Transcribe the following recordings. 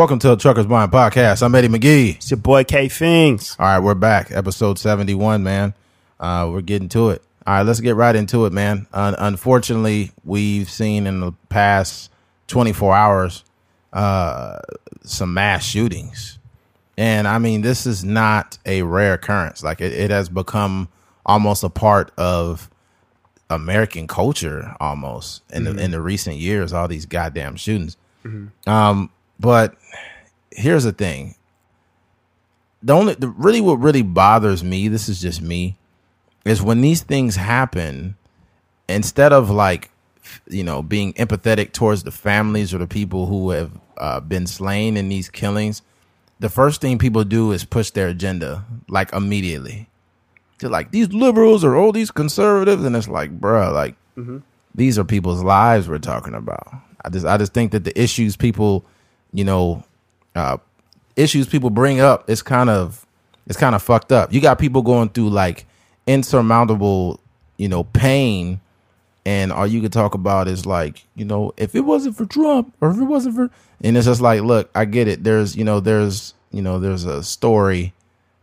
Welcome to the Trucker's Mind Podcast. I'm Eddie McGee. It's your boy K Fings. All right, we're back. Episode 71, man. Uh, we're getting to it. All right, let's get right into it, man. Un- unfortunately, we've seen in the past 24 hours uh, some mass shootings. And I mean, this is not a rare occurrence. Like, it, it has become almost a part of American culture almost in, the, in the recent years, all these goddamn shootings. Um, but here's the thing. The only the, really what really bothers me, this is just me, is when these things happen, instead of like you know being empathetic towards the families or the people who have uh, been slain in these killings, the first thing people do is push their agenda like immediately. They're like these liberals or all these conservatives, and it's like, bruh, like these are people's lives we're talking about. I just I just think that the issues people, you know, uh, issues people bring up, it's kind of it's kind of fucked up. You got people going through like insurmountable, you know, pain, and all you could talk about is like, you know, if it wasn't for Trump or if it wasn't for, and it's just like, look, I get it. There's, you know, there's, you know, there's a story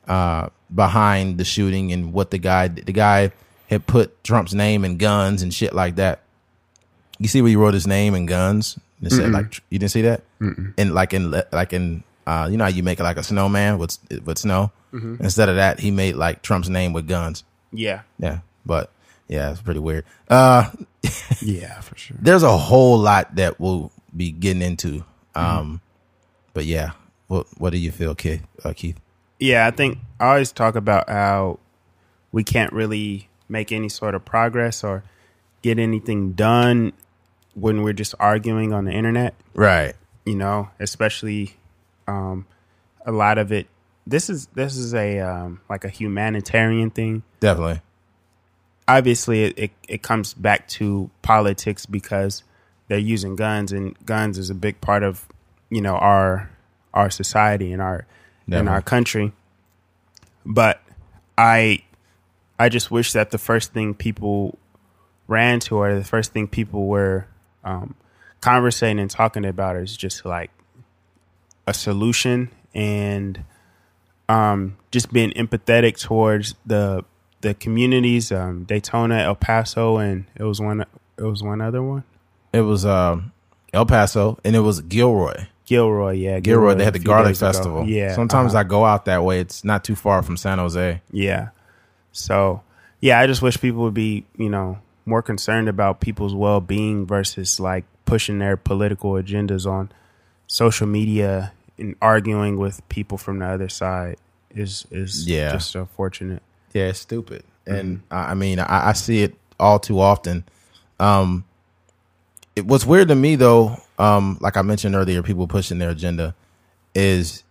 uh, behind the shooting and what the guy, the guy had put Trump's name in guns and shit like that. You see where he wrote his name in guns? It said like you didn't see that, and like in like in uh, you know how you make like a snowman with with snow. Instead of that, he made like Trump's name with guns. Yeah. Yeah, but yeah, it's pretty weird. Uh, Yeah, for sure. there's a whole lot that we'll be getting into. Um, but yeah, what what do you feel, Keith? Uh, Keith? Yeah, I think I always talk about how we can't really make any sort of progress or get anything done when we're just arguing on the internet, Right. you know, especially um a lot of it this is this is a um like a humanitarian thing. Definitely. obviously it, it, it comes back to politics because they're using guns and guns is a big part of you know our our society and our in Definitely. our country but i i just wish that the first thing people ran to or the first thing people were um conversating and talking about is just like a solution and um, just being empathetic towards the the communities, um, Dayton, El Paso, and it was one it was one other one, It was um, El Paso, and it was Gilroy. Gilroy. Yeah, Gilroy, they had the Garlic days ago. Festival. Yeah, Sometimes uh-huh. I go out that way. It's not too far from San Jose. yeah. So yeah, I just wish people would be you know more concerned about people's well being versus like pushing their political agendas on social media and arguing with people from the other side is is Yeah. just unfortunate. Yeah, it's stupid. And I I mean, I, I see it all too often. Um, it, what's weird to me though, um, like I mentioned earlier, people pushing their agenda is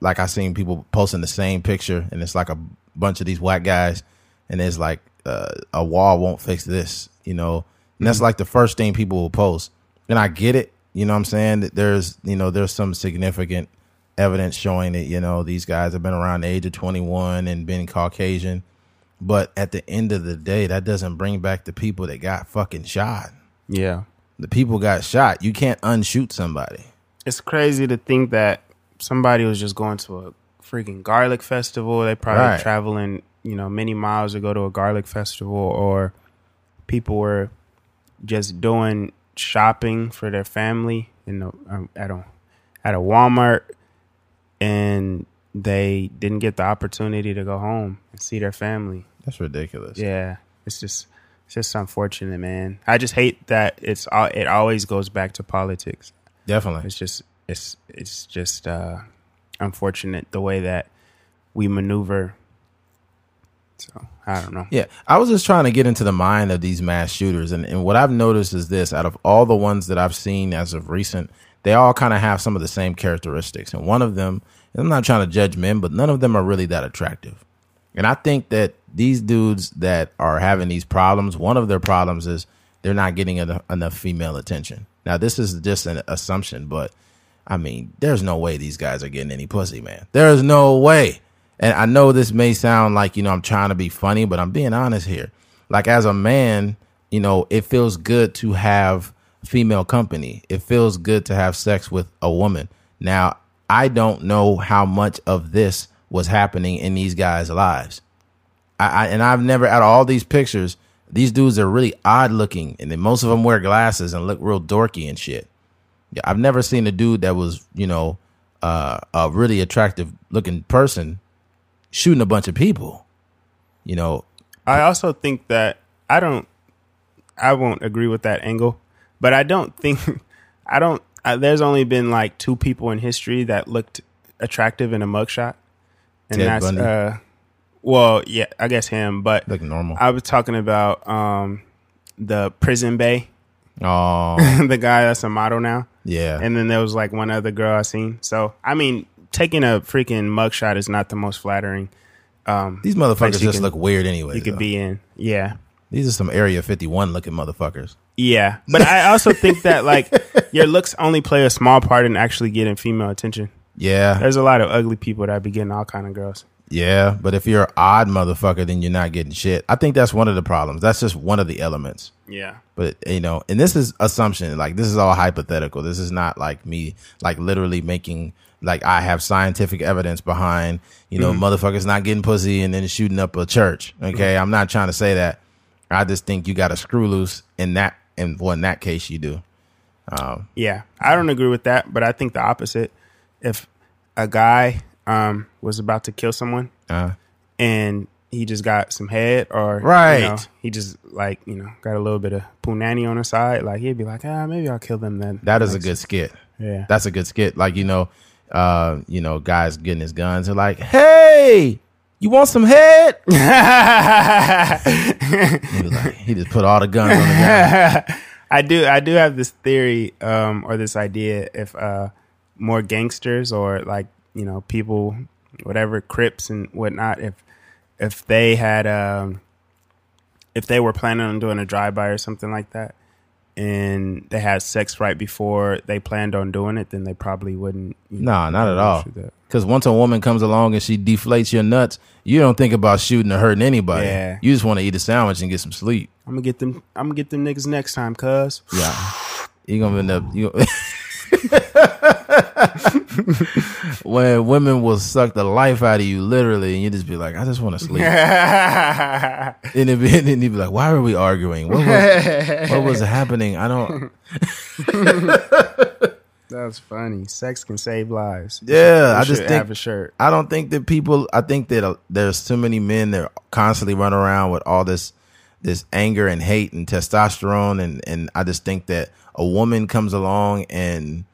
like I seen people posting the same picture, and it's like a bunch of these white guys, and it's like uh, a wall won't fix this, you know. And that's like the first thing people will post. And I get it, you know what I'm saying? That there's, you know, there's some significant evidence showing that, you know, these guys have been around the age of 21 and been Caucasian. But at the end of the day, that doesn't bring back the people that got fucking shot. Yeah. The people got shot. You can't unshoot somebody. it's crazy to think that somebody was just going to a freaking garlic festival. They probably Right. traveling, you know, many miles to go to a garlic festival, or people were just doing shopping for their family in the, um, at a at a Walmart, and they didn't get the opportunity to go home and see their family. That's ridiculous. Yeah, it's just it's just unfortunate, man. I just hate that it's all it always goes back to politics Definitely. it's just it's it's just uh unfortunate the way that we maneuver so i don't know Yeah, I was just trying to get into the mind of these mass shooters, and, and what I've noticed is this: out of all the ones that I've seen as of recent, they all kind of have some of the same characteristics. And one of them, I'm not trying to judge men, but none of them are really that attractive. And I think that these dudes that are having these problems, one of their problems is they're not getting enough, enough female attention. Now, this is just an assumption, but I mean, there's no way these guys are getting any pussy, man. There is no way. And I know this may sound like, you know, I'm trying to be funny, but I'm being honest here. Like, as a man, you know, it feels good to have female company. It feels good to have sex with a woman. Now, I don't know how much of this was happening in these guys' lives. I, I and I've never out of all these pictures, these dudes are really odd looking, and then most of them wear glasses and look real dorky and shit. Yeah, I've never seen a dude that was, you know, uh, a really attractive looking person shooting a bunch of people. You know, I also think that I don't, I won't agree with that angle, but I don't think, I don't, I, there's only been like two people in history that looked attractive in a mugshot. And Ted that's, Bundy. uh, well, yeah, I guess him, but like normal. I was talking about, um, the prison bay, Oh, the guy that's a model now. yeah. And then there was like one other girl I seen. So, I mean, taking a freaking mugshot is not the most flattering. Um, These motherfuckers just can- look weird anyway. you could be in. Yeah. These are some Area 51 looking motherfuckers. Yeah, but I also think that like your looks only play a small part in actually getting female attention. Yeah, There's a lot of ugly people that be getting all kind of girls. yeah. But if you're an odd motherfucker, then you're not getting shit. I think that's one of the problems. That's just one of the elements. Yeah, But you know, and this is assumption. Like this is all hypothetical. This is not like me, like literally making like I have scientific evidence behind. You know, motherfuckers not getting pussy and then shooting up a church. Okay, I'm not trying to say that. I just think you got a screw loose in that. And well, in that case, you do. yeah. I don't agree with that, but I think the opposite. If a guy um was about to kill someone Uh, and he just got some head, or you Right. know, he just like you know got a little bit of punani on the side, like he'd be like, ah, maybe I'll kill them then. that is a good skit. Yeah. That's a good skit. Like you know, uh, you know, guys getting his guns are like, "Hey, you want some head?" he, like, he just put all the guns on the ground. I do I do have this theory um or this idea if uh more gangsters or like you know people whatever crips and whatnot if if they had um if they were planning on doing a drive by or something like that and they had sex right before they planned on doing it then they probably wouldn't you know, No, not at all. Because once a woman comes along and she deflates your nuts, you don't think about shooting or hurting anybody. Yeah. You just want to eat a sandwich and get some sleep. I'm gonna get them I'm gonna get them niggas next time cuz Yeah, you gonna end up you. when women will suck the life out of you, literally, and you just be like, "I just want to sleep," and then be, and then you be like, "Why were we arguing? What was, what was happening? I don't." That's funny. Sex can save lives. Yeah, I just think have a shirt. I don't think that people. I think that uh, there's too many men that constantly run around with all this this anger and hate and testosterone, and and I just think that a woman comes along and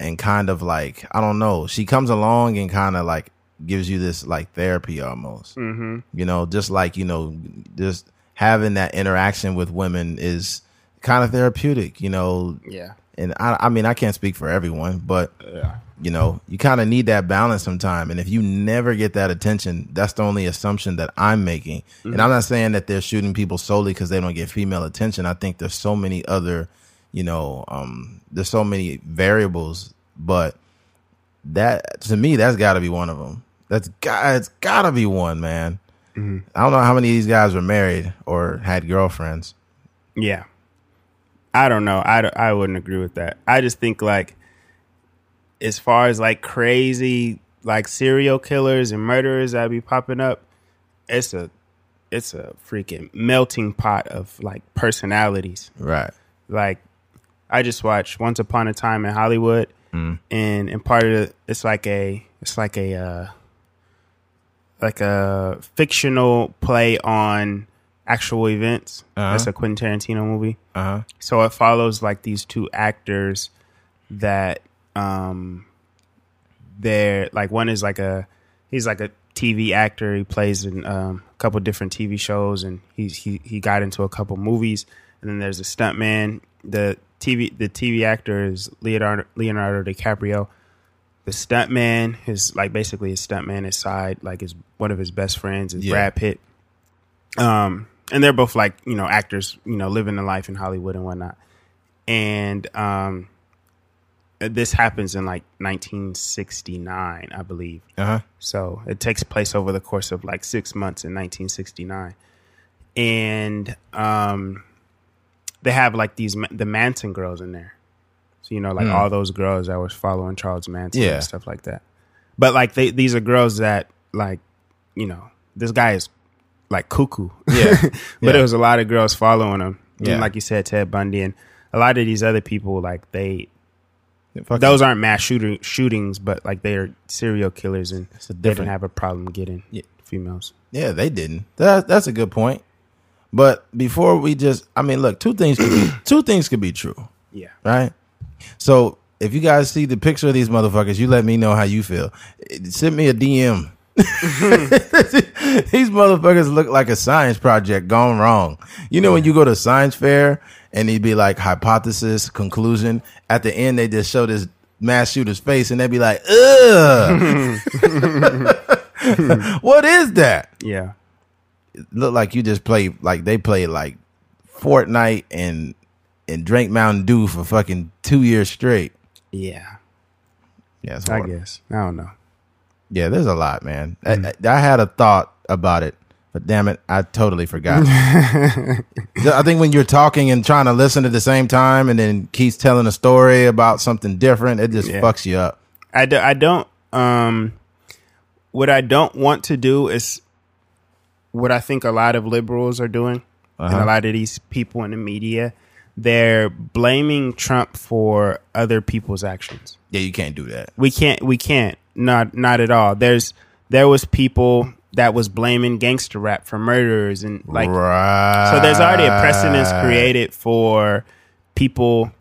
and kind of like I don't know, she comes along and kind of like gives you this like therapy almost. Mm-hmm. You know, just like you know, just having that interaction with women is kind of therapeutic. You know, Yeah. and I, I mean, I can't speak for everyone, but yeah. you know, you kind of need that balance sometime. And if you never get that attention, that's the only assumption that I'm making. And I'm not saying that they're shooting people solely because they don't get female attention. I think there's so many other, you know, um, there's so many variables, but that to me, that's got to be one of them. That's got, it's got to be one, man. I don't know how many of these guys were married or had girlfriends. Yeah. I don't know. I, I wouldn't agree with that. I just think like as far as like crazy like serial killers and murderers that be popping up, it's a it's a freaking melting pot of like personalities. Right. Like I just watched Once Upon a Time in Hollywood and and part of it it's like a it's like a uh like a fictional play on actual events. Uh-huh. That's a Quentin Tarantino movie. Uh huh. So it follows like these two actors that um they're like one is like a he's like a TV actor. He plays in um, a couple different TV shows and he's he he got into a couple movies. And then there's a stuntman. The TV the TV actor is Leonardo Leonardo DiCaprio. The stuntman is like basically his stuntman his side like is one of his best friends is Yeah. Brad Pitt. Um, and they're both like you know actors, you know, living the life in Hollywood and whatnot. And um, this happens in like 1969, I believe. Uh huh. So it takes place over the course of like six months in 1969, and um, they have like these the Manson girls in there. So you know, like hmm. all those girls that was following Charles Manson. Yeah. and stuff like that. But like they, these are girls that like, you know, this guy is like cuckoo. Yeah. but Yeah. there was a lot of girls following him. Yeah. And like you said, Ted Bundy and a lot of these other people, like they those aren't mass shooting shootings, but like they are serial killers and they didn't have a problem getting Yeah. females. Yeah, they didn't. That that's a good point. But before we just, I mean, look, two things could be two things could be true, Yeah. right? So if you guys see the picture of these motherfuckers, you let me know how you feel. Send me a DM. these motherfuckers look like a science project gone wrong. You know when you go to science fair and he'd be like hypothesis, conclusion. At the end, they just show this mass shooter's face and they'd be like, ugh. what is that? Yeah. Look like you just play like they played like Fortnite and and drank Mountain Dew for fucking two years straight. Yeah. Yeah, I guess. I don't know. yeah. There's a lot, man. I, I, I had a thought about it, but damn it, I totally forgot. I think when you're talking and trying to listen at the same time, and then Keith's telling a story about something different, it just Yeah. fucks you up. I, do, I don't um what I don't want to do is what I think a lot of liberals are doing and Uh-huh. a lot of these people in the media they're blaming Trump for other people's actions. Yeah, you can't do that. We can't we can't not not at all. There's there was people that was blaming gangster rap for murderers and like right. so there's already a precedence created for people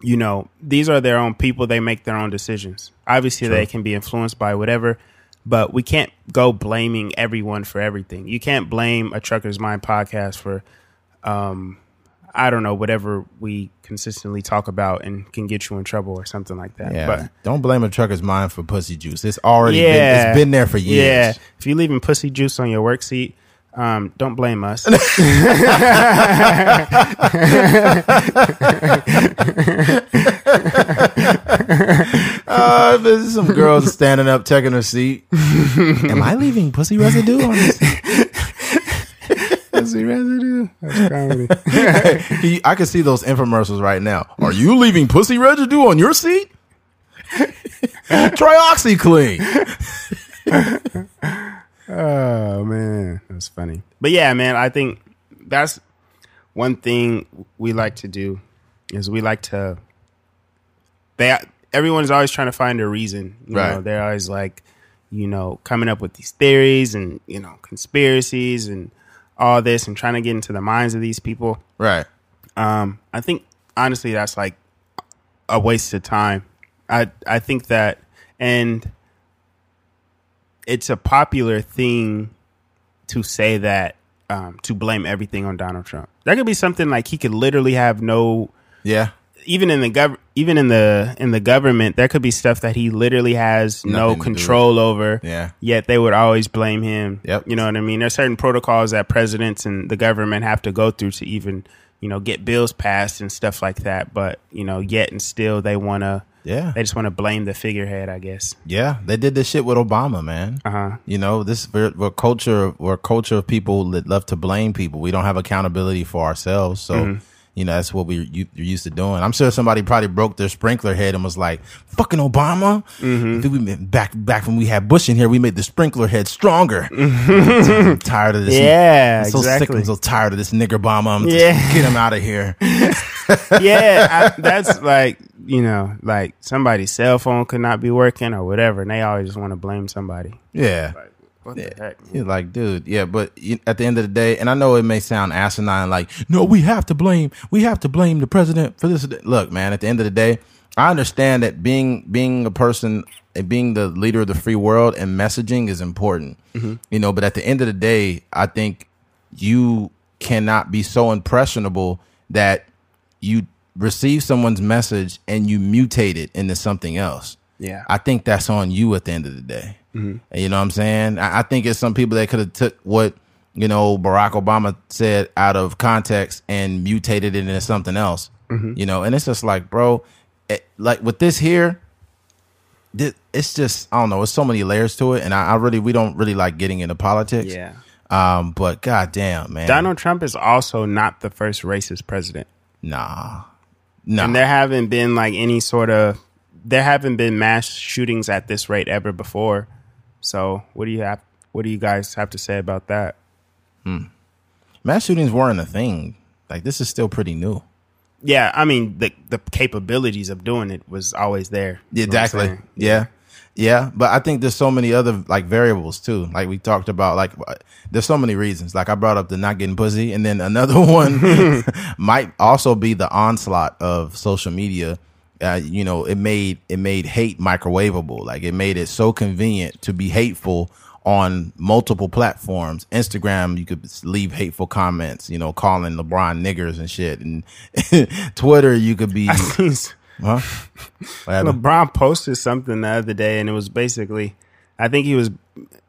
you know these are their own people they make their own decisions obviously they can be influenced by whatever but we can't go blaming everyone for everything you can't blame a trucker's mind podcast for um i don't know whatever we consistently talk about and can get you in trouble or something like that Yeah, but don't blame a trucker's mind for pussy juice. It's already been, Yeah. it's been there for years. yeah if you're leaving pussy juice on your work seat um, don't blame us. Uh, there's some girls standing up, checking her seat. Am I leaving pussy residue on this? pussy residue. That's comedy. You- I can see those infomercials right now. Are you leaving pussy residue on your seat? Try OxiClean. Oh man, that's funny. But yeah, man, I think that's one thing we like to do is we like to. They everyone's always trying to find a reason. You Right. know, they're always like, you know, coming up with these theories and you know conspiracies and all this and trying to get into the minds of these people. Right. Um, I think honestly, that's like a waste of time. I I think that, and it's a popular thing to say that um, to blame everything on Donald Trump. That could be something like he could literally have no Yeah. even in the gov even in the in the government there could be stuff that he literally has Nothing no control over Yeah. yet they would always blame him Yep. you know what i mean there's certain protocols that presidents and the government have to go through to even you know get bills passed and stuff like that but you know yet and still they want to Yeah. they just want to blame the figurehead i guess Yeah. They did this shit with Obama, man. uh-huh You know, this we're, we're culture we're culture of people that love to blame people. We don't have accountability for ourselves. So Mm-hmm. You know that's what we you, you're used to doing. I'm sure somebody probably broke their sprinkler head and was like, "Fucking Obama." Mm-hmm. We back back when we had Bush in here, we made the sprinkler head stronger. I'm tired of this. Yeah, I'm so sick. exactly. I'm so tired of this nigger Obama. I'm just Yeah. get him out of here. yeah I, that's like you know like somebody's cell phone could not be working or whatever and they always just want to blame somebody Yeah. like what the heck You're like, dude, yeah, but at the end of the day, and I know it may sound asinine, like, no, we have to blame, we have to blame the president for this. Look, man, at the end of the day, I understand that being being a person and being the leader of the free world and messaging is important, mm-hmm. you know. But at the end of the day, I think you cannot be so impressionable that you receive someone's message and you mutate it into something else. yeah I think that's on you at the end of the day. Mm-hmm. And You know what I'm saying? I, I think it's some people that could have took what you know Barack Obama said out of context and mutated it into something else. Mm-hmm. You know, and it's just like, bro, it, like with this here, thi- it's just I don't know. It's so many layers to it, and I, I really we don't really like getting into politics. yeah Um, but goddamn, man, Donald Trump is also not the first racist president. nah, No. and there haven't been like any sort of there haven't been mass shootings at this rate ever before. So what do you have? What do you guys have to say about that? Mass shootings weren't a thing. Like this is still pretty new. Yeah, I mean the the capabilities of doing it was always there. You know what I'm Exactly. saying? Yeah. Yeah, but I think there's so many other like variables too. Like we talked about, like uh, there's so many reasons. Like I brought up the not getting pussy, and then another one might also be the onslaught of social media. Uh, you know, it made it made hate microwavable. Like it made it so convenient to be hateful on multiple platforms. Instagram, you could leave hateful comments. You know, calling LeBron niggers and shit. And Twitter, you could be. Huh? LeBron posted something the other day, and it was basically, I think he was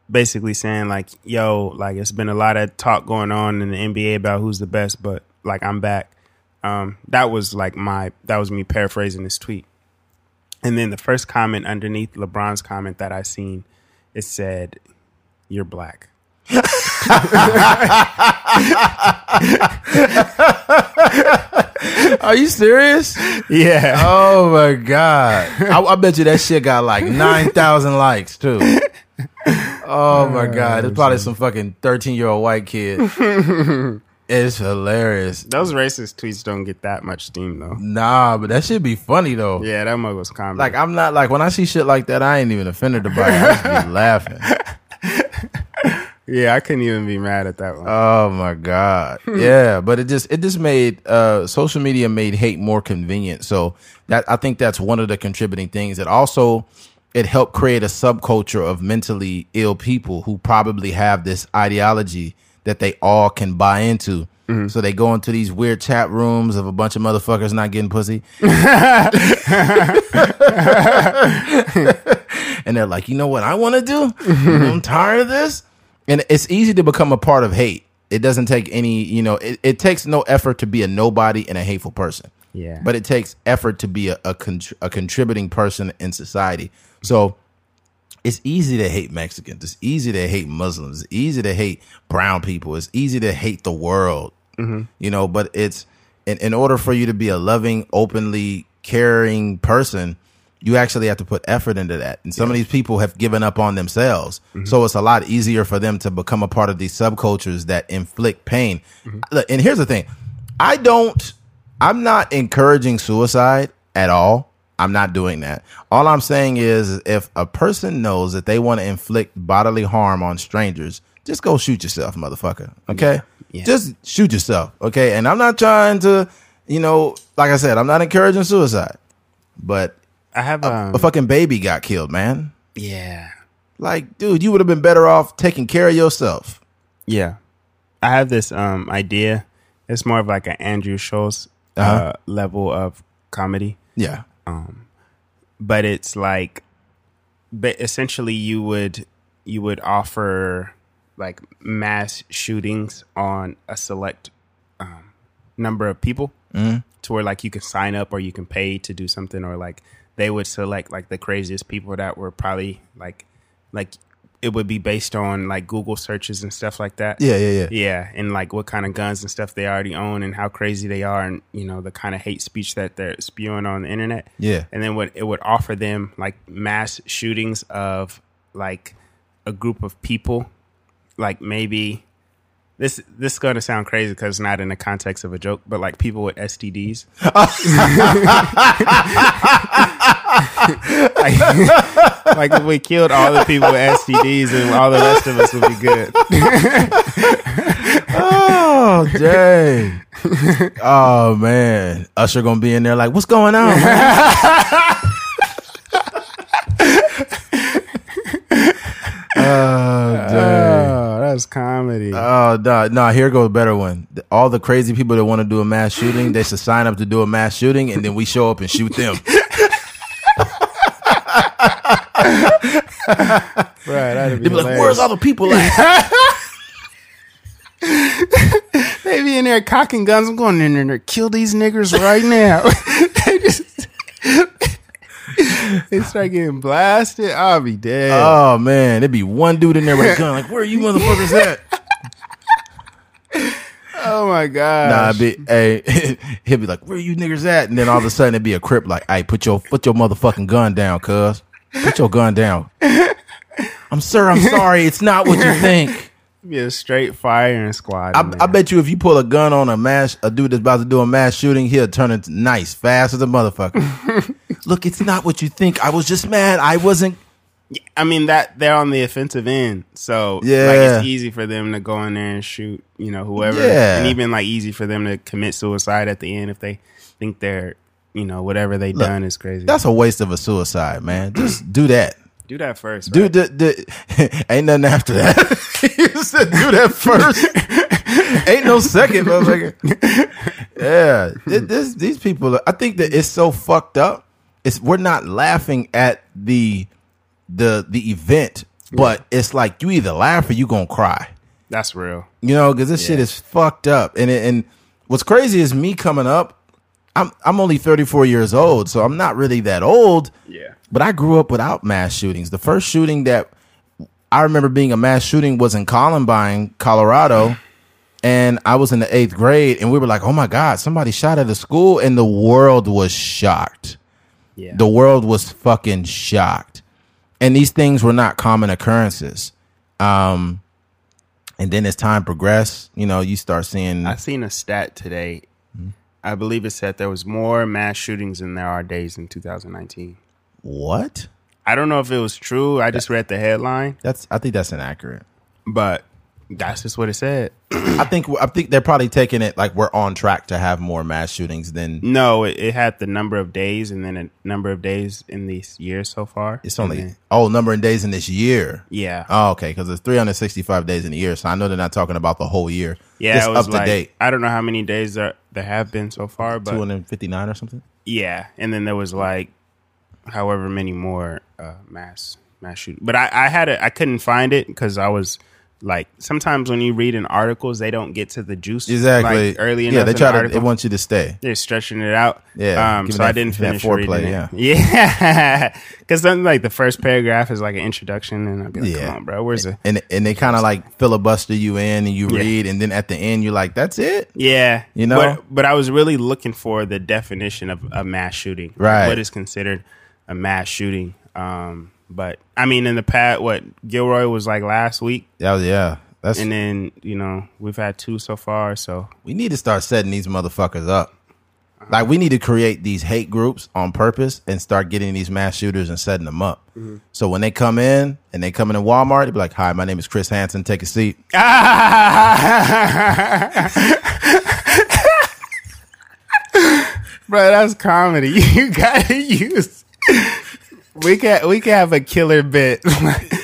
basically saying like, "Yo, like it's been a lot of talk going on in the NBA about who's the best, but like I'm back." Um, that was like my that was me paraphrasing his tweet, and then the first comment underneath LeBron's comment that I seen, it said, "You're black." Are you serious? Yeah, Oh my god! I, I bet you that shit got like nine thousand likes too. Oh my god! It's probably some fucking thirteen year old white kid. It's hilarious. those racist tweets don't get that much steam though. Nah, but that should be funny though. Yeah, that mug was comedy. Like I'm not like when I see shit like that, I ain't even offended about it. I just be laughing. yeah, I couldn't even be mad at that one. Oh my god. Yeah, but it just it just made uh social media made hate more convenient. So that I think that's one of the contributing things. It also it helped create a subculture of mentally ill people who probably have this ideology that they all can buy into. Mm-hmm. So they go into these weird chat rooms of a bunch of motherfuckers not getting pussy. and they're like, you know what I want to do? I'm tired of this. And it's easy to become a part of hate. It doesn't take any, you know, it, it takes no effort to be a nobody and a hateful person. Yeah. But it takes effort to be a, a, contr- a contributing person in society. So it's easy to hate Mexicans. It's easy to hate Muslims. It's easy to hate brown people. It's easy to hate the world. Mm-hmm. You know, but it's in, in order for you to be a loving, openly caring person, you actually have to put effort into that. And some of these people have given up on themselves. Mm-hmm. So it's a lot easier for them to become a part of these subcultures that inflict pain. Mm-hmm. Look, and here's the thing I don't, I'm not encouraging suicide at all. I'm not doing that. All I'm saying is if a person knows that they want to inflict bodily harm on strangers, just go shoot yourself, motherfucker. Okay? Yeah. Just shoot yourself. Okay? And I'm not trying to, you know, like I said, I'm not encouraging suicide. But I have um, a fucking baby got killed, man. yeah. Like, dude, you would have been better off taking care of yourself. Yeah. I have this um idea. It's more of like an Andrew Schulz uh, Uh-huh. level of comedy, Yeah. But it's like, but essentially you would you would offer like mass shootings on a select um, number of people to where like you can sign up or you can pay to do something or like they would select like the craziest people that were probably like like it would be based on like Google searches and stuff like that. Yeah, yeah, yeah. Yeah, and like what kind of guns and stuff they already own and how crazy they are and you know the kind of hate speech that they're spewing on the internet. Yeah. And then what it would offer them like mass shootings of like a group of people like maybe this this is going to sound crazy because it's not in the context of a joke, but like people with STDs. like, like if we killed all the people with STDs and all the rest of us would be good. Oh, dang. oh, man. Usher going to be in there like, what's going on, oh, oh, dang. Oh, that's comedy. Oh no, no! Here goes a better one. All the crazy people that want to do a mass shooting, they should sign up to do a mass shooting, and then we show up and shoot them. Right, that'd They be like, "Where's all the people at?" They be in there cocking guns. I'm going in there kill these niggers right now. they just they start getting blasted. I'll be dead. oh man, there'd be one dude in there with a gun. Like, where are you motherfuckers at? Oh my god. Nah, be, hey, he'll be like, "Where you niggers at?" And then all of a sudden it'd be a crip like, "Hey, put your put your motherfucking gun down, cuz. Put your gun down." I'm sir, I'm sorry. It's not what you think. be a straight firing squad. I, I bet you if you pull a gun on a mass a dude that's about to do a mass shooting, he'll turn it nice, fast as a motherfucker. Look, it's not what you think. I was just mad. I wasn't. I mean that they're on the offensive end, so yeah, like it's easy for them to go in there and shoot, you know, whoever, Yeah. and even like easy for them to commit suicide at the end if they think they're, you know, whatever they done is crazy. That's a waste of a suicide, man. Just do that. Do that first, Do right? the, the ain't nothing after that. you said do that first. ain't no second, motherfucker. Yeah, It- this, these people. I think that it's so fucked up. It's we're not laughing at the the the event, but it's like you either laugh or you gonna cry. That's real. You know, because this shit is fucked up. And it, and what's crazy is me coming up. I'm I'm only 34 years old, so I'm not really that old. Yeah. But I grew up without mass shootings. The first shooting that I remember being a mass shooting was in Columbine, Colorado. And I was in the eighth grade, and we were like, oh my God, somebody shot at a school. And the world was shocked. Yeah. The world was fucking shocked. And these things were not common occurrences. Um, and then as time progressed, you know, you start seeing. I seen a stat today. I believe it said there was more mass shootings than there are days in 2019. what? I don't know if it was true. I just read the headline, That's. I think that's inaccurate. but that's just what it said. I think. I think they're probably taking it like we're on track to have more mass shootings than No, it, it had the number of days and then a number of days in this year so far. It's only then- oh number of days in this year. yeah, Oh, okay, because it's 365 days in a year, so I know they're not talking about the whole year. yeah. it's it was up to date. I don't know how many days there there have been so far, but 259 or something. yeah. And then there was like however many more uh, mass mass shoot. But I, I had it. I couldn't find it because I was like sometimes when you read in articles they don't get to the juice Exactly. like, early enough. Yeah, they try the to. article. They want you to stay. They're stretching it out. Yeah, Um, so it I didn't that finish foreplay, reading it. Yeah. Yeah. Because then, like, the first paragraph is like an introduction, and I'd be like, Yeah. come on, bro. Where's it?" And and they kind of like filibuster you in, and you Yeah. read, and then at the end you're like, "That's it." Yeah. You know? But, but I was really looking for the definition of a mass shooting. Right. What is considered a mass shooting? Um, but, I mean, in the past, what Gilroy was like last week, Yeah, yeah. That's and then, you know, we've had two so far. So, we need to start setting these motherfuckers up. Like we need to create these hate groups on purpose and start getting these mass shooters and setting them up. Mm-hmm. So when they come in and they come in Walmart, they be like, "Hi, my name is Chris Hansen. Take a seat." Bro, that's comedy. You gotta use. We can we can have a killer bit.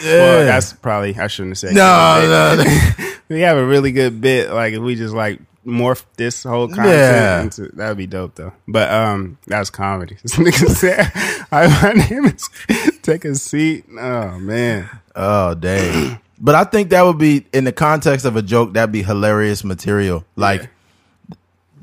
Well, that's probably I shouldn't have said. no, bit. we have a really good bit. Like if we just like morph this whole content Yeah. into that'd be dope though. But um, that's comedy. This nigga said, "Hi, my name is." Take a seat. Oh man. Oh dang! but I think that would be in the context of a joke. That'd be hilarious material. Like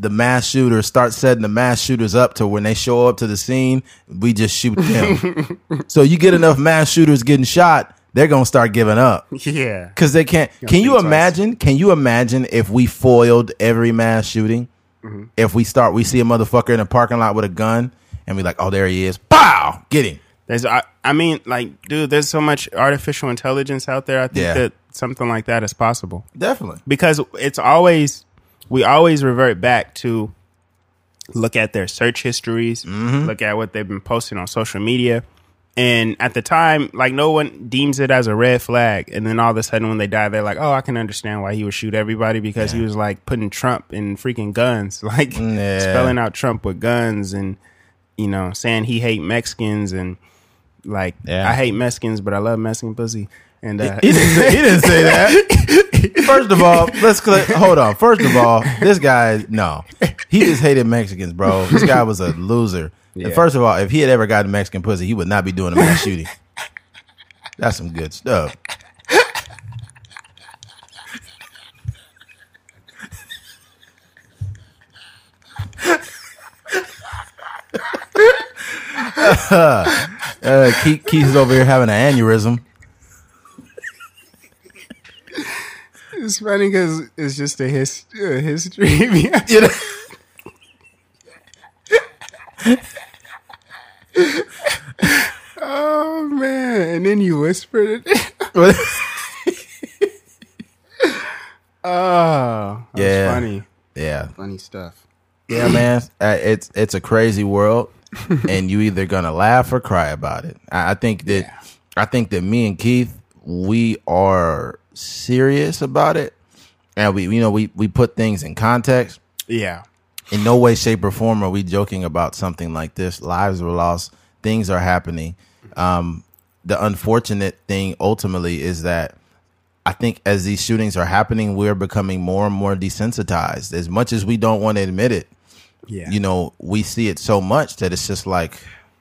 the mass shooters start setting the mass shooters up to when they show up to the scene, we just shoot them. so you get enough mass shooters getting shot, they're gonna start giving up Yeah. because they can't. Can you twice. imagine? Can you imagine if we foiled every mass shooting? Mm-hmm. If we start, we see a motherfucker in a parking lot with a gun, and we like, oh, there he is. Pow! Get him. There's, I, I mean, like, dude, there's so much artificial intelligence out there. I think Yeah. that something like that is possible. Definitely. because it's always we always revert back to look at their search histories, mm-hmm. look at what they've been posting on social media. And at the time, like no one deems it as a red flag. And then all of a sudden when they die, they're like, Oh, I can understand why he would shoot everybody because he was like putting Trump in freaking guns. Like Yeah. spelling out Trump with guns and you know, saying he hate Mexicans and like Yeah. I hate Mexicans, but I love Mexican pussy. And uh, He didn't say, he didn't say that. First of all, let's cl- hold on. First of all, this guy, no, he just hated Mexicans, bro. This guy was a loser. And first of all, if he had ever gotten Mexican pussy, he would not be doing a mass shooting. That's some good stuff. uh, Keith, Keith is over here having an aneurysm. It's funny because it's just a, his, a history. You know? Oh man! And then you whispered it. oh, Yeah. funny. yeah, Funny stuff. yeah, man. Uh, it's it's a crazy world, and you either gonna laugh or cry about it. I, I think that Yeah. I think that me and Keith we are serious about it, and we you know we we put things in context. Yeah. in no way, shape, or form are we joking about something like this. Lives were lost. Things are happening. Um, the unfortunate thing ultimately is that I think as these shootings are happening, we're becoming more and more desensitized. As much as we don't want to admit it, Yeah. you know, we see it so much that it's just like,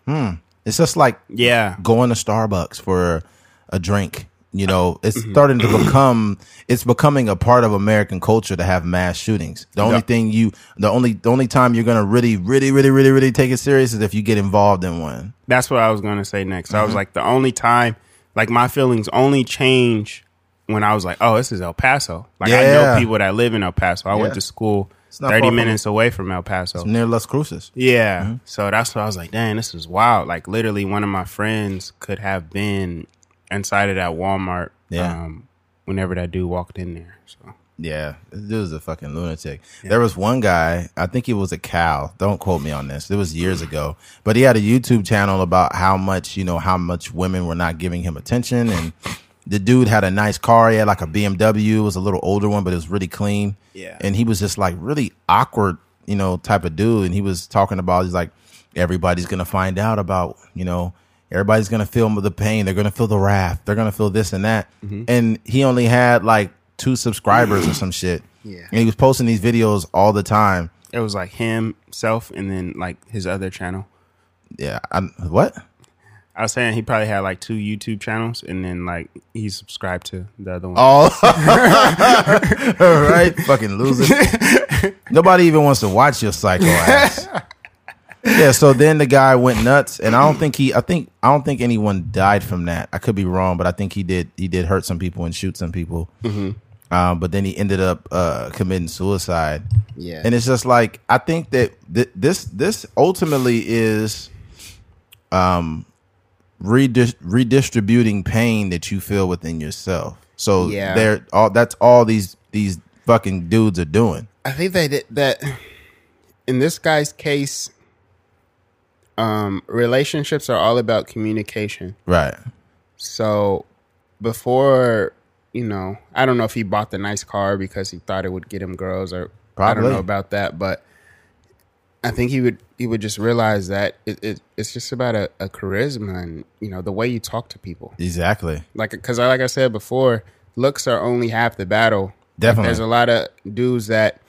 hmm. It's just like Yeah. going to Starbucks for a drink. You know, it's mm-hmm. starting to become it's becoming a part of American culture to have mass shootings. The only Yeah. thing you the only the only time you're gonna really, really, really, really, really take it serious is if you get involved in one. That's what I was going to say next. I was mm-hmm. like, the only time, like, my feelings only change when I was like, oh, this is El Paso. Like, I know people that live in El Paso. I Yeah. went to school 30 far from- minutes away from El Paso. Near Las Cruces. Yeah. Mm-hmm. So that's what I was like, dang, this is wild. Like, literally, one of my friends could have been inside of that Walmart Yeah. um, whenever that dude walked in there. So, Yeah, this dude's a fucking lunatic. There was one guy, I think he was a cow. Don't quote me on this. It was years ago, but he had a YouTube channel about how much you know how much women were not giving him attention, and the dude had a nice car. He had like a BMW. It was a little older one, but it was really clean. Yeah. and he was just like really awkward, you know, type of dude. And he was talking about he's like everybody's gonna find out about you know. Everybody's gonna feel the pain. They're gonna feel the wrath. They're gonna feel this and that. Mm-hmm. And he only had like two subscribers or some shit. Yeah. And he was posting these videos all the time. it was like himself and then like his other channel. Yeah. I'm, what? I was saying he probably had like two YouTube channels and then like he subscribed to the other one. Oh, right. Fucking loser. Nobody even wants to watch your psycho ass. Yeah. So then the guy went nuts, and I don't think he. I think I don't think anyone died from that. I could be wrong, but I think he did. He did hurt some people and shoot some people. Um, but then he ended up uh, committing suicide. Yeah. and it's just like I think that th- this this ultimately is um redis- redistributing pain that you feel within yourself. So Yeah. they're all that's all these these fucking dudes are doing. I think that that in this guy's case, um, relationships are all about communication. Right. So before, you know, I don't know if he bought the nice car because he thought it would get him girls, or I don't know about that, but I think he would he would just realize that it, it it's just about a, a charisma and you know the way you talk to people. Exactly. Like because like I said before, looks are only half the battle. Like, Definitely. there's a lot of dudes that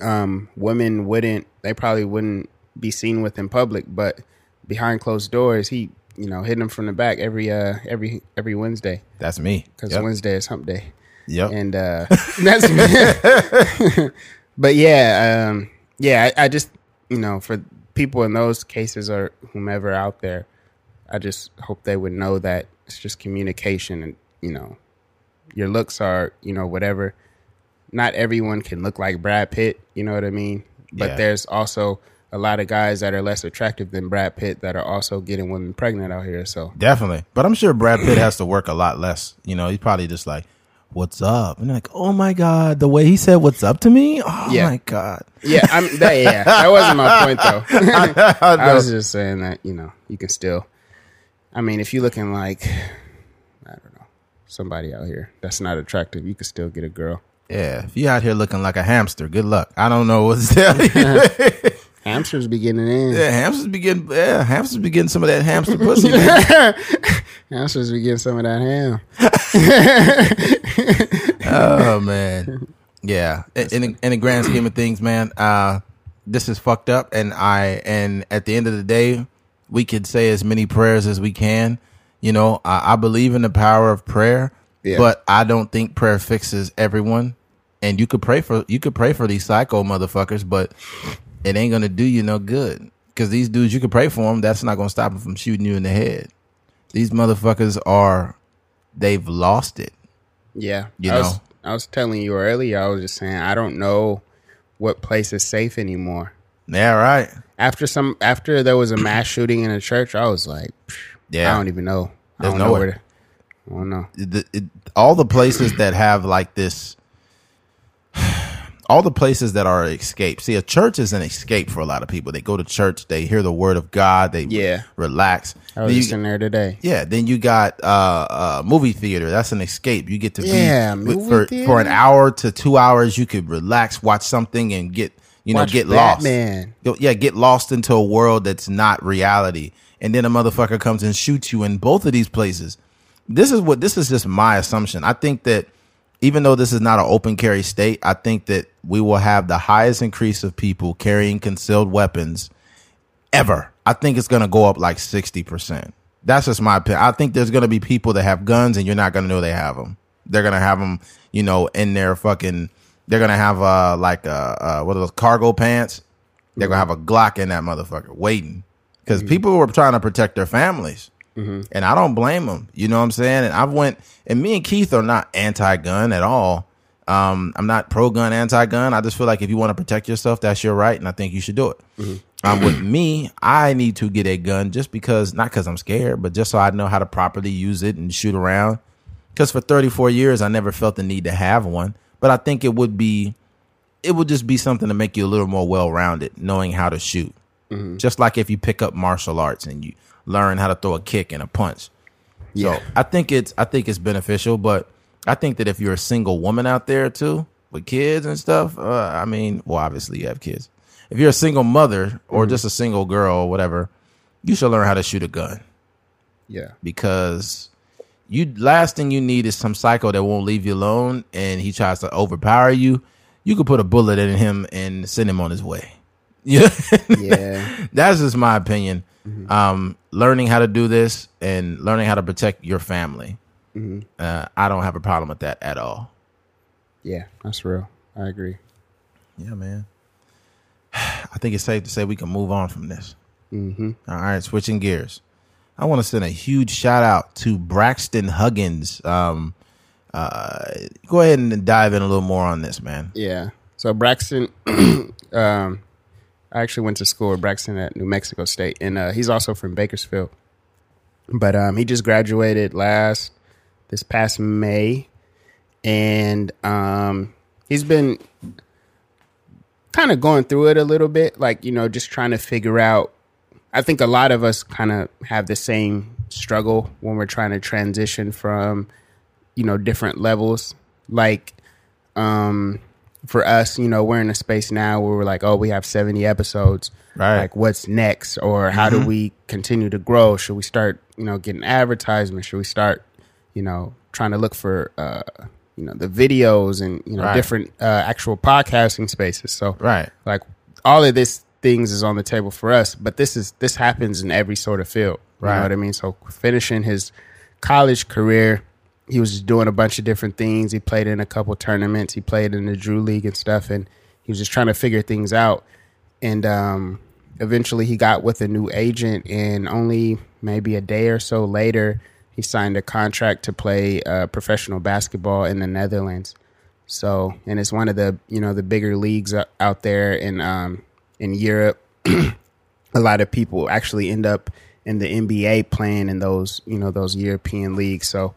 um women wouldn't they probably wouldn't be seen with in public, but behind closed doors, he you know hitting them from the back every uh every every Wednesday That's me. because Yep. Wednesday is Hump Day, Yep. and uh that's me. but yeah, um yeah, I, I just you know for people in those cases or whomever out there, I just hope they would know that it's just communication and you know your looks are you know whatever. Not everyone can look like Brad Pitt, you know what I mean. But Yeah. there's also a lot of guys that are less attractive than Brad Pitt that are also getting women pregnant out here. So Definitely. But I'm sure Brad Pitt has to work a lot less. You know, he's probably just like, What's up? And like, Oh my God, the way he said what's up to me? Oh Yeah. my God. yeah, I'm that. Yeah, that wasn't my point though. I I was just saying that you know you can still. I mean, if you're looking like I don't know somebody out here that's not attractive, you can still get a girl. Yeah. If you out here looking like a hamster, good luck. I don't know what's to tell you. Hamsters be getting in. yeah, hamsters be getting yeah, hamsters be getting some of that hamster pussy. Hamsters be getting some of that ham. oh man, yeah. In, in, the, in the grand scheme of things, man, uh, this is fucked up, and I and at the end of the day, we could say as many prayers as we can. You know, I, I believe in the power of prayer, Yeah. but I don't think prayer fixes everyone. And you could pray for you could pray for these psycho motherfuckers, but it ain't gonna do you no good. Because these dudes, you can pray for them, that's not gonna stop them from shooting you in the head. These motherfuckers are, they've lost it. Yeah, You I was know. I was telling you earlier. I was just saying I don't know what place is safe anymore. Yeah, right. After some, after there was a mass shooting in a church, I was like, Yeah. I don't even know. I There's don't know nowhere. where. To, I don't know. the, it, all the places that have like this all the places that are escape see a church is an escape for a lot of people they go to church they hear the word of god they Yeah. relax I was you- in there today. yeah then you got uh, uh movie theater that's an escape you get to Yeah, be with- for, theater. for an hour to two hours you could relax watch something and get you know Watch get lost Batman. Yo, yeah, get lost into a world that's not reality. And then a motherfucker comes and shoots you in both of these places. This is what this is just my assumption. I think that even though this is not an open carry state, I think that we will have the highest increase of people carrying concealed weapons ever. I think it's going to go up like 60%. That's just my opinion. I think there's going to be people that have guns and you're not going to know they have them. They're going to have them, you know, in their fucking, they're going to have, uh, like, uh, uh, what are those cargo pants? They're going to have a Glock in that motherfucker waiting because people were trying to protect their families. And I don't blame them. You know what I'm saying? And I went, and me and Keith are not anti gun at all. Um, I'm not pro gun, anti gun. I just feel like if you want to protect yourself, that's your right. And I think you should do it. Um, with me, I need to get a gun just because, not because I'm scared, but just so I know how to properly use it and shoot around. Because for 34 years, I never felt the need to have one. But I think it would be, it would just be something to make you a little more well rounded, knowing how to shoot. Just like if you pick up martial arts and you learn how to throw a kick and a punch. Yeah. So I think it's I think it's beneficial, but I think that if you're a single woman out there too with kids and stuff, uh, I mean, well, obviously you have kids. If you're a single mother or just a single girl or whatever, you should learn how to shoot a gun Yeah. because you last thing you need is some psycho that won't leave you alone and he tries to overpower you. You could put a bullet in him and send him on his way. Yeah. Yeah. That's just my opinion. Um, learning how to do this and learning how to protect your family. Uh, I don't have a problem with that at all. yeah. That's real. I agree. Yeah, man. I think it's safe to say we can move on from this. Mm-hmm. right, switching gears. I want to send a huge shout out to Braxton Huggins. Um, uh, go ahead and dive in a little more on this, man. Yeah. So Braxton, um, I actually went to school with Braxton at New Mexico State, and uh, he's also from Bakersfield. But um, he just graduated last this past May, and um, he's been kind of going through it a little bit, like you know, just trying to figure out. I think a lot of us kind of have the same struggle when we're trying to transition from, you know, different levels. Like, um, for us, you know, we're in a space now where we're like, oh, we have 70 episodes. Right. Like, what's next? Or how do we continue to grow? Should we start, you know, getting advertisements? Should we start, you know, trying to look for, uh, you know, the videos and, you know, Right. different uh, actual podcasting spaces? So, Right. like, all of this things is on the table for us, but this is, this happens in every sort of field. You Right. know what I mean? So, finishing his college career, he was doing a bunch of different things. He played in a couple tournaments. He played in the Drew League and stuff, and he was just trying to figure things out. And um, eventually, he got with a new agent, and only maybe a day or so later, he signed a contract to play uh, professional basketball in the Netherlands. So, and it's one of the you know the bigger leagues out there in um, in Europe. a lot of people actually end up in the NBA playing in those you know those European leagues. So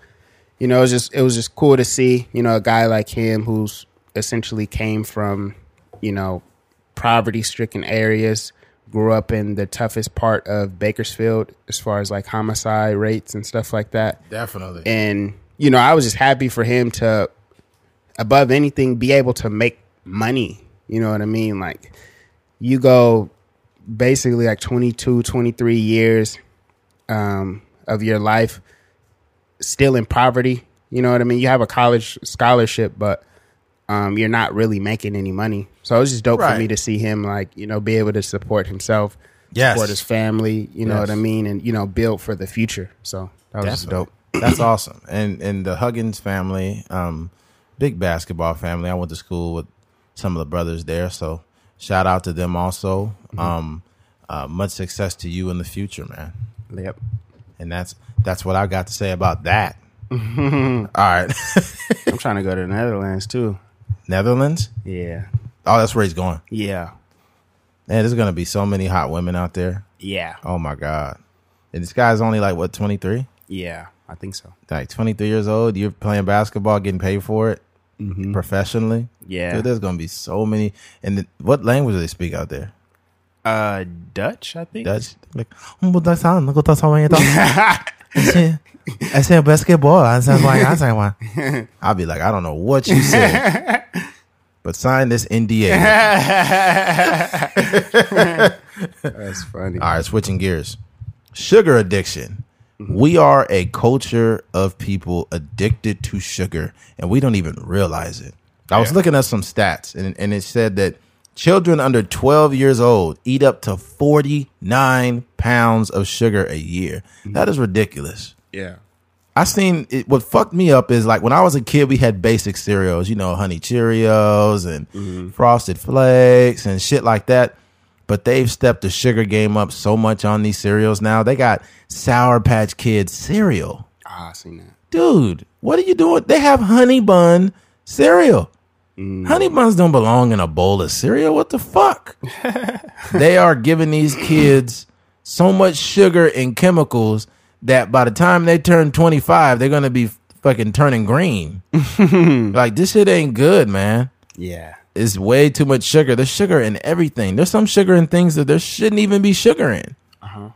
you know, it was just it was just cool to see, you know, a guy like him who's essentially came from, you know, poverty stricken areas, grew up in the toughest part of Bakersfield as far as like homicide rates and stuff like that. Definitely. And, you know, I was just happy for him to above anything be able to make money. You know what I mean? Like you go basically like 22, 23 years um, of your life still in poverty. You know what I mean? You have a college scholarship, but um, you're not really making any money. So it was just dope Right. for me to see him like, you know, be able to support himself, Yes. support his family, you know what I mean? And, you know, build for the future. So that was Definitely. dope. That's awesome. And and the Huggins family, um, big basketball family. I went to school with some of the brothers there, so shout out to them also. Um, uh, much success to you in the future, man. Yep. And that's that's what I got to say about that. All right. I'm trying to go to the Netherlands too. Netherlands? Yeah. Oh, that's where he's going. Yeah. Man, there's gonna be so many hot women out there. Yeah. Oh my god. And this guy's only like what, twenty three? Yeah. I think so. Like twenty three years old. You're playing basketball, getting paid for it mm-hmm. professionally. Yeah. Dude, there's gonna be so many. And the, what language do they speak out there? Uh, Dutch, I think. Dutch. Like, "Oh, "Mo ta san, ko ta sa wa ito." Ese- ese basketball. I said, like, I said, why? I'll be like, I don't know what you said, but sign this NDA. That's funny. All right, switching gears. Sugar addiction. We are a culture of people addicted to sugar, and we don't even realize it. I was Yeah. looking at some stats, and, and it said that children under 12 years old eat up to 49 pounds of sugar a year. That is ridiculous. Yeah. I seen it. What fucked me up is like when I was a kid, we had basic cereals, you know, Honey Cheerios and Frosted Flakes and shit like that. But they've stepped the sugar game up so much on these cereals now. They got Sour Patch Kids cereal, Ah, I seen that. dude. What are you doing? They have Honey Bun cereal. Mm. Honey buns don't belong in a bowl of cereal. What the fuck? they are giving these kids so much sugar and chemicals that by the time they turn 25, they're going to be fucking turning green. like, this shit ain't good, man. Yeah. It's way too much sugar. There's sugar in everything. There's some sugar in things that there shouldn't even be sugar in. Uh-huh.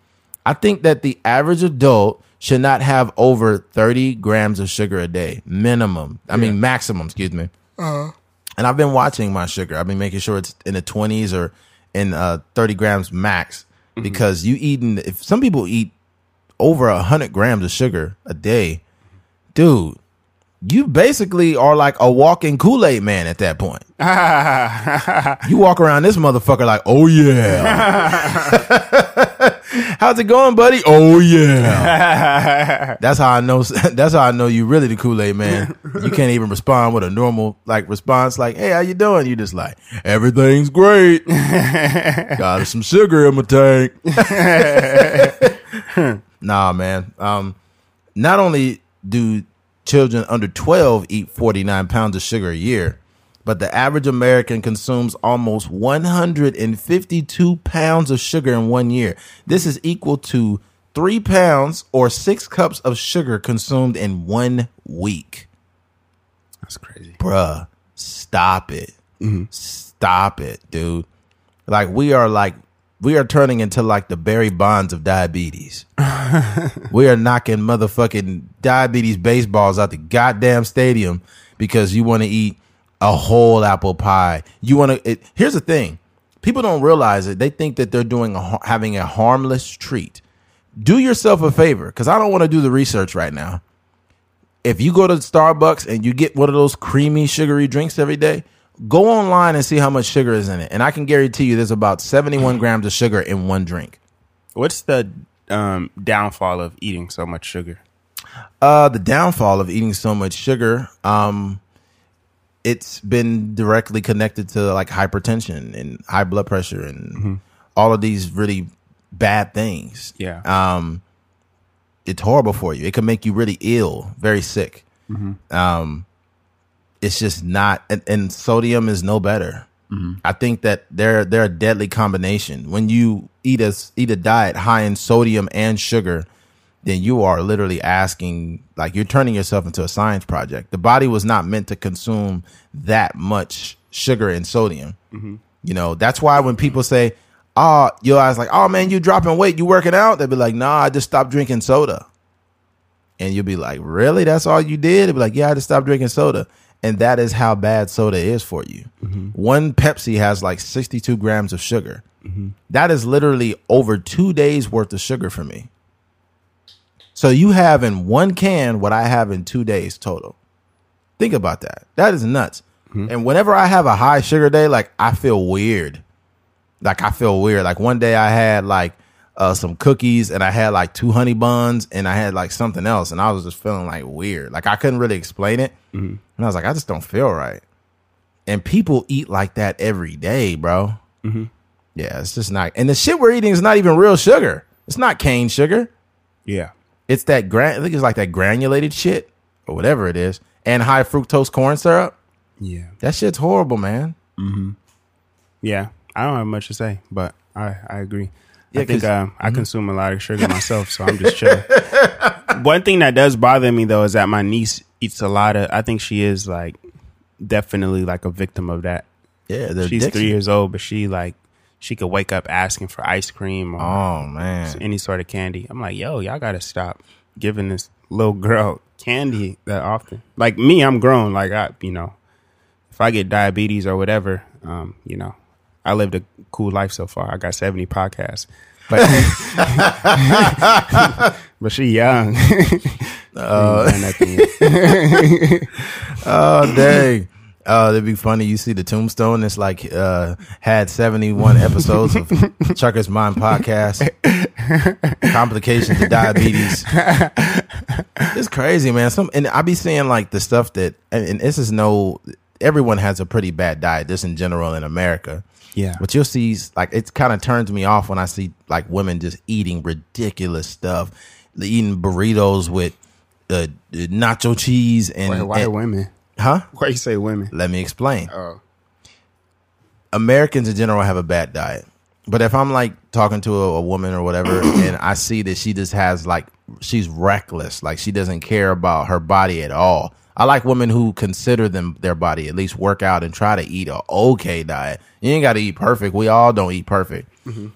I think that the average adult should not have over 30 grams of sugar a day, minimum. I mean, maximum, excuse me. Uh-huh. And I've been watching my sugar. I've been making sure it's in the 20s or in uh, 30 grams max because you eating, if some people eat over 100 grams of sugar a day, dude, you basically are like a walking Kool Aid man at that point. you walk around this motherfucker like, oh yeah. How's it going, buddy? Oh yeah. that's how I know. That's how I know you really the Kool Aid man. You can't even respond with a normal like response, like, "Hey, how you doing?" You just like, "Everything's great." Got some sugar in my tank. nah, man. Um, not only do children under 12 eat 49 pounds of sugar a year, but the average American consumes almost 152 pounds of sugar in one year. This is equal to three pounds or six cups of sugar consumed in one week. That's crazy. Bruh, stop it. Mm-hmm. Stop it, dude. Like, we are like, we are turning into like the Barry Bonds of diabetes. we are knocking motherfucking diabetes baseballs out the goddamn stadium because you want to eat a whole apple pie. You want to. Here's the thing: people don't realize it. They think that they're doing a, having a harmless treat. Do yourself a favor, because I don't want to do the research right now. If you go to Starbucks and you get one of those creamy, sugary drinks every day, go online and see how much sugar is in it. And I can guarantee you, there's about 71 grams of sugar in one drink. What's the um, downfall of eating so much sugar? Uh, the downfall of eating so much sugar, um, it's been directly connected to like hypertension and high blood pressure and all of these really bad things. Yeah. Um, it's horrible for you. It can make you really ill, very sick. Um, it's just not, and, and sodium is no better. Mm-hmm. I think that they're they're a deadly combination. When you eat a eat a diet high in sodium and sugar, then you are literally asking like you're turning yourself into a science project. The body was not meant to consume that much sugar and sodium. Mm-hmm. You know, that's why when people say, "Oh, your eyes like, oh man, you dropping weight, you working out," they'll be like, "Nah, I just stopped drinking soda." And you'll be like, "Really? That's all you did?" They'll be like, "Yeah, I just stopped drinking soda." And that is how bad soda is for you. Mm-hmm. One Pepsi has like 62 grams of sugar. Mm-hmm. That is literally over two days worth of sugar for me. So you have in one can what I have in two days total. Think about that. That is nuts. Hmm. And whenever I have a high sugar day, like I feel weird. Like I feel weird. Like one day I had like uh, some cookies and I had like two honey buns and I had like something else and I was just feeling like weird. Like I couldn't really explain it. Mm-hmm. And I was like, I just don't feel right. And people eat like that every day, bro. Mm-hmm. Yeah, it's just not. And the shit we're eating is not even real sugar. It's not cane sugar. Yeah. It's that gran. I think it's like that granulated shit. or whatever it is, and high fructose corn syrup. Yeah. That shit's horrible, man. Mm-hmm. Yeah. I don't have much to say, but I, I agree. Yeah, I think uh, I consume a lot of sugar myself, so I'm just chilling. One thing that does bother me though is that my niece eats a lot of. I think she is like definitely like a victim of that. Yeah, She's addiction. three years old, but she like she could wake up asking for ice cream or Oh man, any sort of candy. I'm like, yo, y'all gotta stop giving this little girl candy that often. Like me, I'm grown. Like I, you know, if I get diabetes or whatever, um, you know, I lived a cool life so far. I got 70 podcasts, but but she young. uh, oh dang. Uh, it'd be funny. You see the tombstone. It's like uh, had seventy one episodes of Trucker's Mind podcast. Complications of diabetes. It's crazy, man. Some and I be seeing like the stuff that and, and this is no. Everyone has a pretty bad diet. This in general in America. Yeah, But you'll see, like, it kind of turns me off when I see like women just eating ridiculous stuff, eating burritos with uh, nacho cheese and, why, why and- women? huh? Why you say women? Let me explain. Oh, Americans in general have a bad diet. But if I'm like talking to a, a woman or whatever, and I see that she just has like she's reckless, like she doesn't care about her body at all. I like women who consider them their body, at least work out and try to eat a okay diet. You ain't got to eat perfect. We all don't eat perfect.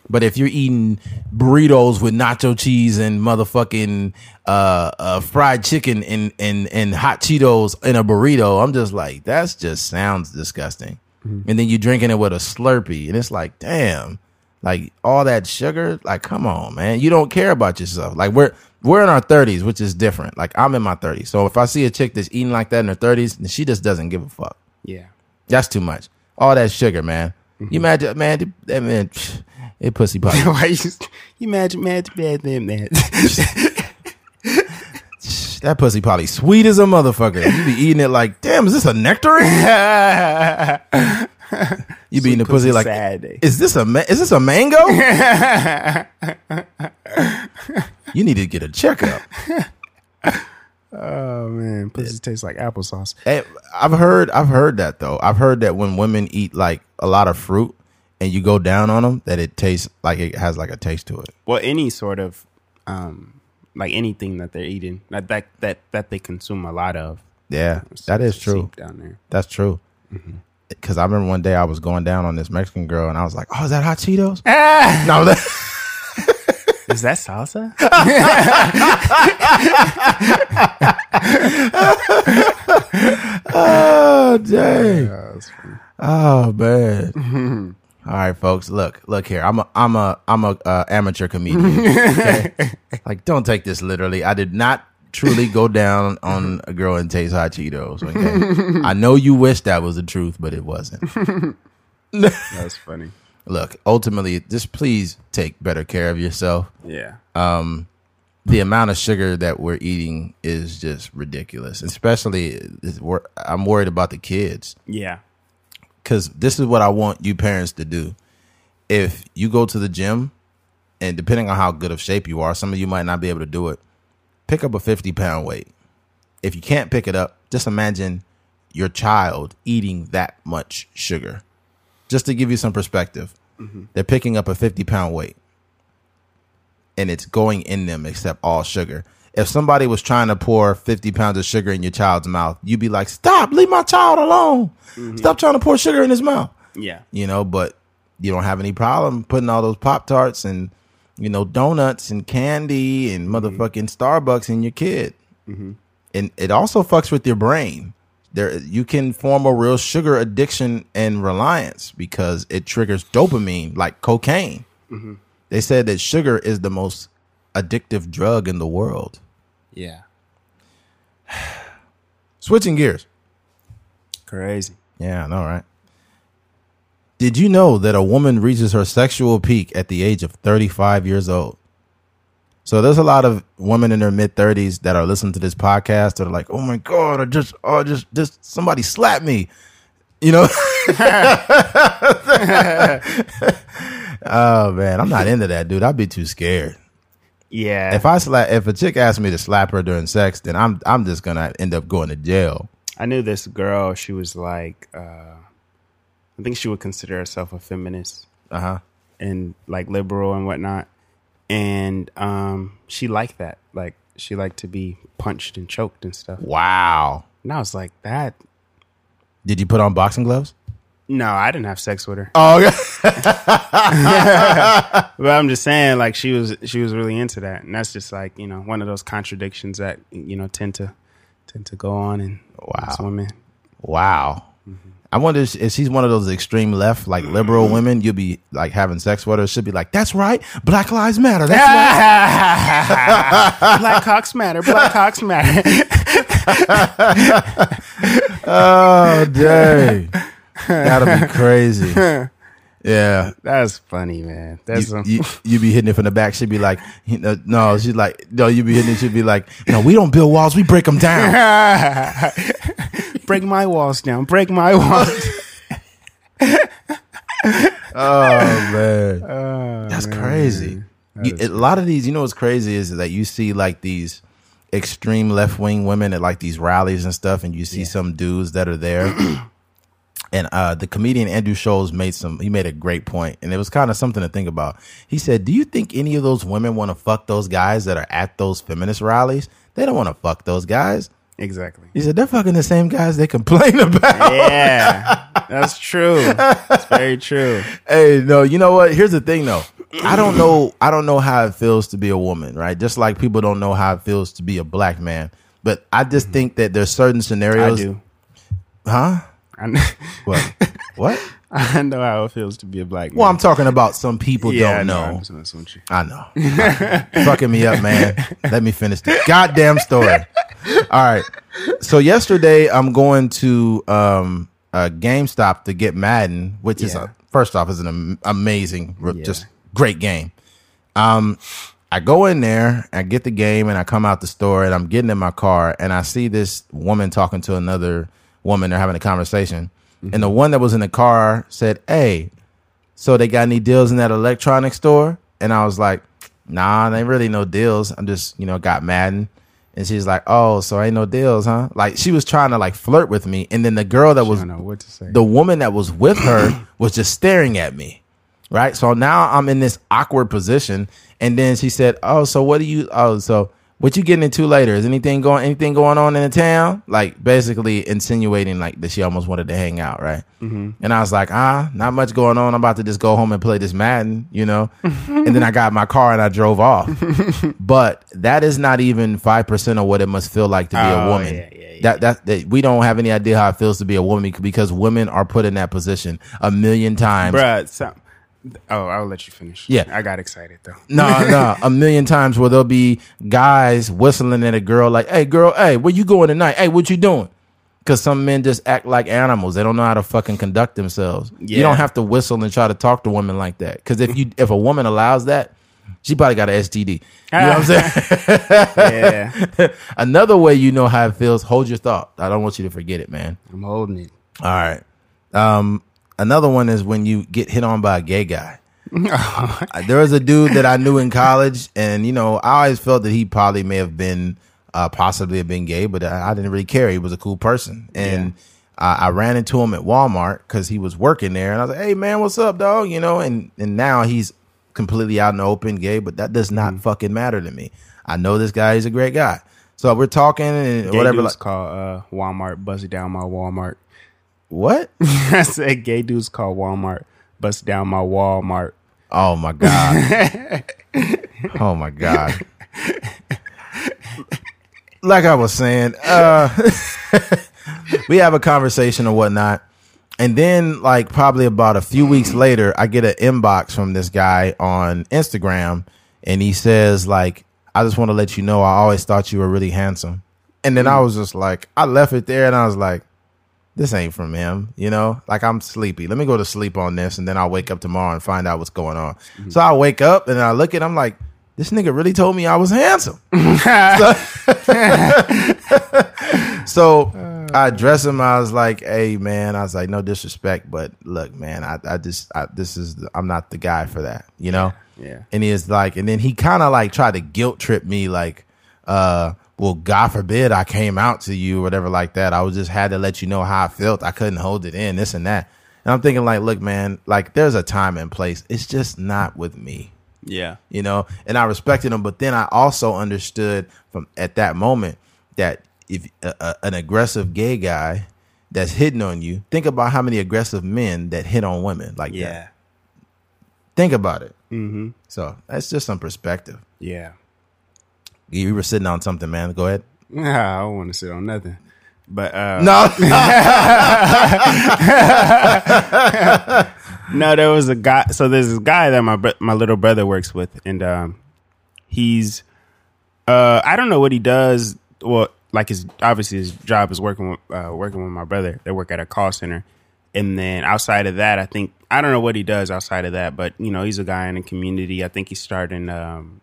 But if you're eating burritos with nacho cheese and motherfucking uh, uh, fried chicken and, and and hot Cheetos in a burrito, I'm just like, that's just sounds disgusting. And then you're drinking it with a Slurpee, and it's like, damn, like all that sugar. Like, come on, man, you don't care about yourself. Like we're we're in our 30s, which is different. Like I'm in my 30s, so if I see a chick that's eating like that in her 30s, then she just doesn't give a fuck. yeah. That's too much. All that sugar, man. Mm-hmm. You imagine, man, that man, it pussy pop. you? You imagine, man, bad man, man. that pussy probably sweet as a motherfucker. You be eating it like, damn, is this a nectarine? You be eating the pussy like, sad day. is this a ma- is this a mango? you need to get a checkup. Oh man, pussy tastes like applesauce. Hey, I've heard I've heard that though. I've heard that when women eat like a lot of fruit and you go down on them, that it tastes like it has like a taste to it. Well, any sort of, um, like anything that they're eating that that that, that they consume a lot of. Yeah, that is true. down there. That's true. Because I remember one day I was going down on this Mexican girl and I was like, "Oh, is that hot Cheetos?" no, that, Is that salsa? oh dang. Oh man. All right, folks. Look, look here. I'm a, I'm a, I'm a uh, amateur comedian. okay? like, don't take this literally. I did not truly go down on a girl and taste hot Cheetos. Okay, I know you wish that was the truth, but it wasn't. That's funny. Look, ultimately, just please take better care of yourself. Yeah. Um, the amount of sugar that we're eating is just ridiculous. Especially, I'm worried about the kids. yeah. because this is what I want you parents to do. If you go to the gym, and depending on how good of shape you are, some of you might not be able to do it. Pick up a 50 pound weight. If you can't pick it up, just imagine your child eating that much sugar. Just to give you some perspective, mm-hmm. they're picking up a 50 pound weight and it's going in them except all sugar. If somebody was trying to pour 50 pounds of sugar in your child's mouth, you'd be like, stop, leave my child alone. Mm-hmm. Stop trying to pour sugar in his mouth. Yeah. You know, but you don't have any problem putting all those Pop Tarts and, you know, donuts and candy and mm-hmm. motherfucking Starbucks in your kid. Mm-hmm. And it also fucks with your brain. There, you can form a real sugar addiction and reliance because it triggers dopamine like cocaine. Mm-hmm. They said that sugar is the most addictive drug in the world. Yeah. Switching gears. Crazy. Yeah, I know, right? Did you know that a woman reaches her sexual peak at the age of 35 years old? So there's a lot of women in their mid 30s that are listening to this podcast that are like, "Oh my god, I just oh just just somebody slapped me." You know? oh man, I'm not into that, dude. I'd be too scared. Yeah. If I slap, if a chick asks me to slap her during sex, then I'm I'm just gonna end up going to jail. I knew this girl. She was like, uh, I think she would consider herself a feminist Uh huh. and like liberal and whatnot. And um, she liked that. Like she liked to be punched and choked and stuff. Wow. And I was like, that. Did you put on boxing gloves? No, I didn't have sex with her. Oh, yeah. But I'm just saying, like she was, she was really into that, and that's just like you know one of those contradictions that you know tend to tend to go on and Wow. women. Wow. I wonder if if she's one of those extreme left, like liberal mm-hmm. women. You'll be like having sex with her. She'll be like, "That's right, Black Lives Matter." That's right. Black Cocks matter. Black Cocks matter. Oh, dang. That'll be crazy. Yeah. That's funny, man. That's You, you, you be hitting it from the back. She'd be like, you know, no, she's like, no, you be hitting it. She'd be like, no, we don't build walls. We break them down. break my walls down. Break my walls. Oh, man. Oh, That's man. crazy. You- a lot of these, you know, what's crazy is that you see like these extreme left wing women at like these rallies and stuff, and you see some dudes that are there. and uh, the comedian Andrew Schulz made some. He made a great point, and it was kind of something to think about. He said, "Do you think any of those women want to fuck those guys that are at those feminist rallies? They don't want to fuck those guys." Exactly. He said, "They're fucking the same guys they complain about." Yeah, that's true. It's very true. Hey, no, you know what? Here's the thing though. I don't know I don't know how it feels to be a woman, right? Just like people don't know how it feels to be a black man. But I just think that there's certain I scenarios do. Huh? I know, What? what? I know how it feels to be a black man. Well, I'm talking about some people yeah, don't I know. Messing with you. I know. Fucking me up, man. Let me finish the goddamn story. All right. So yesterday I'm going to um uh GameStop to get Madden, which is a, first off is an am- amazing Yeah. just great game. Um I go in there, I get the game and I come out the store and I'm getting in my car and I see this woman talking to another woman they're having a conversation. And the mm-hmm. one that was in the car said, "Hey, so they got any deals in that electronics store? And I was like, nah, they ain't really no deals. I'm just, you know, got Madden. And she's like, oh, so ain't no deals, huh? Like she was trying to like flirt with me. And then the girl that I was know what to say. the woman that was with her was just staring at me. Right. So now I'm in this awkward position. And then she said, Oh, so what do you oh, so what you getting into later? Is anything going anything going on in the town? Like basically insinuating like that she almost wanted to hang out, right? And I was like, ah, not much going on. I'm about to just go home and play this Madden, you know? and then I got my car and I drove off. but that is not even five percent of what it must feel like to be a Oh, woman. yeah, yeah, yeah. That, that that we don't have any idea how it feels to be a woman because women are put in that position a million times. Bruh, some, oh, I'll let you finish. Yeah. I got excited though. No, no, a million times where there'll be guys whistling at a girl like, "Hey, girl, hey, where you going tonight? Hey, what you doing?" Because some men just act like animals. They don't know how to fucking conduct themselves. You don't have to whistle and try to talk to women like that. Because if you if a woman allows that, she probably got an STD. You know what I'm saying? Yeah, Another way you know how it feels, hold your thought. I don't want you to forget it, man. I'm holding it. All right. Um, another one is when you get hit on by a gay guy. Uh, there was a dude that I knew in college, and you know, I always felt that he probably may have been, uh, possibly have been gay, but I, I didn't really care. He was a cool person, and uh, I ran into him at Walmart because he was working there, and I was like, "Hey, man, what's up, dog?" You know, and and now he's completely out in the open, gay, but that does not fucking matter to me. I know this guy; he's a great guy. So we're talking and Gay whatever. dudes Like, call uh, Walmart bust down my Walmart. What? I said gay dudes call Walmart bust down my Walmart. Oh my god. oh my god. Like I was saying, uh we have a conversation or whatnot. And then like probably about a few weeks later, I get an inbox from this guy on Instagram and he says like, I just want to let you know I always thought you were really handsome. And then I was just like, I left it there and I was like, this ain't from him, you know? Like I'm sleepy. Let me go to sleep on this and then I'll wake up tomorrow and find out what's going on. So I wake up and I look at him like, this nigga really told me I was handsome. so, so I address him. I was like, hey man, I was like, no disrespect, but look, man, I, I just, I, this is, I'm not the guy for that, you know? Yeah. And he is like, and then he kind of like tried to guilt trip me, like, uh, well, God forbid I came out to you or whatever like that. I was just had to let you know how I felt. I couldn't hold it in, this and that. And I'm thinking, like, look, man, like, there's a time and place. It's just not with me Yeah. you know and i respected him but then i also understood from at that moment that if a, a, an aggressive gay guy that's hitting on you think about how many aggressive men that hit on women like that Yeah. think about it Mm-hmm. so that's just some perspective Yeah. You were sitting on something man go ahead Yeah, I don't want to sit on nothing. But uh no No, there was a guy. So there's this guy that my my little brother works with, and um, he's uh, I don't know what he does. Well, like his obviously his job is working with uh, working with my brother. They work at a call center, and then outside of that, I think I don't know what he does outside of that, but you know he's a guy in the community. I think he's starting. Um,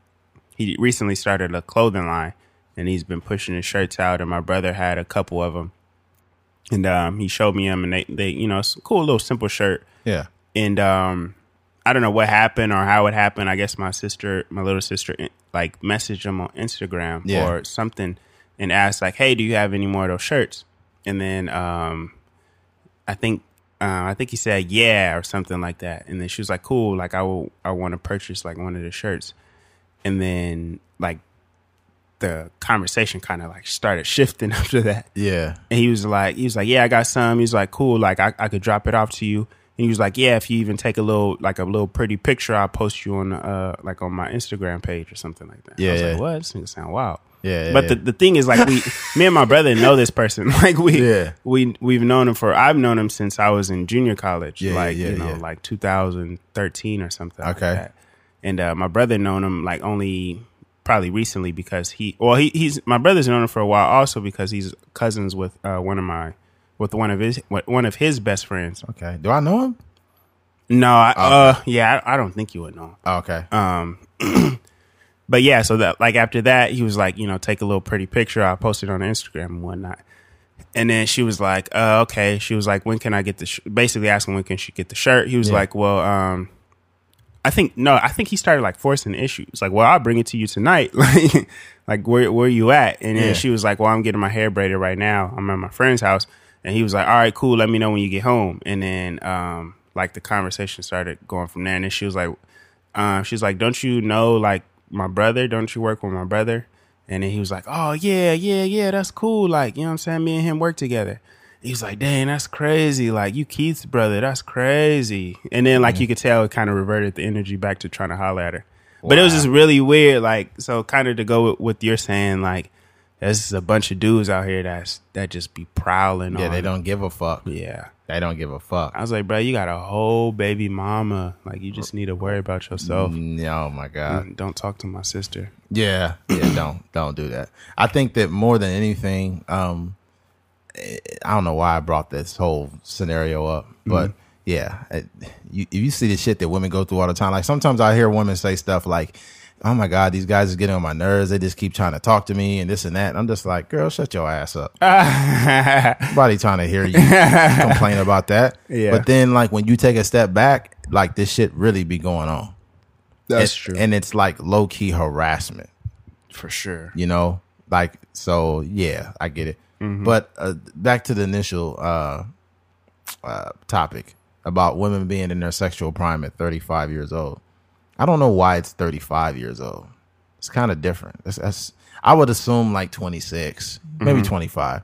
he recently started a clothing line, and he's been pushing his shirts out. And my brother had a couple of them, and um, he showed me them, and they they you know it's a cool little simple shirt yeah and um I don't know what happened or how it happened. I guess my sister, my little sister, eh, like messaged him on Instagram Yeah. or something and asked like, "Hey, do you have any more of those shirts?" And then um I think uh, I think he said yeah or something like that. And then she was like, "Cool, like I will I want to purchase like one of the shirts." And then like the conversation kind of like started shifting after that. yeah And he was like, he was like, yeah, I got some. He was like, cool, like I, I could drop it off to you. And he was like, yeah, if you even take a little, like a little pretty picture, I'll post you on, uh, like on my Instagram page or something like that. Yeah, I was yeah. like, what? This nigga sound wild. yeah, yeah But the, the thing is, like, we, me and my brother know this person. Like, we, Yeah. we, we've known him for, I've known him since I was in junior college, Yeah, like, yeah, you know, yeah. like 2013 or something. like Okay. that. And, uh, my brother known him like only probably recently because he, well, he, he's, my brother's known him for a while also because he's cousins with, uh, one of my, with one of his, one of his best friends. okay do i know him No, I, uh, yeah, I, I don't think you would know. oh, okay Um, but yeah, so that like after that, he was like, you know, take a little pretty picture. I posted on Instagram and whatnot. And then she was like, uh, okay. She was like, when can I get the? Sh-? Basically asking when can she get the shirt. He was Yeah. like, well, um, I think no, I think he started like forcing issues. Like, well, I'll bring it to you tonight. like, like where where you at? And then Yeah. she was like, well, I'm getting my hair braided right now. I'm at my friend's house. And he was like, all right, cool. Let me know when you get home. And then um, like the conversation started going from there. And then she was like, um, she's like, don't you know like my brother? Don't you work with my brother? And then he was like, oh yeah, yeah, yeah, that's cool. Like, you know what I'm saying? Me and him work together. He was like, dang, that's crazy. Like, you Keith's brother, that's crazy. And then, like, you could tell it kind of reverted the energy back to trying to holler at her. But it was just really weird. Like, so kind of to go with what you're saying, like, there's a bunch of dudes out here that's that just be prowling. yeah on. they don't give a fuck Yeah. they don't give a fuck I was like, bro, you got a whole baby mama. Like, you just need to worry about yourself. Mm, oh my god Don't talk to my sister. Yeah, yeah, don't don't do that. I think that more than anything, um, I don't know why I brought this whole scenario up, mm-hmm. but yeah, it, you if you see the shit that women go through all the time, like sometimes I hear women say stuff like, "Oh my god, these guys are getting on my nerves. They just keep trying to talk to me and this and that." And I'm just like, "Girl, shut your ass up." Nobody trying to hear you complain about that. Yeah. But then, like when you take a step back, like this shit really be going on. That's And- true. and it's like low key harassment for sure. you know like so yeah i get it but uh, back to the initial uh, uh, topic about women being in their sexual prime at 35 years old. I don't know why it's 35 years old. It's kind of different. That's, that's i would assume like 26 maybe 25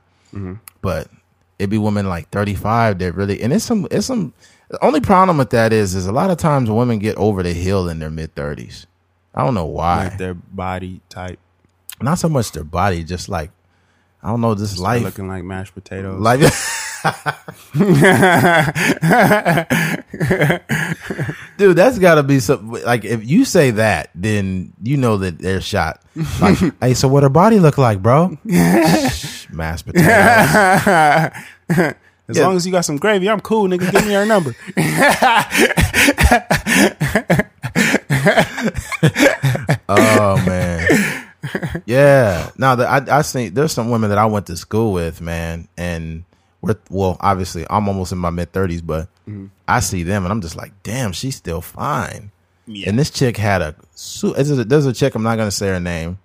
but it'd be women like 35 that really and it's some it's some the only problem with that is is a lot of times women get over the hill in their mid 30s i don't know why. Like their body type. not so much their body, just like I don't know, this Start life, looking like mashed potatoes. life. Dude, that's got to be some. Like, if you say that, then you know that they're shot. Like, hey, so what her body look like, bro? Shh, Mashed potatoes. as Yeah. long as you got some gravy, I'm cool, nigga. Give me your number. Oh man, yeah. Now that I I think there's some women that I went to school with, man, and we're well, obviously I'm almost in my mid thirties, but I see them and I'm just like, damn, she's still fine. Yeah. And this chick had a there's a, chick I'm not gonna say her name,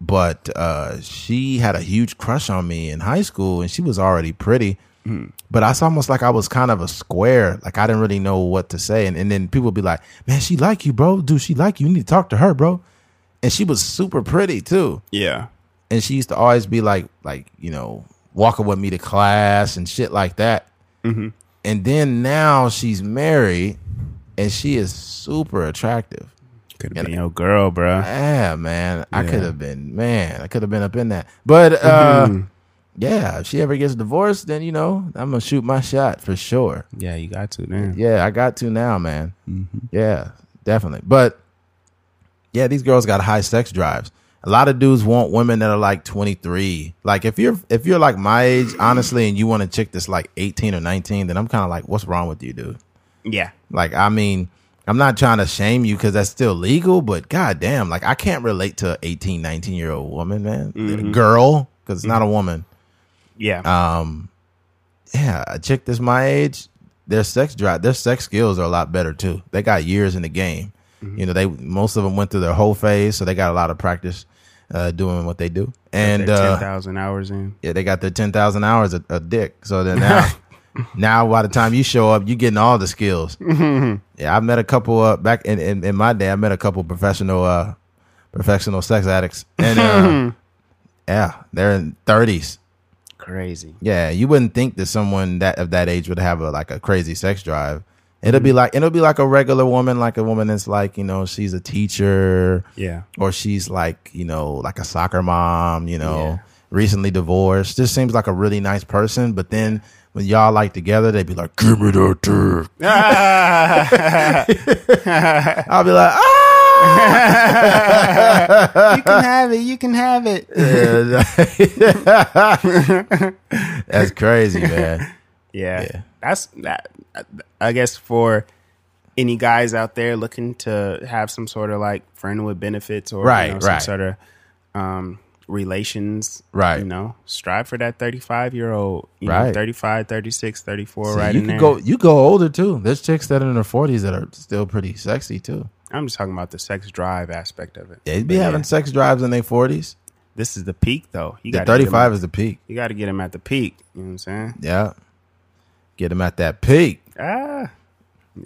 but uh, she had a huge crush on me in high school, and she was already pretty. But I was almost like I was kind of a square, like I didn't really know what to say, and, and then people would be like, "Man, she like you, bro. Dude, she like you. You need to talk to her, bro." And she was super pretty too yeah. and she used to always be like like you know walking with me to class and shit like that Mm-hmm. and then now she's married and she is super attractive Could have been your girl, bro. yeah man i could have been man i could have been up in that but uh Mhm. yeah if she ever gets divorced then you know i'm gonna shoot my shot for sure Yeah, you got to, man. yeah i got to now man Mm-hmm. yeah definitely but yeah these girls got high sex drives. A lot of dudes want women that are like 23 like if you're if you're like my age honestly and you want a chick that's like 18 or 19 then i'm kind of like what's wrong with you dude? Yeah. like i mean i'm not trying to shame you because that's still legal but god damn like i can't relate to an 18 19 year old woman man girl because it's not a woman. Yeah. um yeah a chick that's my age their sex drive their sex skills are a lot better too. They got years in the game Mm-hmm. you know they most of them went through their whole phase so they got a lot of practice uh doing what they do and uh 10,000 hours in. yeah they got their 10,000 hours a, of dick so then now now by the time you show up you getting all the skills yeah i met a couple uh back in, in in my day i met a couple professional uh professional sex addicts and uh yeah they're in 30s Crazy. yeah, you wouldn't think that someone that of that age would have a like a crazy sex drive. It'll Mm-hmm. be like it'll be like a regular woman, like a woman that's like you know she's a teacher Yeah. or she's like you know like a soccer mom, you know, Yeah. recently divorced. Just seems like a really nice person, but then when y'all like together, they'd be like, "Give me that dick." I'll be like, "Ah." you can have it. You can have it. That's crazy, man. Yeah. Yeah. That's that. I guess for any guys out there looking to have some sort of like friend with benefits or Right, you know, some right. sort of um, relations, Right. You know, strive for that 35 year old, you Right. know, 35, 36, 34, See, right you in there. go you go older too. There's chicks that are in their forties that are still pretty sexy too. I'm just talking about the sex drive aspect of it. They'd be But having yeah, sex drives in their forties. this is the peak though. You got thirty five is the peak. You got to get him at the peak. You know what I'm saying? Yeah. Get them at that peak. Ah,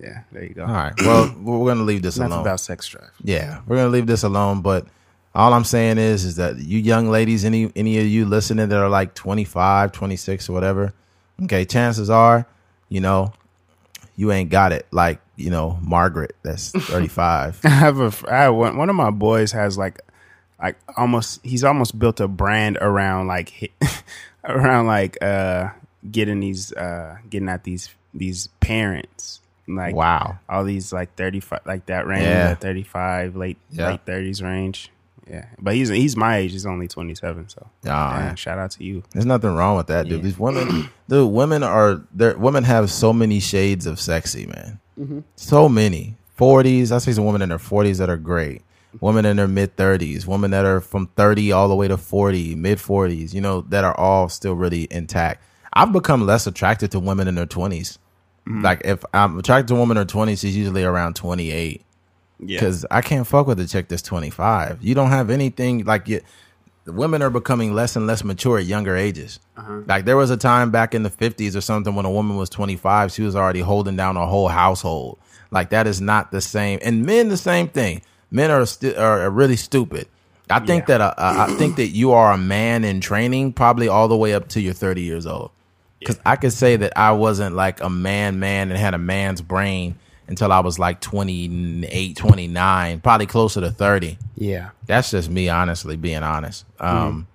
yeah. There you go. All right. Well, we're gonna leave this Enough alone. about sex drive. yeah, we're gonna leave this alone. But all I'm saying is, is that you young ladies, any any of you listening that are like 25, 26 or whatever, okay, chances are, you know, you ain't got it. Like you know, Margaret, that's 35. I have a I have one, one of my boys has like like almost he's almost built a brand around like around like uh getting these uh getting at these these parents like wow. all these like 35 like that range Yeah. that 35 late Yeah. late 30s range yeah but he's he's my age he's only 27 so Ah, yeah, shout out to you There's nothing wrong with that, dude. Yeah. These women, dude, women are there. Women have so many shades of sexy, man. Mm-hmm. So many. Forties. I see some women in their forties that are great. Women in their mid thirties. Women that are from thirty all the way to forty, mid forties. You know, that are all still really intact. I've become less attracted to women in their 20s Mm-hmm. Like if I'm attracted to a woman in her twenties, she's usually around twenty eight yeah because I can't fuck with a chick that's 25. You don't have anything like you. The women are becoming less and less mature at younger ages. Like there was a time back in the 50s or something when a woman was 25, she was already holding down a whole household. Like that is not the same. And men, the same thing. Men are sti- are really stupid. I think Yeah. that uh, I think that you are a man in training probably all the way up to you're 30 years old. Because I could say that I wasn't like a man, man, and had a man's brain until I was like 28, 29, probably closer to 30. yeah That's just me, honestly, being honest. Um,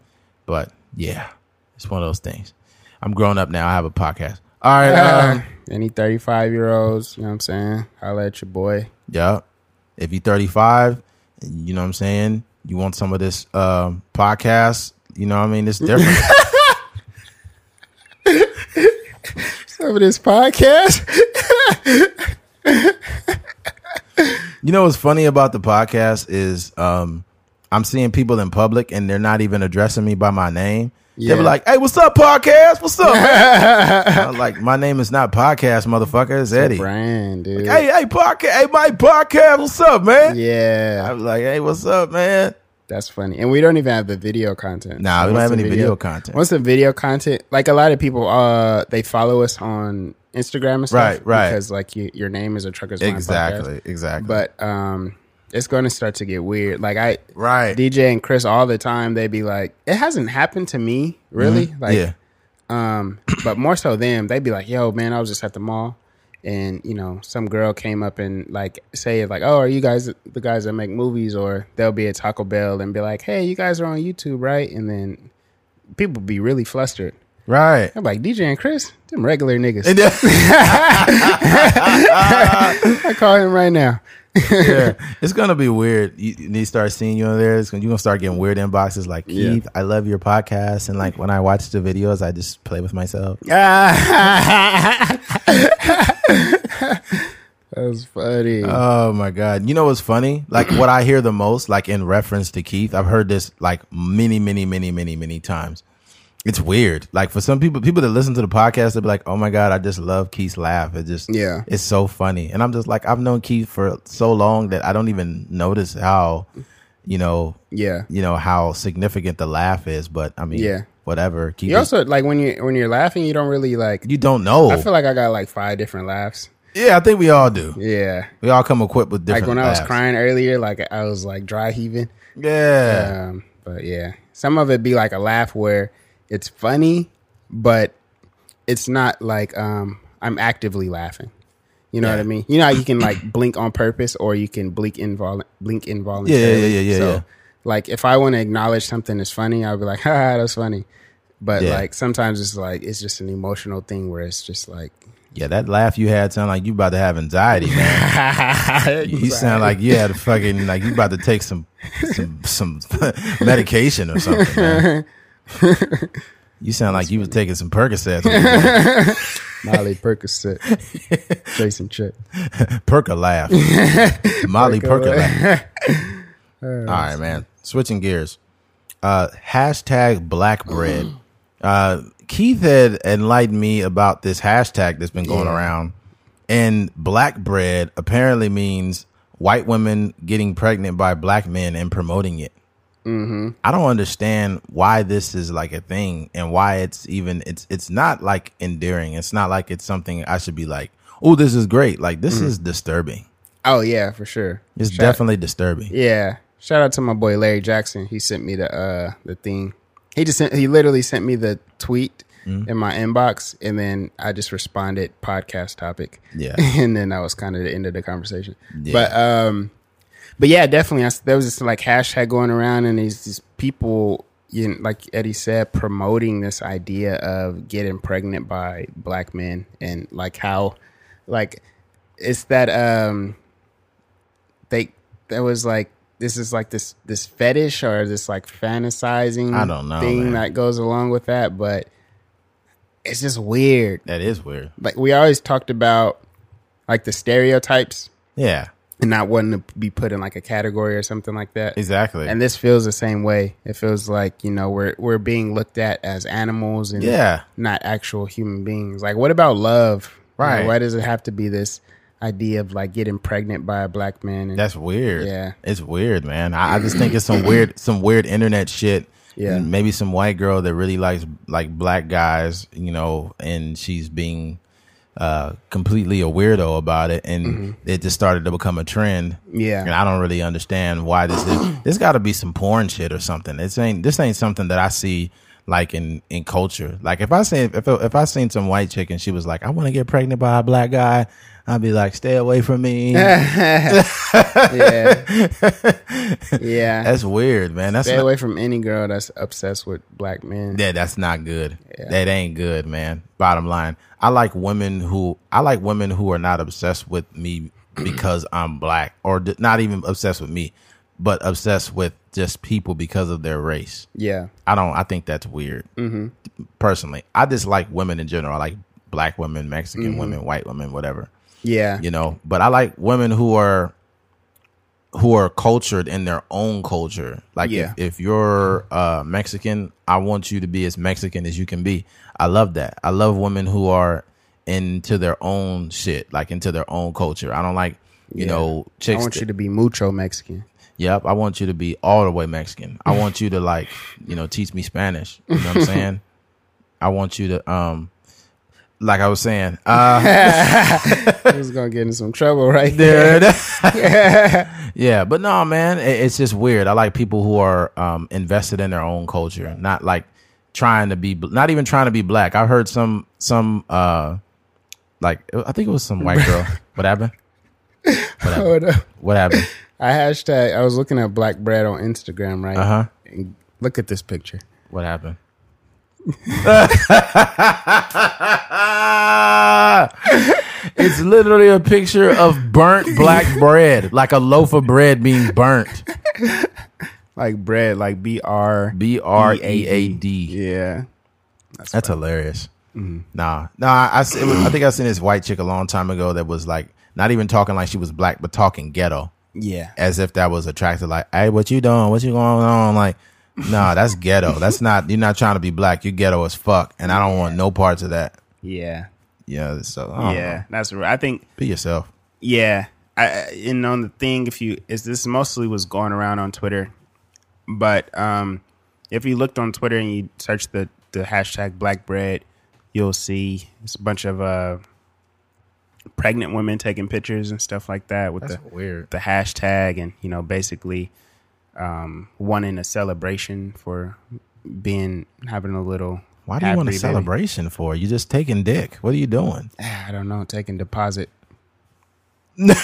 But yeah, it's one of those things. I'm grown up now. I have a podcast. All right. Um, any 35 year olds you know what i'm saying holla at your boy yeah. If you're 35, you know what I'm saying? You want some of this um, podcast, you know what I mean? It's different. of this podcast You know what's funny about the podcast is um I'm seeing people in public and they're not even addressing me by my name. They Yeah. be like, "Hey, what's up, podcast? What's up?" I'm like, "My name is not podcast, motherfucker. It's Eddie." Brand, dude. Hey, hey, podcast. Hey, my podcast. What's up, man? yeah, I was like, "Hey, what's up, man?" That's funny. And we don't even have the video content. Nah, we don't have any video content. Once the video content, like a lot of people, uh, they follow us on Instagram and stuff, Right, right. Because like you, your name is a truckers Exactly, podcast. exactly. But um, it's going to start to get weird. Like I, right, DJ and Chris all the time, They'd be like, it hasn't happened to me really. Like, yeah, um, but more so them, they'd be like, "Yo, man, I was just at the mall, and you know, some girl came up and like say like, oh, are you guys the guys that make movies?" Or they'll be at Taco Bell and be like, "Hey, you guys are on YouTube, right?" And then people be really flustered. right. I'm like, DJ and Chris, them regular niggas. I call him right now. yeah, it's gonna be weird. You, you need to start seeing you on there. It's gonna, you're gonna start getting weird inboxes like Yeah. Keith. I love your podcast, and like when I watch the videos, I just play with myself. that was funny. Oh my god! You know what's funny? Like what I hear the most, like in reference to Keith, I've heard this like many, many, many, many, many times. It's weird. Like for some people, people that listen to the podcast, they'll be like, "Oh my god, I just love Keith's laugh. It just, Yeah. it's so funny." And I'm just like, I've known Keith for so long that I don't even notice how, you know, yeah. you know how significant the laugh is. But I mean, Yeah. whatever. Keith, You is- also like when you when you're laughing, you don't really like. you don't know. I feel like I got like five different laughs. yeah, I think we all do. Yeah. We all come equipped with different. like when I was crying earlier, like I was like dry heaving. Yeah. Um, but yeah, some of it be like a laugh where it's funny, but it's not like um, I'm actively laughing. You know what I mean? You know how you can like blink on purpose, or you can blink invol blink involuntarily. Yeah, yeah, yeah, yeah, So, yeah. like if I want to acknowledge something is funny, I'll be like, "Ha, that's funny." But Yeah. like sometimes it's like it's just an emotional thing where it's just like Yeah, that laugh you had sound like you about to have anxiety, man. You sound like you had a fucking like you about to take some some some medication or something. Man. You sound like you was taking some Percocets, Molly Percocet, Jason Chip. Perca laugh, Molly Perca laugh. All right, man. Switching gears. Uh, hashtag black bred. Uh, Keith had enlightened me about this hashtag that's been going Yeah. around, and black bred apparently means white women getting pregnant by black men and promoting it. Mm-hmm. I don't understand why this is like a thing and why it's even it's it's not like endearing. It's not like it's something I should be like, oh, this is great. Like this is disturbing. Oh yeah, for sure. It's Shout- definitely disturbing. Yeah. Shout out to my boy Larry Jackson. He sent me the uh the thing. He just sent he literally sent me the tweet Mm-hmm. in my inbox and then I just responded podcast topic. Yeah. and then that was kind of the end of the conversation. Yeah. But um but yeah, definitely I, there was this like hashtag going around and these these people you know, like Eddie said promoting this idea of getting pregnant by black men and like how like it's that um they there was like this is like this this fetish or this like fantasizing I don't know, thing man. that goes along with that but it's just weird That is weird. like we always talked about like the stereotypes Yeah, and not wanting to be put in like a category or something like that exactly. and this feels the same way it feels like you know we're we're being looked at as animals and yeah, not actual human beings like what about love You know, Right. why does it have to be this idea of like getting pregnant by a black man and that's weird. Yeah. it's weird, man. I, I just think it's some weird, some weird internet shit. Yeah. And maybe some white girl that really likes like black guys, you know, and she's being uh completely a weirdo about it, and Mm-hmm. it just started to become a trend. Yeah. and I don't really understand why this is. This got to be some porn shit or something. This ain't this ain't something that I see like in in culture. Like if I say if if I seen some white chick and she was like, I want to get pregnant by a black guy, I'd be like, stay away from me. yeah yeah That's weird, man. That's stay not, away from any girl that's obsessed with black men yeah, that's not good. That ain't good, man. Bottom line, I like women who I like women who are not obsessed with me because I'm black, or d- not even obsessed with me, but obsessed with just people because of their race. yeah I don't. I think that's weird. Mm-hmm. Personally, I just like women in general. I like black women, Mexican women, white women, whatever. Yeah You know, but I like women who are who are cultured in their own culture. Like Yeah. if, if you're uh, Mexican, I want you to be as Mexican as you can be. I love that. I love women who are into their own shit, like into their own culture. I don't like, you Yeah. know, chicks. I want that- you to be mucho Mexican. Yep, I want you to be all the way Mexican. I want you to like, you know, teach me Spanish. You know what I'm saying? I want you to um like I was saying, uh I was gonna get in some trouble right there. there Yeah, but no, man, it, it's just weird. I like people who are um invested in their own culture, not like trying to be not even trying to be black. I heard some some uh like I think it was some white girl. what happened? Hold up. What happened? I hashtag. I was looking at black bread on Instagram, right? Uh-huh. Look at this picture. What happened? it's literally a picture of burnt black bread, like a loaf of bread being burnt. Like bread, like B R B R E A D. Yeah, That's hilarious. Mm-hmm. Nah, nah. I, I, was- I think I seen this white chick a long time ago that was like not even talking like she was black, but talking ghetto, yeah. as if that was attractive. Like, hey, what you doing? What you going on? Like, nah, that's ghetto. That's not. You're not trying to be black. You're ghetto as fuck, and I don't want no parts of that. Yeah, Yeah. So yeah. know. That's right. I think be yourself. Yeah, I, and on the thing, if you is this mostly was going around on Twitter, but um, if you looked on Twitter and you search the the hashtag Black Bred, you'll see it's a bunch of uh pregnant women taking pictures and stuff like that with That's the weird. the hashtag, and you know basically um wanting a celebration for being having a little. Why do you want a baby. celebration for? You just taking dick. What are you doing? I don't know, taking deposit. That's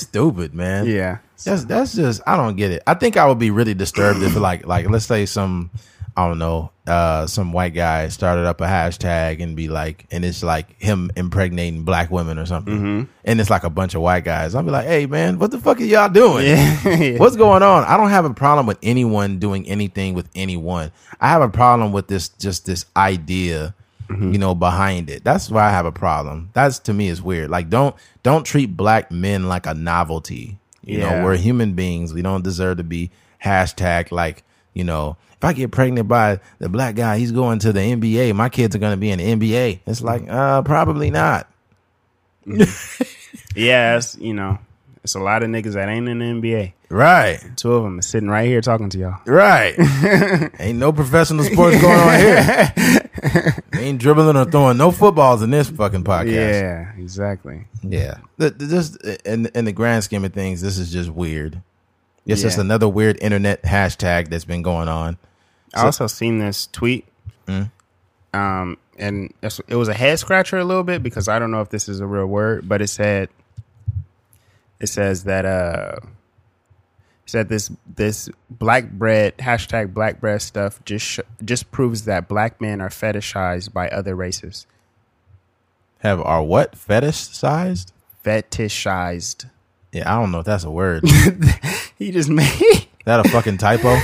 stupid, man. Yeah, That's that's just I don't get it. I think I would be really disturbed if like like let's say some I don't know uh some white guy started up a hashtag and be like and it's like him impregnating black women or something and it's like a bunch of white guys. I'll be like, hey man, what the fuck are y'all doing? Yeah. What's going on? I don't have a problem with anyone doing anything with anyone. I have a problem with this just this idea you know behind it that's why i have a problem that's to me is weird like don't don't treat black men like a novelty you Yeah. know we're human beings we don't deserve to be hashtag like you know if i get pregnant by the black guy he's going to the nba my kids are going to be in the nba it's like uh probably not Yeah, it's, you know, it's a lot of niggas that ain't in the NBA. right Two of them are sitting right here talking to y'all. right ain't no professional sports going on here ain't dribbling or throwing no footballs in this fucking podcast Yeah, exactly. Yeah. Just in in the grand scheme of things, this is just weird. It's just Yeah. another weird internet hashtag that's been going on. I also seen this tweet, um, and it was a head scratcher a little bit because I don't know if this is a real word, but it said, it says that uh, said this this black bred hashtag black bred stuff just sh- just proves that black men are fetishized by other races. Have our what fetishized? Fetishized. Yeah, I don't know if that's a word. He just made. that a fucking typo?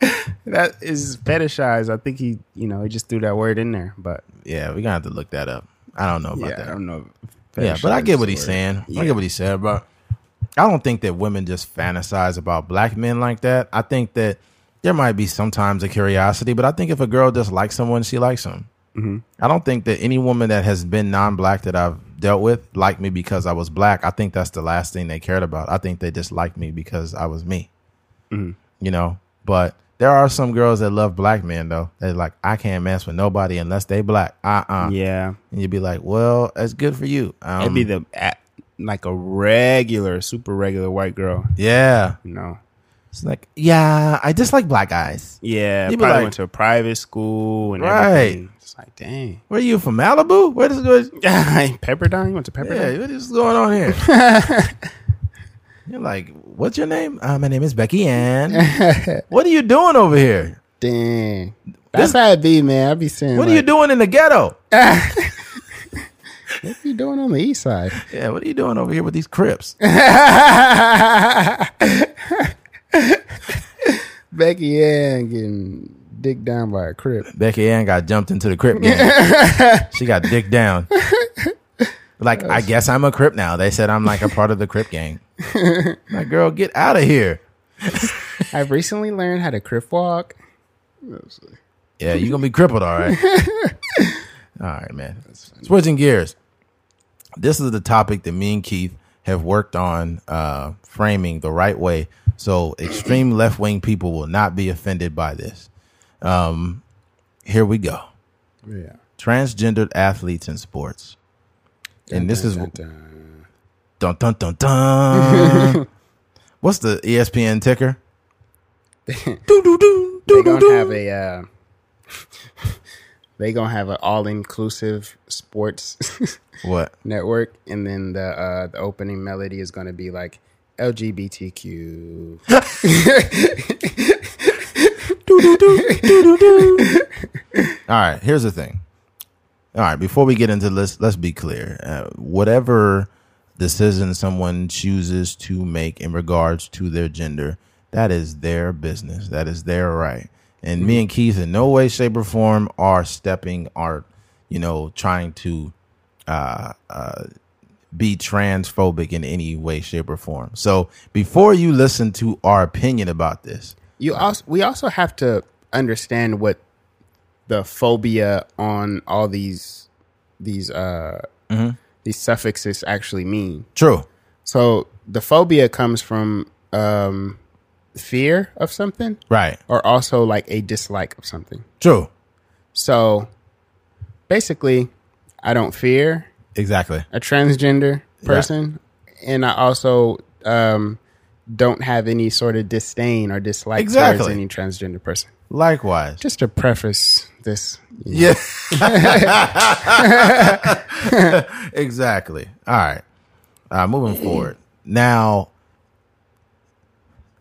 that is fetishized. I think he, you know, he just threw that word in there. But Yeah, we gonna have to look that up. I don't know about yeah, I don't know. Yeah, but I get what he's saying. word. I get what he said, but I don't think that women just fantasize about black men like that. I think that there might be sometimes a curiosity, but I think if a girl just likes someone, she likes them. Mm-hmm. I don't think that any woman that has been non-black that I've dealt with liked me because I was black. I think that's the last thing they cared about. I think they just liked me because I was me. Mm-hmm. You know, but there are some girls that love black men though. They're like, I can't mess with nobody unless they black. Uh uh Yeah, And you'd be like, well, that's good for you. Um, it'd be the like a regular, super regular white girl. yeah. You know. It's like, yeah, I dislike black guys. Yeah, be probably like- went to a private school and Right. everything. It's like, dang. Where are you from? Malibu? Where does go? Pepperdine? You went to Pepperdine. Yeah, what is going on here? You're like, what's your name? Uh, my name is Becky Ann. what are you doing over here? Dang. That's how it be, man. I be saying, What are you doing in the ghetto? What are you doing on the east side? Yeah, what are you doing over here with these Crips? Becky Ann getting dicked down by a crip. Becky Ann got jumped into the Crip gang. she got dicked down. Like, I guess I'm a Crip now. They said I'm like a part of the Crip gang. My girl, get out of here. I've recently learned how to crip walk. Yeah, you're gonna be crippled, all right. all right, man. Switching gears. This is the topic that me and Keith have worked on uh, framing the right way, so extreme left wing people will not be offended by this. Um, here we go. Yeah. Transgendered athletes in sports, and this is Dun, dun. dun dun dun dun. What's the ESPN ticker? do, do, do, They do, do, gonna do. have a. Uh, they gonna have an all-inclusive sports what? network, and then the uh, the opening melody is gonna be like LGBTQ. All right, here's the thing. All right, before we get into this, let's be clear. Uh, whatever decision someone chooses to make in regards to their gender, that is their business. That is their right. And me and Keith, in no way, shape, or form, are stepping, are you know, trying to uh, uh, be transphobic in any way, shape, or form. So before you listen to our opinion about this, You also we also have to understand what the phobia on all these these uh these suffixes actually mean. true, So the phobia comes from um fear of something right, or also like a dislike of something. true, So basically I don't fear exactly. a transgender person and I also um don't have any sort of disdain or dislike towards any transgender person. Likewise. just to preface this, you know, Yeah. exactly. All right. Uh, moving forward. Now,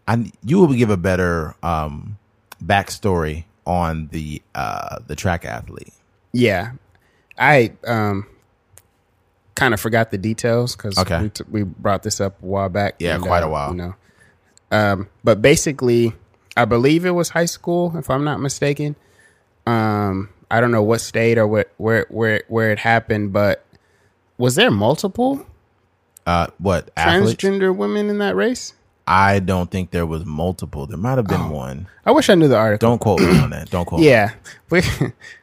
I you will give a better um, backstory on the uh, the track athlete. yeah, I um kind of forgot the details because Okay. we, t- we brought this up a while back. Yeah, quite a while. You know, um, but basically, I believe it was high school, if I'm not mistaken. Um, I don't know what state or what where where where it happened, but was there multiple Uh, what athletes? transgender women in that race? I don't think there was multiple. There might have been Oh. one. I wish I knew the article. Don't quote me on that. Don't quote. me. Yeah, we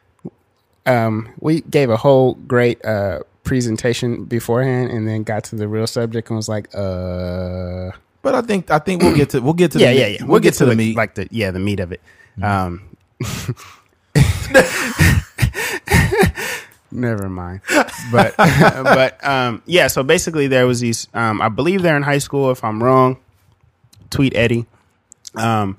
um we gave a whole great uh presentation beforehand, and then got to the real subject and was like, uh, But I think I think we'll get to we'll get to yeah, the yeah, yeah. We'll, get, to the meat. like the yeah the meat of it. Um, never mind. But but um yeah. So basically, there was these. Um, I believe they're in high school. If I'm wrong, tweet Eddie. Um,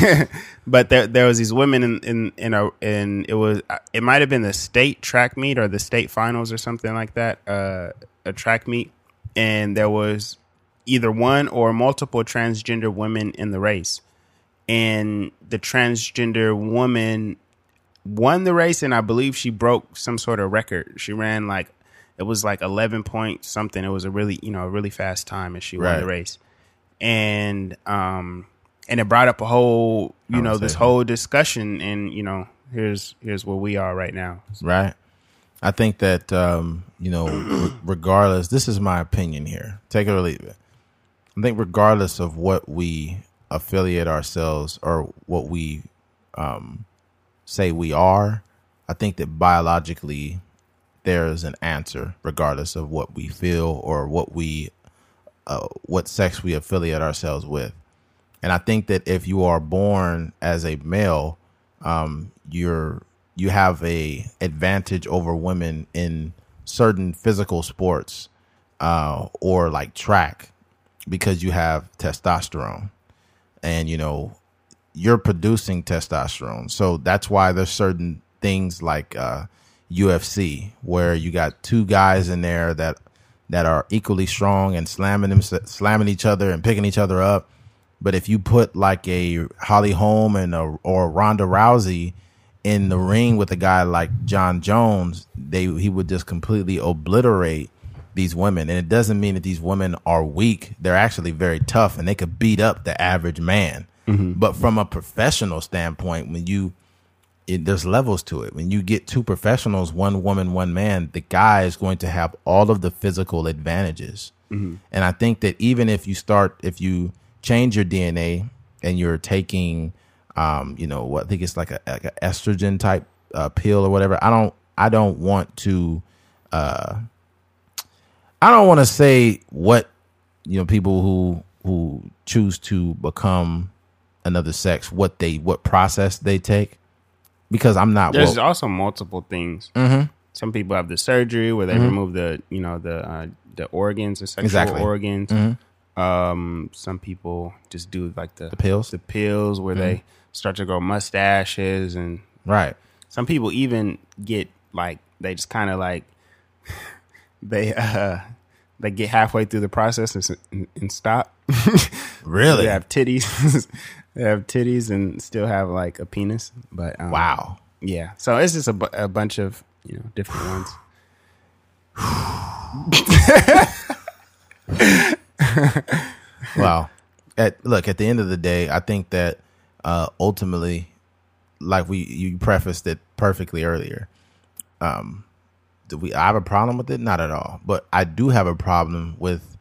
but there there was these women in in in a in it was it might have been the state track meet or the state finals or something like that. Uh, a track meet, and there was either one or multiple transgender women in the race, and the transgender woman won the race, and I believe she broke some sort of record. She ran like it was like eleven point something. It was a really you know a really fast time, and she won the race, and um and it brought up a whole you know this whole discussion, and you know here's here's where we are right now. right? I think that um, you know, re- regardless, this is my opinion here. Take it or leave it. I think regardless of what we affiliate ourselves or what we um, say we are, I think that biologically there is an answer, regardless of what we feel or what we, uh, what sex we affiliate ourselves with. And I think that if you are born as a male, um, you're you have a advantage over women in certain physical sports uh, or like track because you have testosterone, and you know you're producing testosterone. So that's why there's certain things like uh, UFC where you got two guys in there that that are equally strong and slamming them, slamming each other and picking each other up. But if you put like a Holly Holm and a, or Ronda Rousey in the ring with a guy like Jon Jones, they he would just completely obliterate these women. And it doesn't mean that these women are weak. They're actually very tough and they could beat up the average man. Mm-hmm. But from a professional standpoint, when you it, there's levels to it. When you get two professionals, one woman, one man, the guy is going to have all of the physical advantages. Mm-hmm. And I think that even if you start, if you change your DNA and you're taking, um, you know, what I think it's like a, like a estrogen type uh, pill or whatever. I don't, I don't want to, uh, I don't want to say what you know people who who choose to become another sex what they what process they take because I'm not There's also multiple things. Mm-hmm. Some people have the surgery where they remove the you know the uh, the organs, the sexual Exactly. organs. Mhm. Um, some people just do like the the pills the pills where they start to grow mustaches, and right some people even get like they just kind of like they uh they get halfway through the process and, and, and stop. really They have titties. they have titties and still have like a penis. But um, wow yeah. So it's just a, bu- a bunch of you know different ones. wow. At look at the end of the day I think that uh ultimately like we you prefaced it perfectly earlier um do we I have a problem with it? Not at all. But I do have a problem with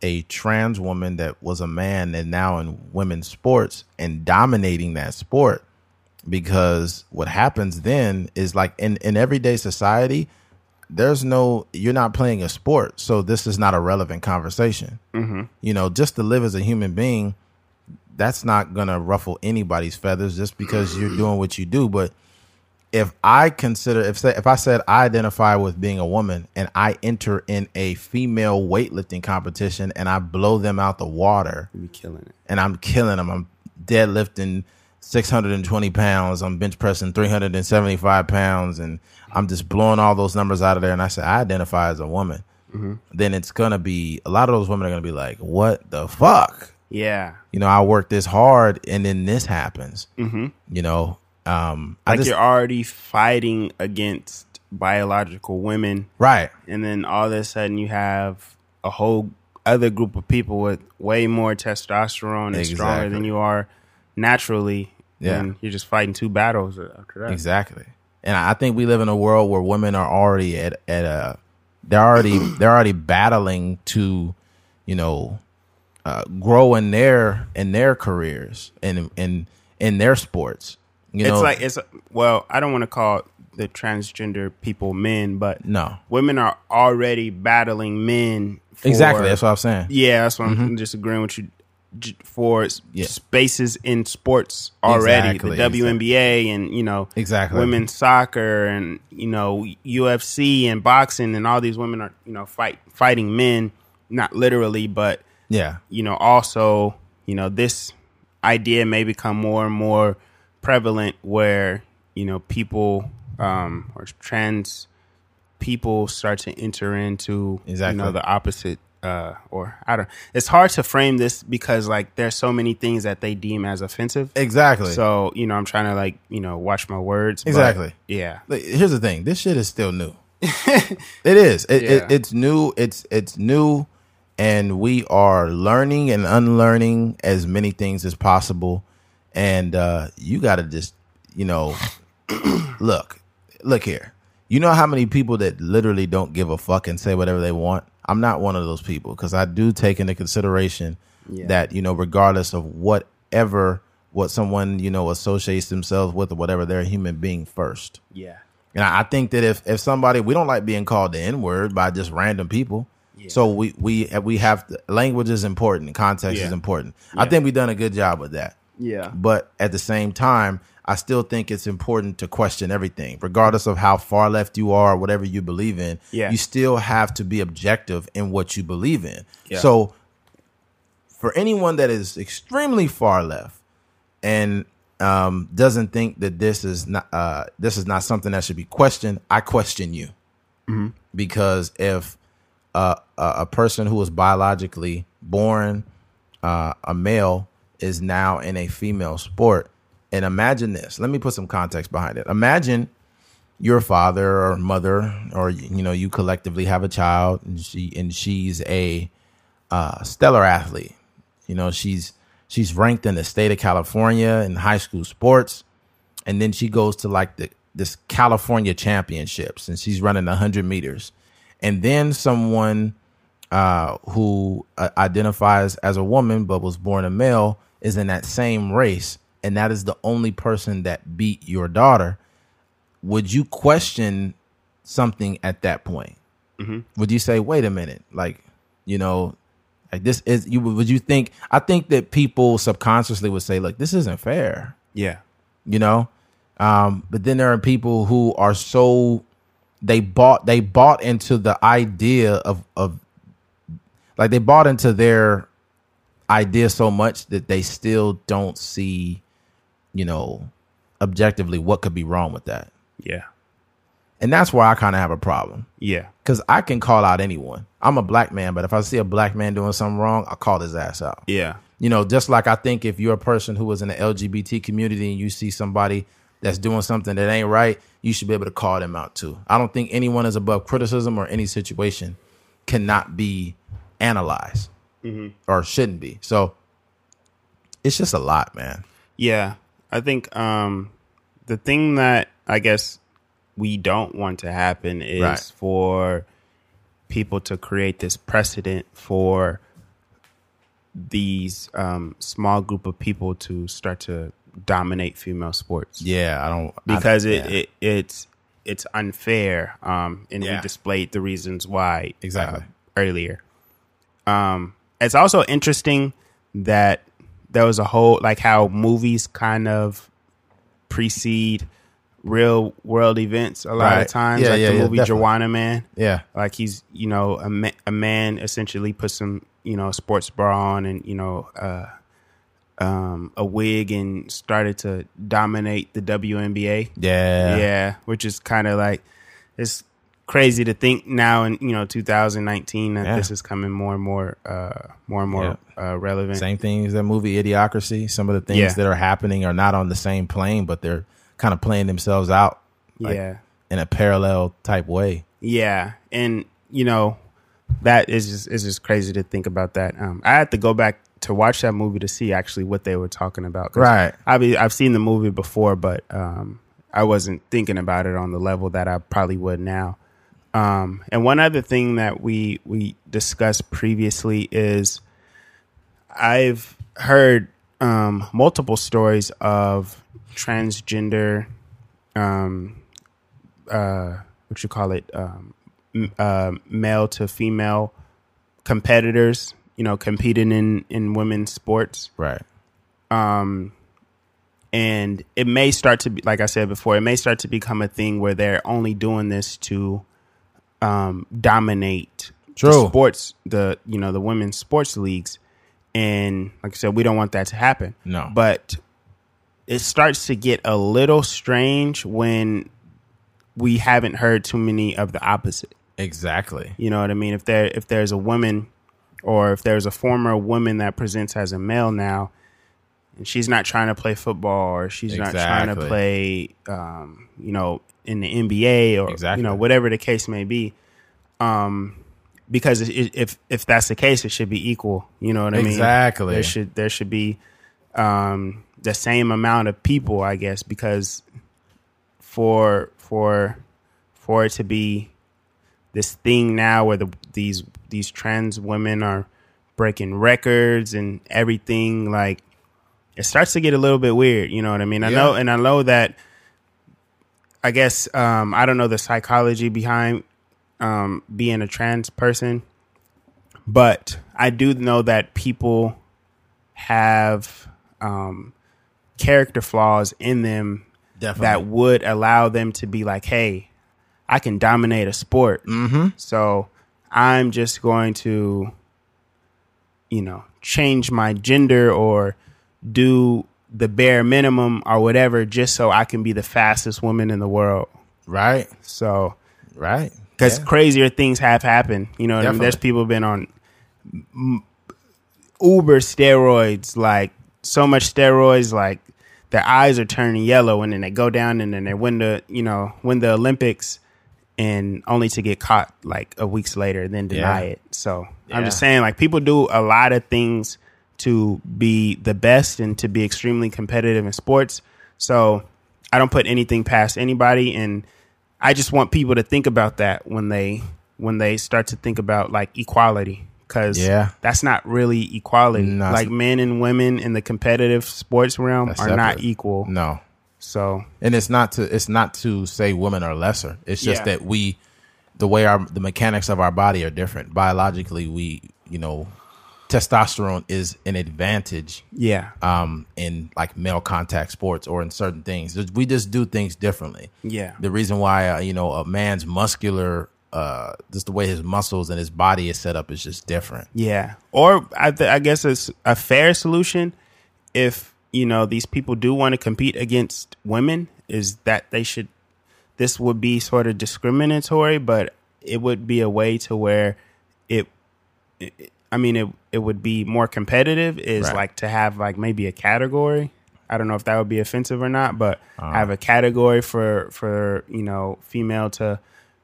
a trans woman that was a man and now in women's sports and dominating that sport because what happens then is like in in everyday society there's no you're not playing a sport so this is not a relevant conversation Mm-hmm. you know just to live as a human being that's not gonna ruffle anybody's feathers just because you're doing what you do but if i consider if say, if i said i identify with being a woman and i enter in a female weightlifting competition and i blow them out the water You killing it. and i'm killing them i'm deadlifting 620 pounds. I'm bench pressing 375 pounds and i'm just blowing all those numbers out of there. And i say i identify as a woman. Then it's gonna be a lot of those women are gonna be like what the fuck? Yeah. you know i work this hard and then this happens. Mm-hmm. you know um i Like just you're already fighting against biological women, right. And then all of a sudden you have a whole other group of people with way more testosterone and stronger than you are naturally. Yeah. And you're just fighting two battles after that. Exactly. And I think we live in a world where women are already at at a they're already they're already battling to, you know, uh, grow in their in their careers and in in their sports. You know, it's like it's well, I don't want to call the transgender people men, but no, women are already battling men. For, exactly. That's what I'm saying. Yeah, that's what I'm just agreeing with you. For Yeah. spaces in sports already, Exactly, the WNBA and you know Exactly. women's soccer and you know UFC and boxing and all these women are you know fight fighting men, not literally, but Yeah. you know also you know this idea may become more and more prevalent where you know people um or trans people start to enter into Exactly. you know the opposite uh or i don't it's hard to frame this because like there's so many things that they deem as offensive. Exactly. so you know i'm trying to like you know watch my words Exactly. yeah. Like, here's the thing. This shit is still new. It is. It, Yeah. it, it's new. It's it's new and we are learning and unlearning as many things as possible. And uh you gotta just you know look. Look here. You know how many people that literally don't give a fuck and say whatever they want i'm not one of those people because i do take into consideration Yeah. that you know regardless of whatever what someone you know associates themselves with or whatever they're a human being first yeah and I think that if, if somebody we don't like being called the N word by just random people, so we we we have to, language is important, context Yeah. is important. I think we've done a good job with that. yeah But at the same time, I still think it's important to question everything, regardless of how far left you are, whatever you believe in. Yeah. You still have to be objective in what you believe in. Yeah. So, for anyone that is extremely far left and um, doesn't think that this is not uh, this is not something that should be questioned, I question you because if uh, a, a person who was biologically born uh, a male is now in a female sport, and imagine this. Let me put some context behind it. Imagine your father or mother, or you know, you collectively have a child, and she and she's a uh, stellar athlete. You know, she's she's ranked in the state of California in high school sports, and then she goes to like the this California championships, and she's running hundred meters, and then someone uh, who uh, identifies as a woman but was born a male is in that same race, and that is the only person that beat your daughter, would you question something at that point? Would you say, "Wait a minute, like, you know, like this is you"? Would you think? I think that people subconsciously would say, "Look, this isn't fair." Yeah. you know um but then there are people who are so they bought they bought into the idea of of like they bought into their idea so much that they still don't see you know objectively what could be wrong with that Yeah. and that's where i kind of have a problem Yeah. because i can call out anyone i'm a black man but if i see a black man doing something wrong i'll call his ass out Yeah. you know, just like I think if you're a person who is in the LGBT community and you see somebody that's doing something that ain't right, you should be able to call them out too. I don't think anyone is above criticism or any situation cannot be analyzed mm-hmm. or shouldn't be. So it's just a lot, man. Yeah, I think um, the thing that I guess we don't want to happen is Right. for people to create this precedent for these um, small group of people to start to dominate female sports Yeah, I don't I- because it, yeah. it it's it's unfair um, and Yeah. we displayed the reasons why Exactly. uh, earlier um, it's also interesting that there was a whole like how movies kind of precede real world events a lot Right. of times Yeah, like yeah, the yeah, movie definitely. Juwanna Mann yeah, like he's you know a, ma- a man essentially put some you know sports bra on and you know uh um a wig and started to dominate the WNBA yeah, yeah, which is kind of like it's crazy to think now in you know 2019 that Yeah. this is coming more and more uh more and more uh relevant Same thing as that movie Idiocracy. Some of the things Yeah. that are happening are not on the same plane, but they're kind of playing themselves out like, yeah in a parallel type way. Yeah, and you know that is just is just crazy to think about that. Um, I had to go back to watch that movie to see actually what they were talking about. Right. I've I've seen the movie before, but um, I wasn't thinking about it on the level that I probably would now. Um, and one other thing that we we discussed previously is I've heard um, multiple stories of transgender um, uh, what you call it, um, uh, male to female competitors, you know, competing in, in women's sports. Right. Um, and it may start to be, like I said before, it may start to become a thing where they're only doing this to um, dominate the sports, the, you know, the women's sports leagues. And like I said, we don't want that to happen. No. But it starts to get a little strange when we haven't heard too many of the opposite. Exactly. You know what I mean? If there if there's a woman or if there's a former woman that presents as a male now and she's not trying to play football or she's not trying to play um, you know, in the NBA or Exactly. you know, whatever the case may be. Um because it, if if that's the case, it should be equal. You know what I mean? Exactly. There should there should be um, the same amount of people, I guess, because for for for it to be this thing now where the these these trans women are breaking records and everything, like it starts to get a little bit weird. You know what I mean? I Yeah. know, and I know that. I guess um, I don't know the psychology behind um, being a trans person, but I do know that people have um, character flaws in them Definitely. that would allow them to be like, hey, I can dominate a sport. Mm-hmm. So I'm just going to, you know, change my gender or do the bare minimum or whatever just so I can be the fastest woman in the world. right. So, Right. because Yeah. crazier things have happened. You know, what I mean? there's people been on uber steroids, like so much steroids, like their eyes are turning yellow, and then they go down and then they win the, you know, win the Olympics, and only to get caught like a weeks later, and then deny Yeah. it. So I'm just saying, like people do a lot of things to be the best and to be extremely competitive in sports. So I don't put anything past anybody, and I just want people to think about that when they when they start to think about like equality because Yeah. that's not really equality. No, like men and women in the competitive sports realm are not equal. No, So and it's not to it's not to say women are lesser. It's just Yeah. that we, the way our the mechanics of our body are different. Biologically, we you know, testosterone is an advantage yeah, um in like male contact sports or in certain things. We just do things differently. yeah, the reason why uh, you know a man's muscular uh just the way his muscles and his body is set up is just different yeah. Or I, th- I guess it's a fair solution if you know these people do want to compete against women is that they should. This would be sort of discriminatory, but it would be a way to where it. it I mean, it it would be more competitive. Is Right. like to have like maybe a category. I don't know if that would be offensive or not, but Uh-huh. have a category for for you know female to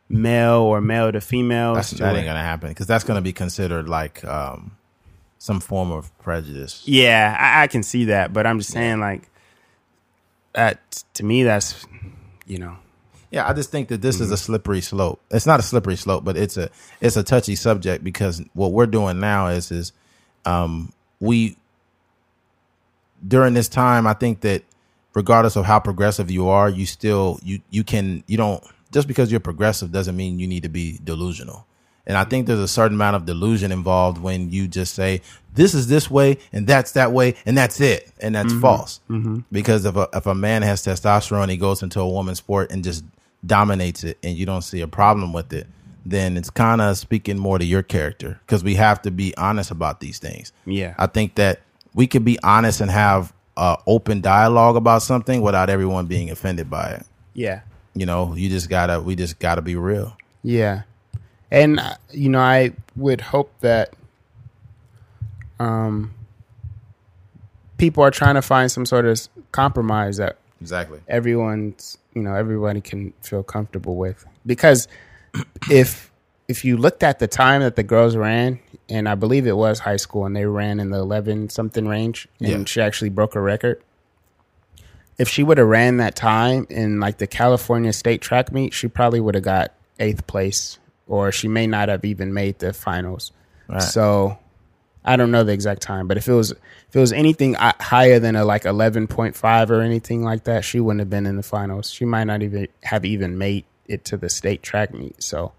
male or male to female. that's that ain't gonna happen because that's gonna be considered like um some form of prejudice Yeah, I, I can see that, but I'm just saying, like, that to me, that's you know, yeah i just think that this Mm-hmm. is a slippery slope. It's not a slippery slope but it's a it's a touchy subject because what we're doing now is is um we during this time i think that regardless of how progressive you are you still you you can you don't just because you're progressive doesn't mean you need to be delusional. And i think there's a certain amount of delusion involved when you just say this is this way and that's that way and that's it and that's false. Because if a, if a man has testosterone he goes into a woman's sport and just dominates it and you don't see a problem with it then it's kind of speaking more to your character because we have to be honest about these things yeah, I think that we could be honest and have uh, open dialogue about something without everyone being offended by it. yeah, You know, you just gotta, we just gotta be real. yeah, and uh, you know, I would hope that um people are trying to find some sort of compromise that Exactly. everyone's you know everybody can feel comfortable with because if if you looked at the time that the girls ran and i believe it was high school and they ran in the 11 something range and Yeah. she actually broke a record if she would have ran that time in like the california state track meet she probably would have got eighth place or she may not have even made the finals Right. so I don't know the exact time, but if it was if it was anything higher than a like eleven point five or anything like that, she wouldn't have been in the finals. She might not even have even made it to the state track meet. So,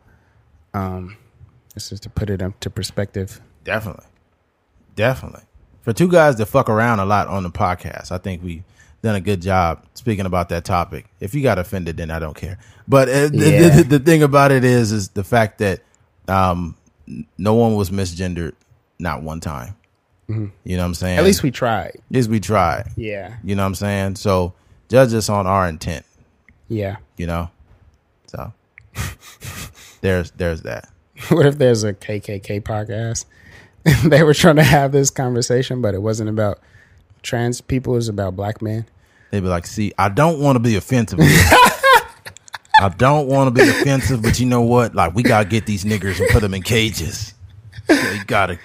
um, this is to put it into perspective. Definitely. Definitely. For two guys that fuck around a lot on the podcast, I think we done a good job speaking about that topic. If you got offended, then I don't care. But uh, the, Yeah. the, the thing about it is, is the fact that um, no one was misgendered, not one time. Mm-hmm. You know what I'm saying? At least we tried. At least we tried. Yeah, You know what I'm saying? So judge us on our intent, yeah. you know? So there's there's that. what if there's a KKK podcast? they were trying to have this conversation, but it wasn't about trans people. It was about black men. They'd be like, see, I don't want to be offensive. I don't want to be offensive, but you know what? Like, we got to get these niggers and put them in cages. You got to.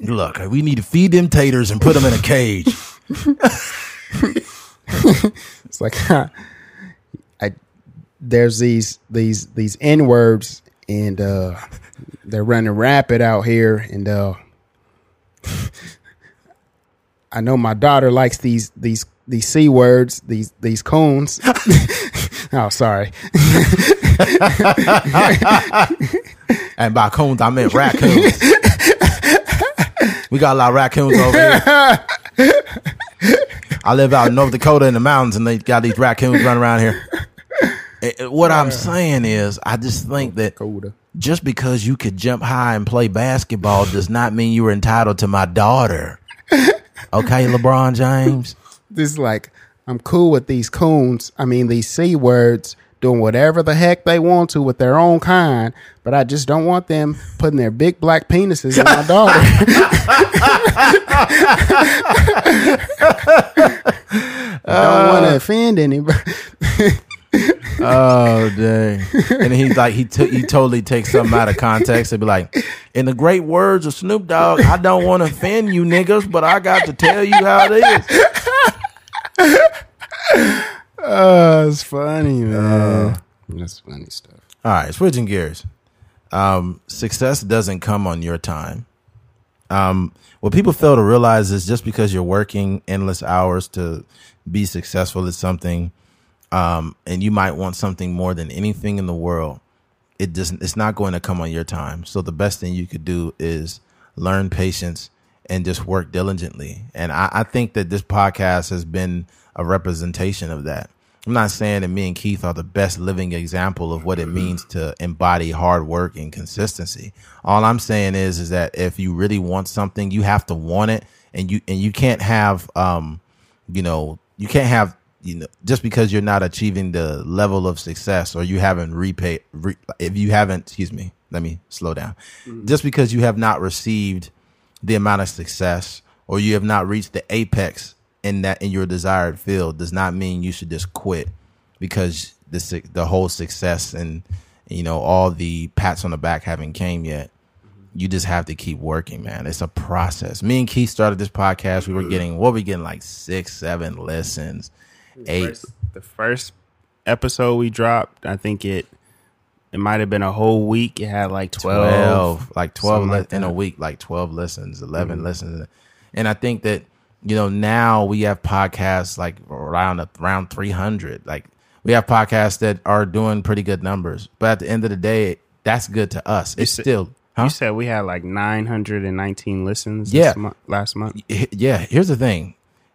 Look, we need to feed them taters and put them in a cage. It's like I there's these these these N words and uh they're running rapid out here and uh I know my daughter likes these these these C words, these these cones. oh, sorry. And by cones I meant raccoons. We got a lot of raccoons over here. I live out in North Dakota in the mountains, and they got these raccoons running around here. What I'm saying is, I just think that just because you could jump high and play basketball does not mean you were entitled to my daughter. Okay, LeBron James. This is like I'm cool with these coons. I mean these C words doing whatever the heck they want to with their own kind, but I just don't want them putting their big black penises in my daughter. I don't want to uh, offend anybody. Oh dang! And he's like, he took, he totally takes something out of context. and be like, in the great words of Snoop Dogg, I don't want to offend you niggas, but I got to tell you how it is. Oh, it's funny, man. That's funny stuff. All right, switching gears. um, success doesn't come on your time. Um, what people fail to realize is just because you're working endless hours to be successful at something, um, and you might want something more than anything in the world, it doesn't. It's not going to come on your time. So the best thing you could do is learn patience and just work diligently. And I, I think that this podcast has been a representation of that. I'm not saying that me and Keith are the best living example of what it means to embody hard work and consistency. All I'm saying is is that if you really want something, you have to want it and you and you can't have um you know, you can't have you know just because you're not achieving the level of success or you haven't repaid re, if you haven't excuse me, let me slow down. Mm-hmm. Just because you have not received the amount of success or you have not reached the apex in that in your desired field does not mean you should just quit because the the whole success and you know all the pats on the back haven't came yet. You just have to keep working, man. It's a process. Me and Keith started this podcast. We were getting what we getting like six, seven listens, eight. First, the first episode we dropped, I think it it might have been a whole week. It had like 12, 12 like 12 li- like in a week, like 12 listens, 11 mm-hmm. listens. And I think that you know, now we have podcasts like around around 300. Like we have podcasts that are doing pretty good numbers, but at the end of the day, that's good to us. It's said, still. Huh? You said we had like 919 listens. Yeah, mo- last month. Yeah. Here's the thing,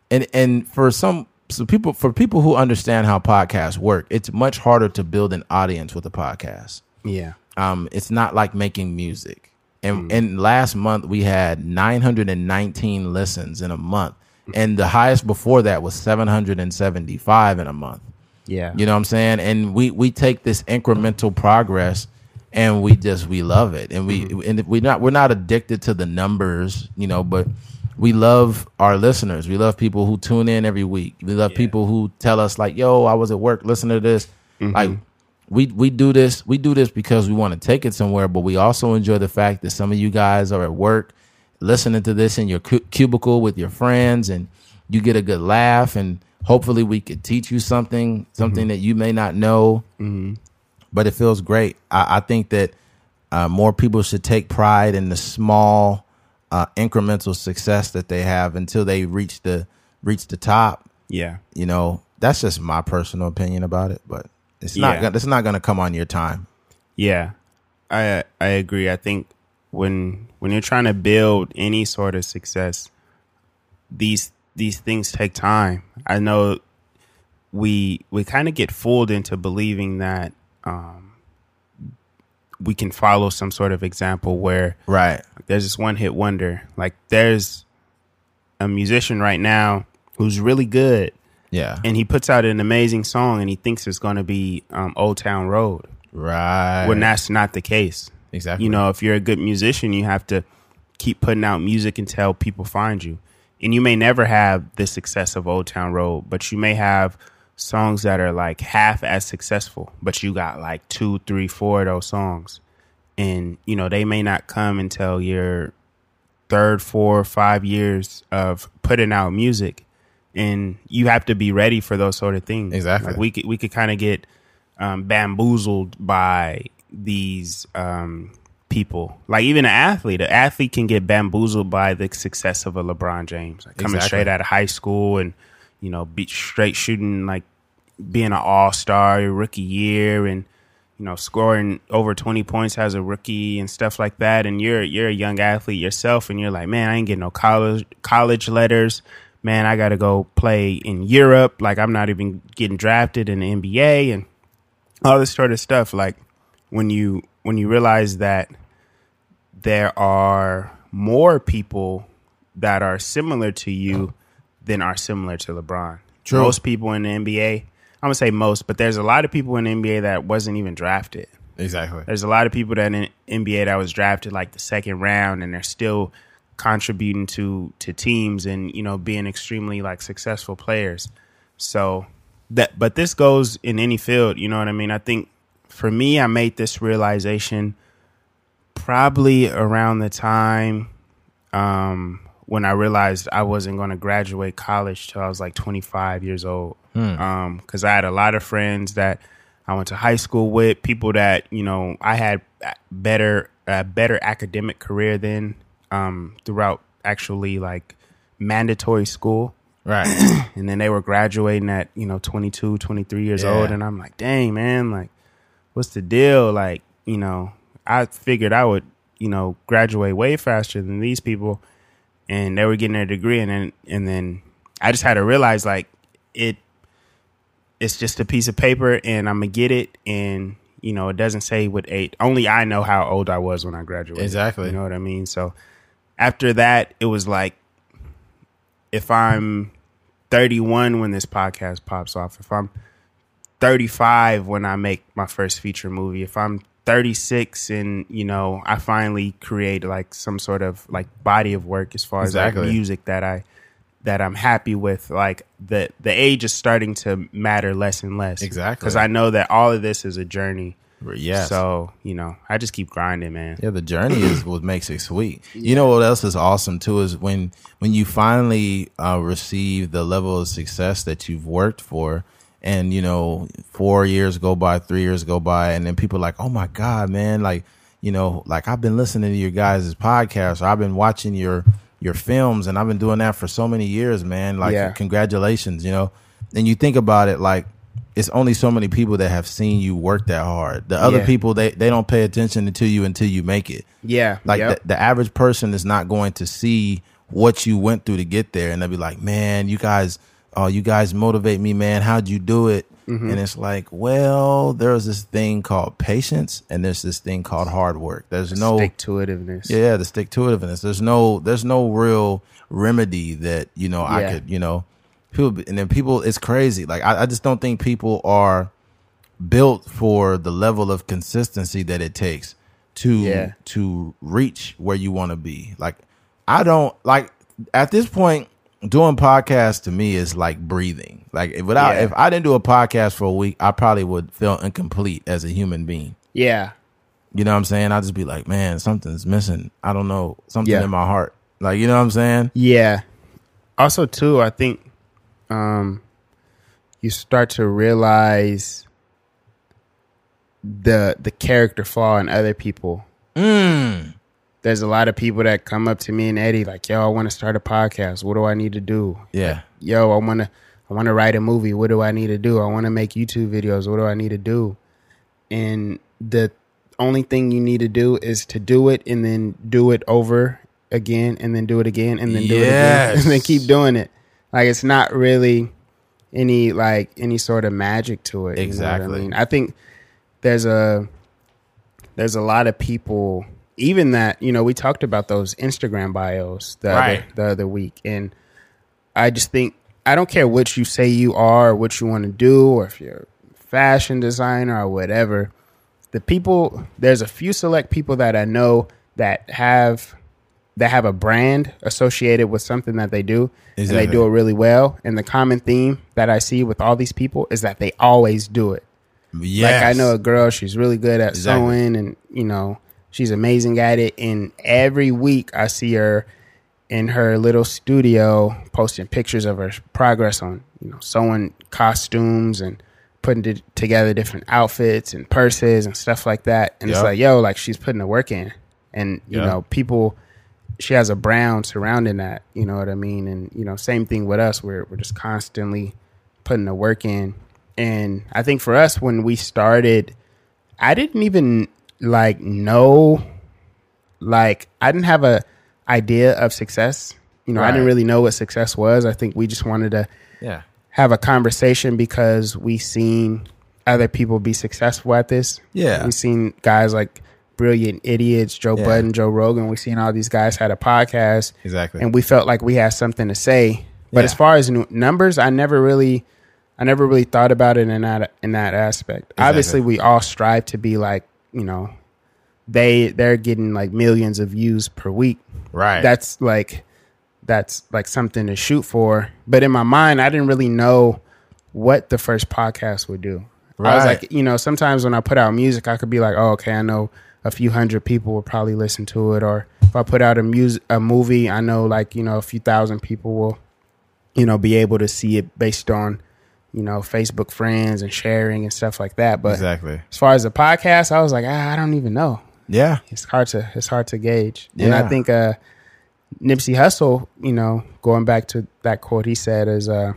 and and for some so people for people who understand how podcasts work, it's much harder to build an audience with a podcast. Yeah. Um, it's not like making music. And, mm. and last month we had 919 listens in a month. And the highest before that was 775 in a month. Yeah. You know what I'm saying? And we, we take this incremental progress and we just, we love it. And we, mm-hmm. and we not, we're not addicted to the numbers, you know, but we love our listeners. We love people who tune in every week. We love yeah. people who tell us like, yo, I was at work, listen to this. Mm-hmm. Like we we do this we do this because we want to take it somewhere but we also enjoy the fact that some of you guys are at work listening to this in your cu- cubicle with your friends and you get a good laugh and hopefully we could teach you something something mm-hmm. that you may not know mm-hmm. but it feels great i, I think that uh, more people should take pride in the small uh, incremental success that they have until they reach the reach the top yeah you know that's just my personal opinion about it but it's not. Yeah. It's not going to come on your time. Yeah, I I agree. I think when when you're trying to build any sort of success, these these things take time. I know we we kind of get fooled into believing that um, we can follow some sort of example where right there's this one hit wonder. Like there's a musician right now who's really good, yeah. And he puts out an amazing song and he thinks it's going to be um, Old Town Road. Right. When that's not the case. Exactly. You know, if you're a good musician, you have to keep putting out music until people find you. And you may never have the success of Old Town Road, but you may have songs that are like half as successful, but you got like two, three, four of those songs. And, you know, they may not come until your third, four, five years of putting out music and you have to be ready for those sort of things. Exactly. Like we could we could kind of get um, bamboozled by these um, people. Like even an athlete, an athlete can get bamboozled by the success of a LeBron James, like coming exactly. straight out of high school and you know, be straight shooting like being an all star rookie year and you know scoring over 20 points as a rookie and stuff like that and you're you're a young athlete yourself and you're like man I ain't getting no college college letters man, I got to go play in Europe. Like I'm not even getting drafted in the NBA and all this sort of stuff. Like when you when you realize that there are more people that are similar to you than are similar to LeBron. True. Most people in the NBA, I'm gonna say most, but there's a lot of people in the NBA that wasn't even drafted. Exactly. There's a lot of people that in NBA that was drafted like the second round, and they're still contributing to to teams and you know being extremely like successful players. So that but this goes in any field, you know what I mean? I think for me I made this realization probably around the time um, when I realized I wasn't going to graduate college till I was like 25 years old. Hmm. Um, cuz I had a lot of friends that I went to high school with, people that you know I had better a better academic career than um, throughout actually like mandatory school. Right. and then they were graduating at, you know, 22, 23 years Yeah. old. And I'm like, dang, man, like, what's the deal? Like, you know, I figured I would, you know, graduate way faster than these people. And they were getting their degree. And then, and then I just had to realize, like, it, it's just a piece of paper and I'm going to get it. And, you know, it doesn't say what age. Only I know how old I was when I graduated. Exactly. You know what I mean? So after that, it was like, if I'm 31 when this podcast pops off, if I'm 35 when I make my first feature movie, if I'm 36 and you know I finally create like some sort of like body of work as far as like music that I that I'm happy with, like the the age is starting to matter less and less. Exactly. because I know that all of this is a journey. Yes. So you know, I just keep grinding, man. Yeah, the journey is what makes it sweet. You know what else is awesome too is when when you finally uh, receive the level of success that you've worked for, and you know four years go by, three years go by, and then people are like, oh my god, man, like you know, like I've been listening to your guys' podcast, or I've been watching your your films, and I've been doing that for so many years, man. Like Yeah. congratulations, you know. And you think about it, like it's only so many people that have seen you work that hard. The other Yeah. people they they don't pay attention to you until you make it. Yeah, Like yep. the, the average person is not going to see what you went through to get there, and they'll be like, "Man, you guys, oh, you guys motivate me, man. How'd you do it?" Mm-hmm. And it's like, well, there's this thing called patience, and there's this thing called hard work. There's no stick to itiveness. yeah, yeah, the stick to itiveness. There's no there's no real remedy that you know I could you know people and then people it's crazy. Like I, I just don't think people are built for the level of consistency that it takes to Yeah. to reach where you want to be. Like I don't like at this point doing podcasts to me is like breathing. Like if without Yeah. if I didn't do a podcast for a week, I probably would feel incomplete as a human being. yeah, You know what I'm saying? I'll just be like, man, something's missing. I don't know. Something Yeah. in my heart. Like, you know what I'm saying? Yeah. Also, too, I think um, you start to realize the the character flaw in other people. Mm. There's a lot of people that come up to me and Eddie like, "Yo, I want to start a podcast. What do I need to do? Yeah. Yo, I want to I want to write a movie. What do I need to do? I want to make YouTube videos. What do I need to do?" And the only thing you need to do is to do it and then do it over again and then do it again and then do it again and then keep doing it. Like it's not really any like any sort of magic to it. you know Exactly. I mean, I think there's a there's a lot of people even that, you know, we talked about those Instagram bios the Right. other, the other week and I just think I don't care what you say you are, or what you want to do, or if you're a fashion designer or whatever. The people, there's a few select people that I know that have that have a brand associated with something that they do, and they do it really well. And the common theme that I see with all these people is that they always do it. Yes. Like I know a girl, she's really good at Exactly. sewing and you know, she's amazing at it. And every week I see her in her little studio posting pictures of her progress on, you know, sewing costumes and putting together different outfits and purses and stuff like that. And it's like, yo, like she's putting the work in. And, you Yep. know, people she has a brand surrounding that, you know what I mean? And, you know, same thing with us. We're we're just constantly putting the work in. And I think for us when we started, I didn't even like know like I didn't have a idea of success. You know, I didn't really know what success was. I think we just wanted to Yeah. have a conversation because we seen other people be successful at this. Yeah. We seen guys like Brilliant Idiots, Joe Yeah. Budden, Joe Rogan. We seen all these guys had a podcast Exactly. and we felt like we had something to say. But Yeah. as far as numbers, I never really, I never really thought about it in that in that aspect. Obviously, we all strive to be like you know, they they're getting like millions of views per week. right. That's like that's like something to shoot for. But in my mind, I didn't really know what the first podcast would do. I was like, you know, sometimes when I put out music, I could be like, oh, okay, I know a few hundred people will probably listen to it. Or if I put out a music, a movie, I know like, you know, a few thousand people will, you know, be able to see it based on, you know, Facebook friends and sharing and stuff like that. But exactly. as far as the podcast, I was like, ah, I don't even know. Yeah. It's hard to it's hard to gauge. And I think uh Nipsey Hussle, you know, going back to that quote he said is uh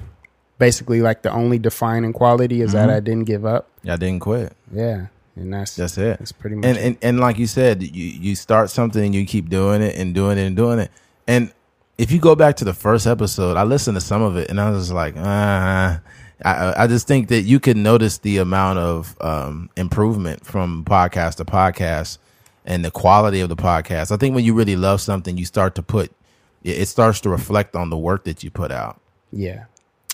basically like the only defining quality is that I didn't give up. Yeah, I didn't quit. Yeah. And that's That's it. that's pretty much and, it. and and like you said, you you start something and you keep doing it and doing it and doing it. And if you go back to the first episode, I listened to some of it and I was just like, ah. I I just think that you can notice the amount of um, improvement from podcast to podcast and the quality of the podcast. I think when you really love something, you start to put it starts to reflect on the work that you put out. yeah.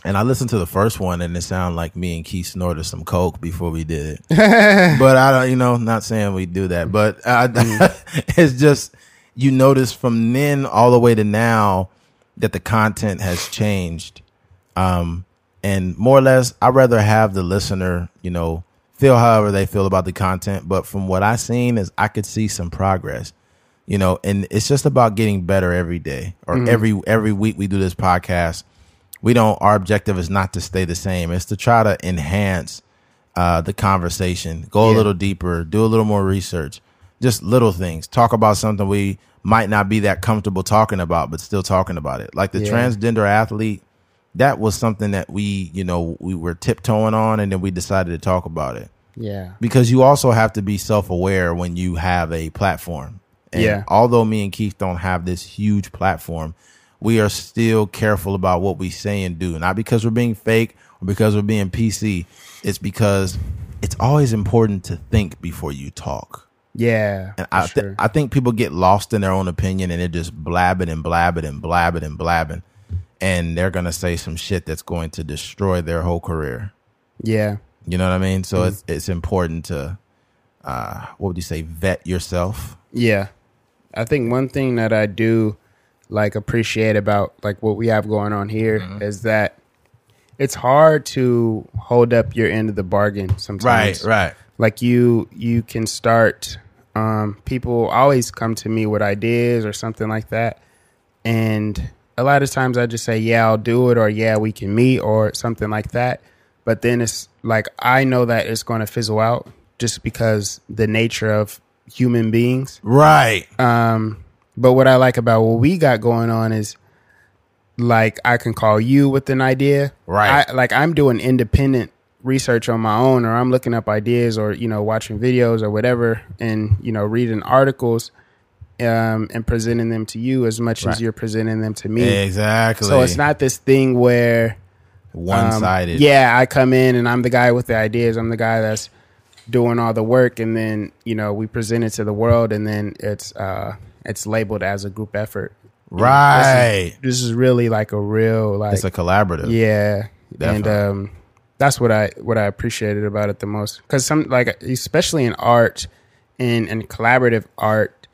And I listened to the first one, and it sounded like me and Keith snorted some coke before we did it. but I don't, you know, not saying we do that, but I, do. it's just you notice from then all the way to now that the content has changed. Um, and more or less, I'd rather have the listener, you know, feel however they feel about the content. But from what I seen is I could see some progress, you know, and it's just about getting better every day or every every week we do this podcast we don't our objective is not to stay the same it's to try to enhance uh, the conversation go a little deeper do a little more research just little things talk about something we might not be that comfortable talking about but still talking about it like the Yeah. transgender athlete that was something that we you know we were tiptoeing on and then we decided to talk about it Yeah. because you also have to be self-aware when you have a platform. And Yeah. although me and Keith don't have this huge platform, we are still careful about what we say and do. Not because we're being fake or because we're being PC. It's because it's always important to think before you talk. Yeah. And I, th- sure. I think people get lost in their own opinion and they're just blabbing and blabbing and blabbing and blabbing. And they're going to say some shit that's going to destroy their whole career. yeah. You know what I mean? So Mm-hmm. it's it's important to uh what would you say, vet yourself. Yeah. I think one thing that I do like appreciate about like what we have going on here is Mm-hmm. that it's hard to hold up your end of the bargain sometimes. Right, right. Like you you can start um people always come to me with ideas or something like that. And a lot of times I just say, "Yeah, I'll do it," or "Yeah, we can meet," or something like that. But then it's like I know that it's going to fizzle out just because the nature of human beings. Right. Um, but what I like about what we got going on is like I can call you with an idea. Right. I, like I'm doing independent research on my own or I'm looking up ideas or, you know, watching videos or whatever and, you know, reading articles um, and presenting them to you as much Right. as you're presenting them to me. Exactly. So it's not this thing where one um, sided. Yeah, I come in and I'm the guy with the ideas. I'm the guy that's doing all the work, and then you know we present it to the world, and then it's uh it's labeled as a group effort. Right. This is really like a real like it's a collaborative. yeah, and um that's what I what I appreciated about it the most because some like especially in art and and collaborative art,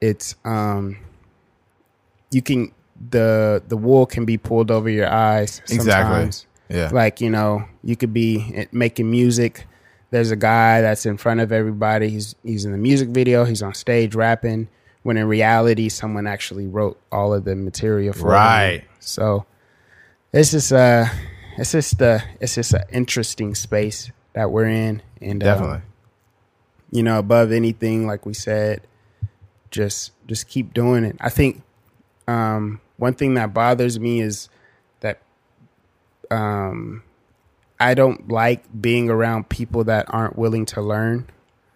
it's um you can the the wool can be pulled over your eyes Exactly. Yeah. like you know you could be making music there's a guy that's in front of everybody he's he's in the music video he's on stage rapping when in reality someone actually wrote all of the material for. Right. so it's just uh it's just uh it's just an interesting space that we're in and um, Definitely. you know above anything like we said just just keep doing it i think um one thing that bothers me is that um i don't like being around people that aren't willing to learn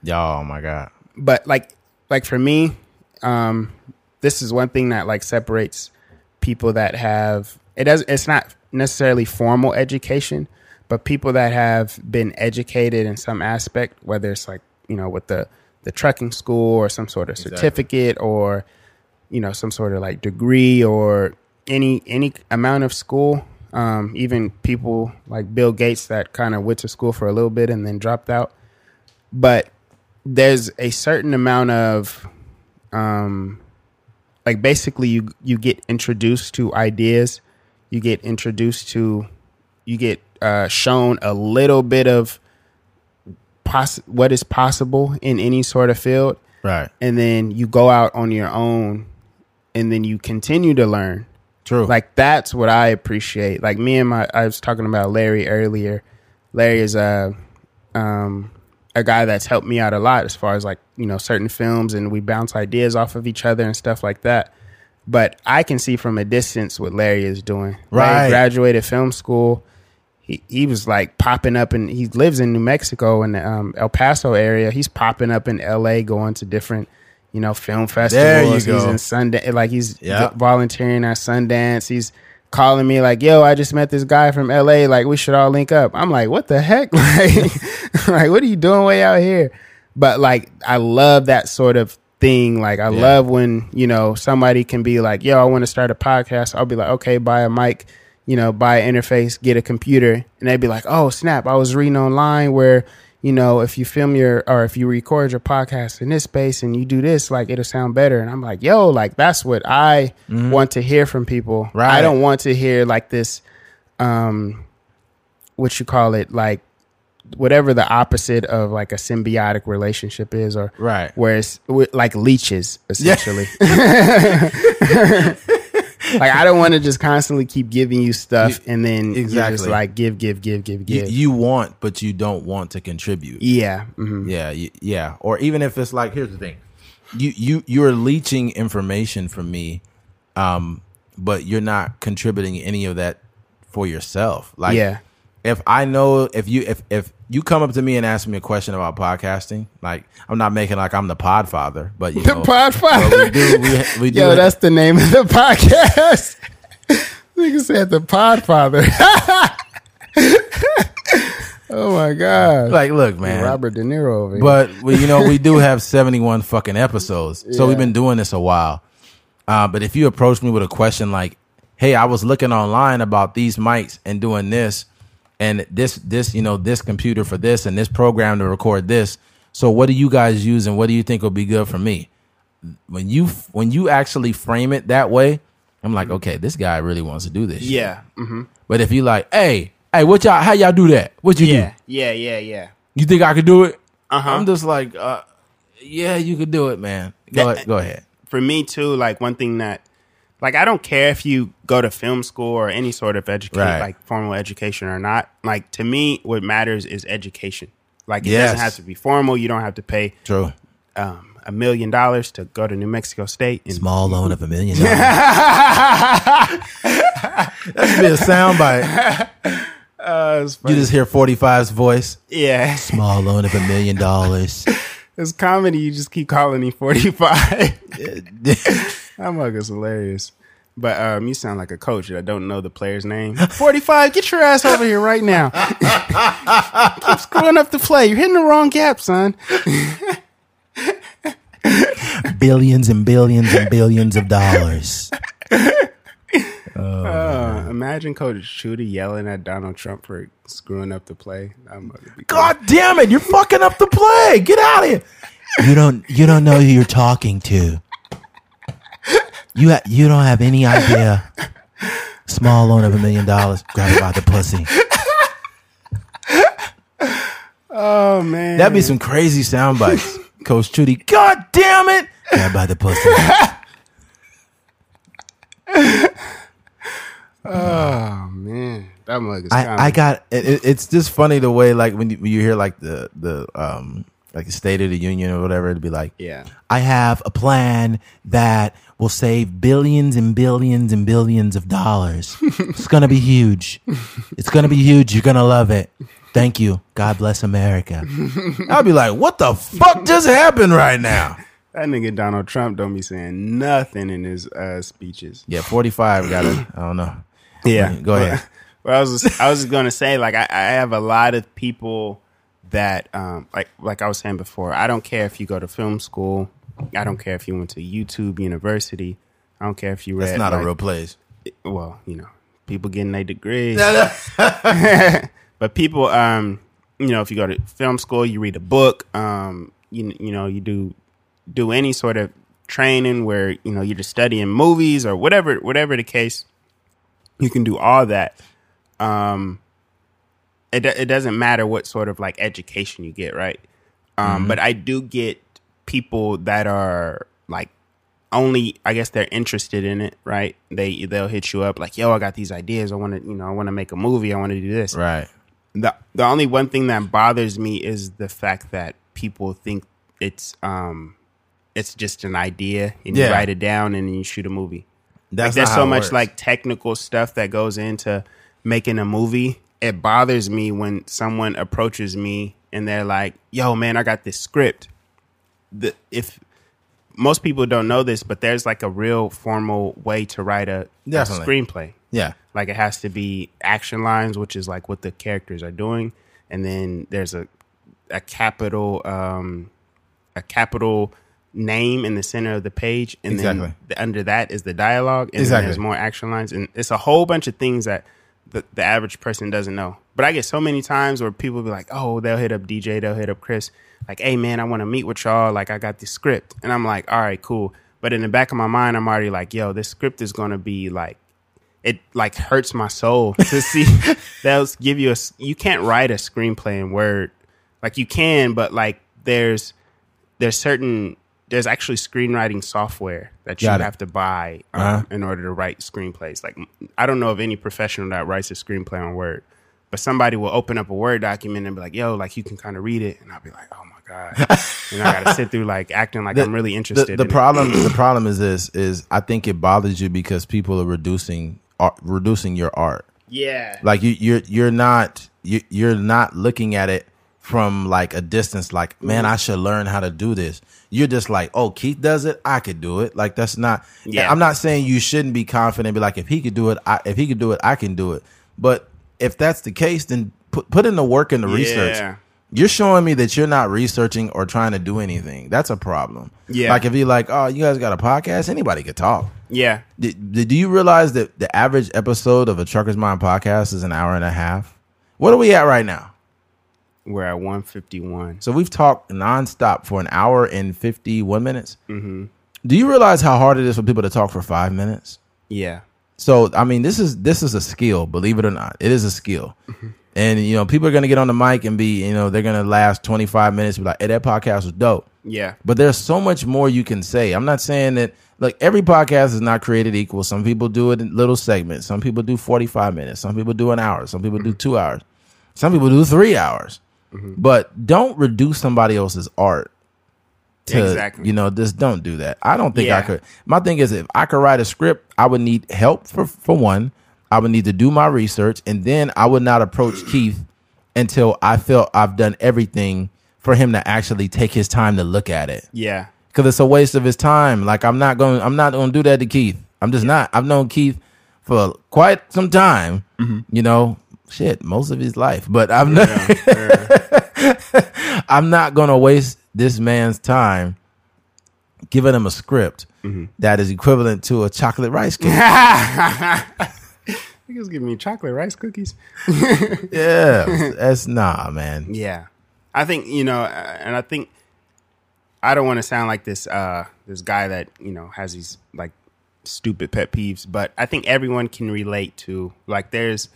Y'all, oh my God. but like like for me um this is one thing that like separates people that have it does it's not necessarily formal education but people that have been educated in some aspect whether it's like you know with the the trucking school or some sort of Exactly. certificate or you know some sort of like degree or any any amount of school um even people like bill gates that kind of went to school for a little bit and then dropped out but there's a certain amount of um like basically you you get introduced to ideas you get introduced to you get uh shown a little bit of poss- what is possible in any sort of field Right. and then you go out on your own and then you continue to learn True. Like that's what I appreciate. Like me and my, I was talking about Larry earlier. Larry is a, um, a guy that's helped me out a lot as far as like you know certain films, and we bounce ideas off of each other and stuff like that. But I can see from a distance what Larry is doing. Right. Larry graduated film school. He he was like popping up, and he lives in New Mexico in the um, El Paso area. He's popping up in L.A., going to different you know film festivals. there you He's go. in Sundance, like he's v- volunteering at Sundance. He's calling me like, "Yo, I just met this guy from LA. Like, we should all link up." I'm like, "What the heck? Like, like what are you doing way out here?" But like, I love that sort of thing. Like, I Yeah. love when you know somebody can be like, "Yo, I want to start a podcast." I'll be like, "Okay, buy a mic." You know, buy an interface, get a computer, and they'd be like, "Oh snap! I was reading online where you know, if you film your or if you record your podcast in this space and you do this, like it'll sound better. And I'm like, yo, like that's what I want to hear from people. Mm-hmm. Right. I don't want to hear like this, um, what you call it, like whatever the opposite of like a symbiotic relationship is, or Right. where it's like leeches essentially. like I don't want to just constantly keep giving you stuff and then exactly like give, give, give, give, give. you want, but you don't want to contribute. yeah. mhm. Yeah, yeah. Or even if it's like, here's the thing, you you you're leeching information from me, um, but you're not contributing any of that for yourself. Like, Yeah. If I know if you if if you come up to me and ask me a question about podcasting, like I'm not making like I'm the Podfather, but you The know, Podfather. we do we, we do Yo, it- that's the name of the podcast. Nigga said the Podfather. oh my god, like look, man. Robert De Niro over here. But we, you know, we do have 71 fucking episodes. So we've been doing this a while. Uh, but if you approach me with a question like, "Hey, I was looking online about these mics and doing this, and this, this, you know, this computer for this and this program to record this. So what do you guys use and what do you think will be good for me?" When you when you actually frame it that way, I'm like, okay, this guy really wants to do this. shit. yeah, hmm But if you like, hey, hey, what y'all, how y'all do that? What you yeah, do? yeah, yeah, yeah. You think I could do it? Uh-huh. I'm just like, uh, yeah, you could do it, man. Go That- ahead. Go ahead. For me too, like one thing that, like, I don't care if you go to film school or any sort of education, Right. like formal education or not. Like to me, what matters is education. Like it Yes. doesn't have to be formal. You don't have to pay True. um, a million dollars to go to New Mexico State. And Small loan of a million dollars. That should be a soundbite. Uh, You just hear 45's voice. yeah, Small loan of a million dollars. it's comedy. You just keep calling me forty five. That mug is hilarious. But um, you sound like a coach that don't know the player's name. Forty five, get your ass over here right now. Keep screwing up the play. You're hitting the wrong gap, son. billions and billions and billions of dollars. Uh, imagine Coach Shooty yelling at Donald Trump for screwing up the play. That mug be God damn it! You're fucking up the play. Get out of here. You don't. You don't know who you're talking to. You. Ha- you don't have any idea. Small loan of a million dollars. Grab it by the pussy. Oh man, That'd be some crazy sound bites. Coach Trudy. God damn it! Grab by the pussy. oh man, that mug is. I. I got it, it- it's just funny the way like when you, when you hear like the the um like the State of the Union or whatever it'd be like yeah. I have a plan that will save billions and billions and billions of dollars. it's gonna be huge. It's gonna be huge. You're gonna love it. Thank you. God bless America. I'll be like, what the fuck just happened right now? That nigga Donald Trump don't be saying nothing in his uh, speeches. Yeah, 45 got it. I don't know. Yeah, Go ahead. But I was just, I was just gonna say like I, I have a lot of people that um like like I was saying before. I don't care if you go to film school. I don't care if you went to YouTube University. I don't care if you read. That's not a real place. Well, you know, people getting their degrees. but people, um, you know, if you go to film school, you read a book. Um, you you know, you do do any sort of training where you know you're just studying movies or whatever whatever the case. You can do all that. Um, it it doesn't matter what sort of like education you get, right? Um, but I do get people that are like only I guess they're interested in it, right? They they'll hit you up like, "Yo, I got these ideas. I want to, you know, I want to make a movie. I want to do this." Right. The the only one thing that bothers me is the fact that people think it's um it's just an idea and Yeah. you write it down and then you shoot a movie. That's like, there's so much works. like technical stuff that goes into making a movie. It bothers me when someone approaches me and they're like, "Yo, man, I got this script." The if most people don't know this, but there's like a real formal way to write a, a Definitely. screenplay. Yeah. Like it has to be action lines, which is like what the characters are doing, and then there's a a capital um a capital name in the center of the page, and Exactly. then the, under that is the dialogue, and Exactly. then there's more action lines, and it's a whole bunch of things that the, the average person doesn't know. But I get so many times where people be like, "Oh, they'll hit up DJ, they'll hit up Chris, like, hey man, I want to meet with y'all. Like, I got this script," and I'm like, "All right, cool." But in the back of my mind, I'm already like, "Yo, this script is gonna be like." It like hurts my soul to see they'll give you a. You can't write a screenplay in Word, like you can, but like there's there's certain there's actually screenwriting software that you Got it. have to buy um, Uh-huh. in order to write screenplays. Like I don't know of any professional that writes a screenplay on Word, but somebody will open up a Word document and be like, "Yo, like you can kind of read it," and I'll be like, "Oh my god," and I gotta sit through like acting like I'm really The, interested. the in it. problem the problem is this is I think it bothers you because people are reducing art, reducing your art. yeah, Like you you're you're not you you're not looking at it from like a distance like man mm-hmm. I should learn how to do this. You're just like, "Oh, Keith does it, I could do it." Like that's not Yeah. I'm not saying you shouldn't be confident be like if he could do it, I, if he could do it, I can do it. But if that's the case then put put in the work and the research. You're showing me that you're not researching or trying to do anything. That's a problem. Yeah. Like if you're like, oh, you guys got a podcast, anybody could talk. yeah, Did, did- do you realize that the average episode of a Trucker's Mind podcast is an hour and a half? What are we at right now? We're at 151. So we've talked nonstop for an hour and 51 minutes. Mm-hmm. Do you realize how hard it is for people to talk for five minutes? Yeah, So I mean, this is this is a skill. Believe it or not, it is a skill. And you know, people are gonna get on the mic and be, you know, they're gonna last 25 minutes. And be like, hey, that podcast was dope. yeah, But there's so much more you can say. I'm not saying that like every podcast is not created equal. Some people do it in little segments. Some people do 45 minutes. Some people do an hour. Some people do two hours. Some people do three hours. Mm-hmm. But don't reduce somebody else's art to Exactly. you know, just don't do that. I don't think I could. My thing is if I could write a script, I would need help for for one. I would need to do my research and then I would not approach Keith until I felt I've done everything for him to actually take his time to look at it yeah, because it's a waste of his time. Like I'm not going, I'm not going to do that to Keith. I'm just not. I've known Keith for quite some time. Mm-hmm. You know, shit, most of his life. But I'm not. I'm not to waste this man's time giving him a script that is equivalent to a chocolate rice cake. He was giving me chocolate rice cookies. yeah, that's nah, man. Yeah, I think you know, uh, and I think I don't want to sound like this uh this guy that you know has these like stupid pet peeves, but I think everyone can relate to like there's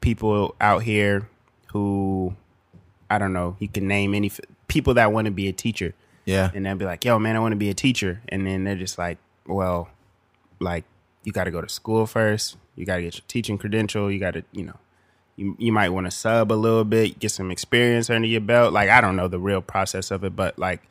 people out here who I don't know, you can name any f- people that want to be a teacher, Yeah, and they'll be like, "Yo, man, I want to be a teacher," and then they're just like, "Well, like you got to go to school first. You got to get your teaching credential. You got to, you know, you you might want to sub a little bit, get some experience under your belt. Like I don't know the real process of it, but like,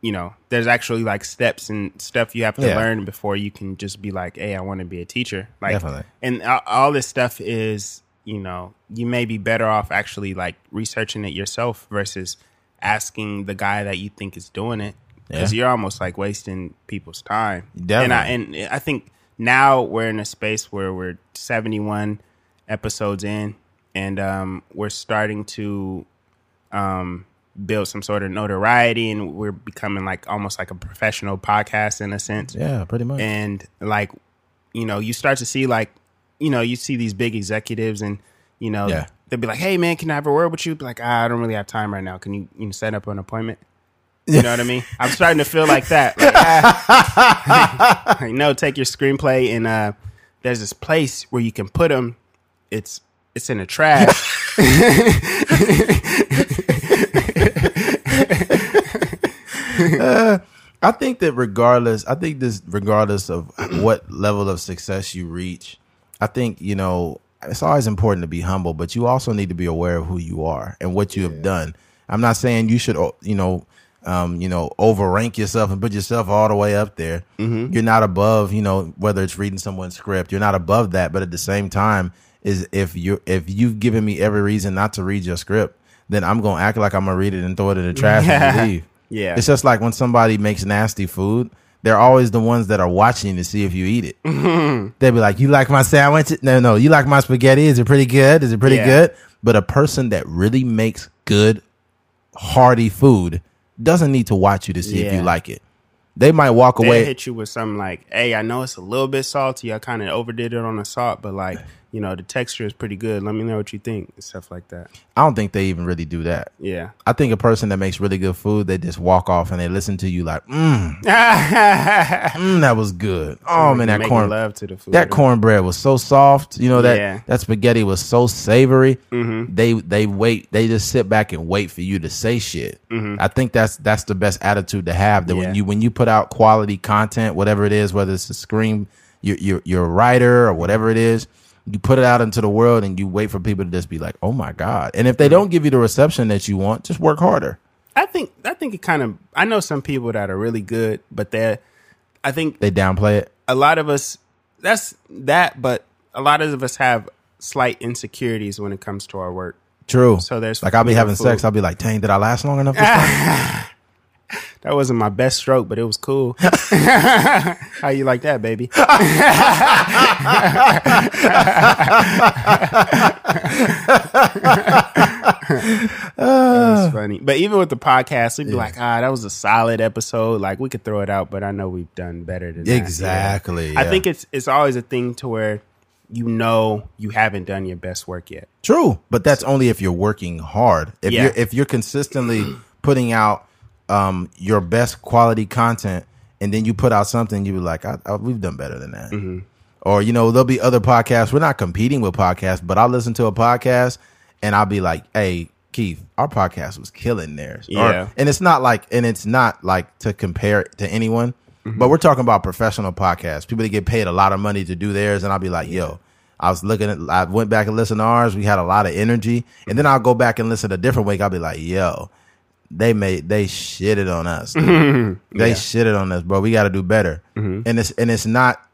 you know, there's actually like steps and stuff you have to Yeah. learn before you can just be like, "Hey, I want to be a teacher." Like, Definitely. and all, all this stuff is, you know, you may be better off actually like researching it yourself versus asking the guy that you think is doing it because Yeah. you're almost like wasting people's time. Definitely. And I and I think now we're in a space where we're 71 episodes in, and um, we're starting to um, build some sort of notoriety, and we're becoming like almost like a professional podcast in a sense yeah, pretty much. and like you know you start to see like you know you see these big executives and you know Yeah. they'll be like hey man can i have a word with you? Be like ah, i don't really have time right now. Can you you know set up an appointment? You know what i mean? I'm starting to feel like that. Like, ah. like, no take your screenplay and uh there's this place where you can put them it's it's in the trash. I I think that regardless, I think this regardless of what level of success you reach, I think you know it's always important to be humble, but you also need to be aware of who you are and what you have done. I'm not saying you should, you know, um, you know, overrank yourself and put yourself all the way up there. Mm-hmm. You're not above, you know, whether it's reading someone's script. You're not above that, but at the same time, is if you if you've given me every reason not to read your script, then I'm gonna act like I'm gonna read it and throw it in the trash and leave. Yeah. It's just like when somebody makes nasty food, they're always the ones that are watching to see if you eat it. They'd be like, "You like my sandwich? No, no. You like my spaghetti? Is it pretty good? Is it pretty Yeah. good?" But a person that really makes good, hearty food doesn't need to watch you to see if you like it. They might walk They away. hit you with something like, "Hey, I know it's a little bit salty. I kind of overdid it on the salt, but like, you know, the texture is pretty good. Let me know what you think." and Stuff like that. I don't think they even really do that. Yeah. I think a person that makes really good food, they just walk off and they listen to you like, mm, mm, that was good. Oh man, that corn, love to the food. that cornbread was so soft. You know that Yeah. that spaghetti was so savory. Mm-hmm. They they wait. They just sit back and wait for you to say shit. I think that's that's the best attitude to have. That Mm-hmm. Yeah. when you when you put out quality content, whatever it is, whether it's a screen, you're you're, you're a writer or whatever it is. You put it out into the world and you wait for people to just be like, "Oh my god!" And if they don't give you the reception that you want, just work harder. I think I think it kind of. I know some people that are really good, but they're. I think They downplay it. a lot of us. That's that, but a lot of us have slight insecurities when it comes to our work. True. So there's like I'll be having sex. I'll be like, "Dang, did I last long enough?" That wasn't my best stroke, but it was cool. How you like that, baby? That's funny. But even with the podcast, we'd be like, ah, that was a solid episode. Like we could throw it out, but I know we've done better than that. Exactly, Yeah. I think it's it's always a thing to where you know you haven't done your best work yet. True, but that's only if you're working hard. If Yeah. you're if you're consistently putting out um, your best quality content, and then you put out something, you be like, I, I, "We've done better than that." Mm-hmm. Or you know, there'll be other podcasts. We're not competing with podcasts, but I'll listen to a podcast and I'll be like, "Hey, Keith, our podcast was killing theirs." Or- Yeah. and it's not like, and it's not like to compare it to anyone, Mm-hmm. but we're talking about professional podcasts. People that get paid a lot of money to do theirs, and I'll be like, "Yo." I was looking at, I went back and listened to ours. We had a lot of energy. And then I'll go back and listen a different week. I'll be like, yo, they made, they shitted on us. Mm-hmm. They Yeah. shitted on us, bro. We got to do better. Mm-hmm. And it's, and it's not,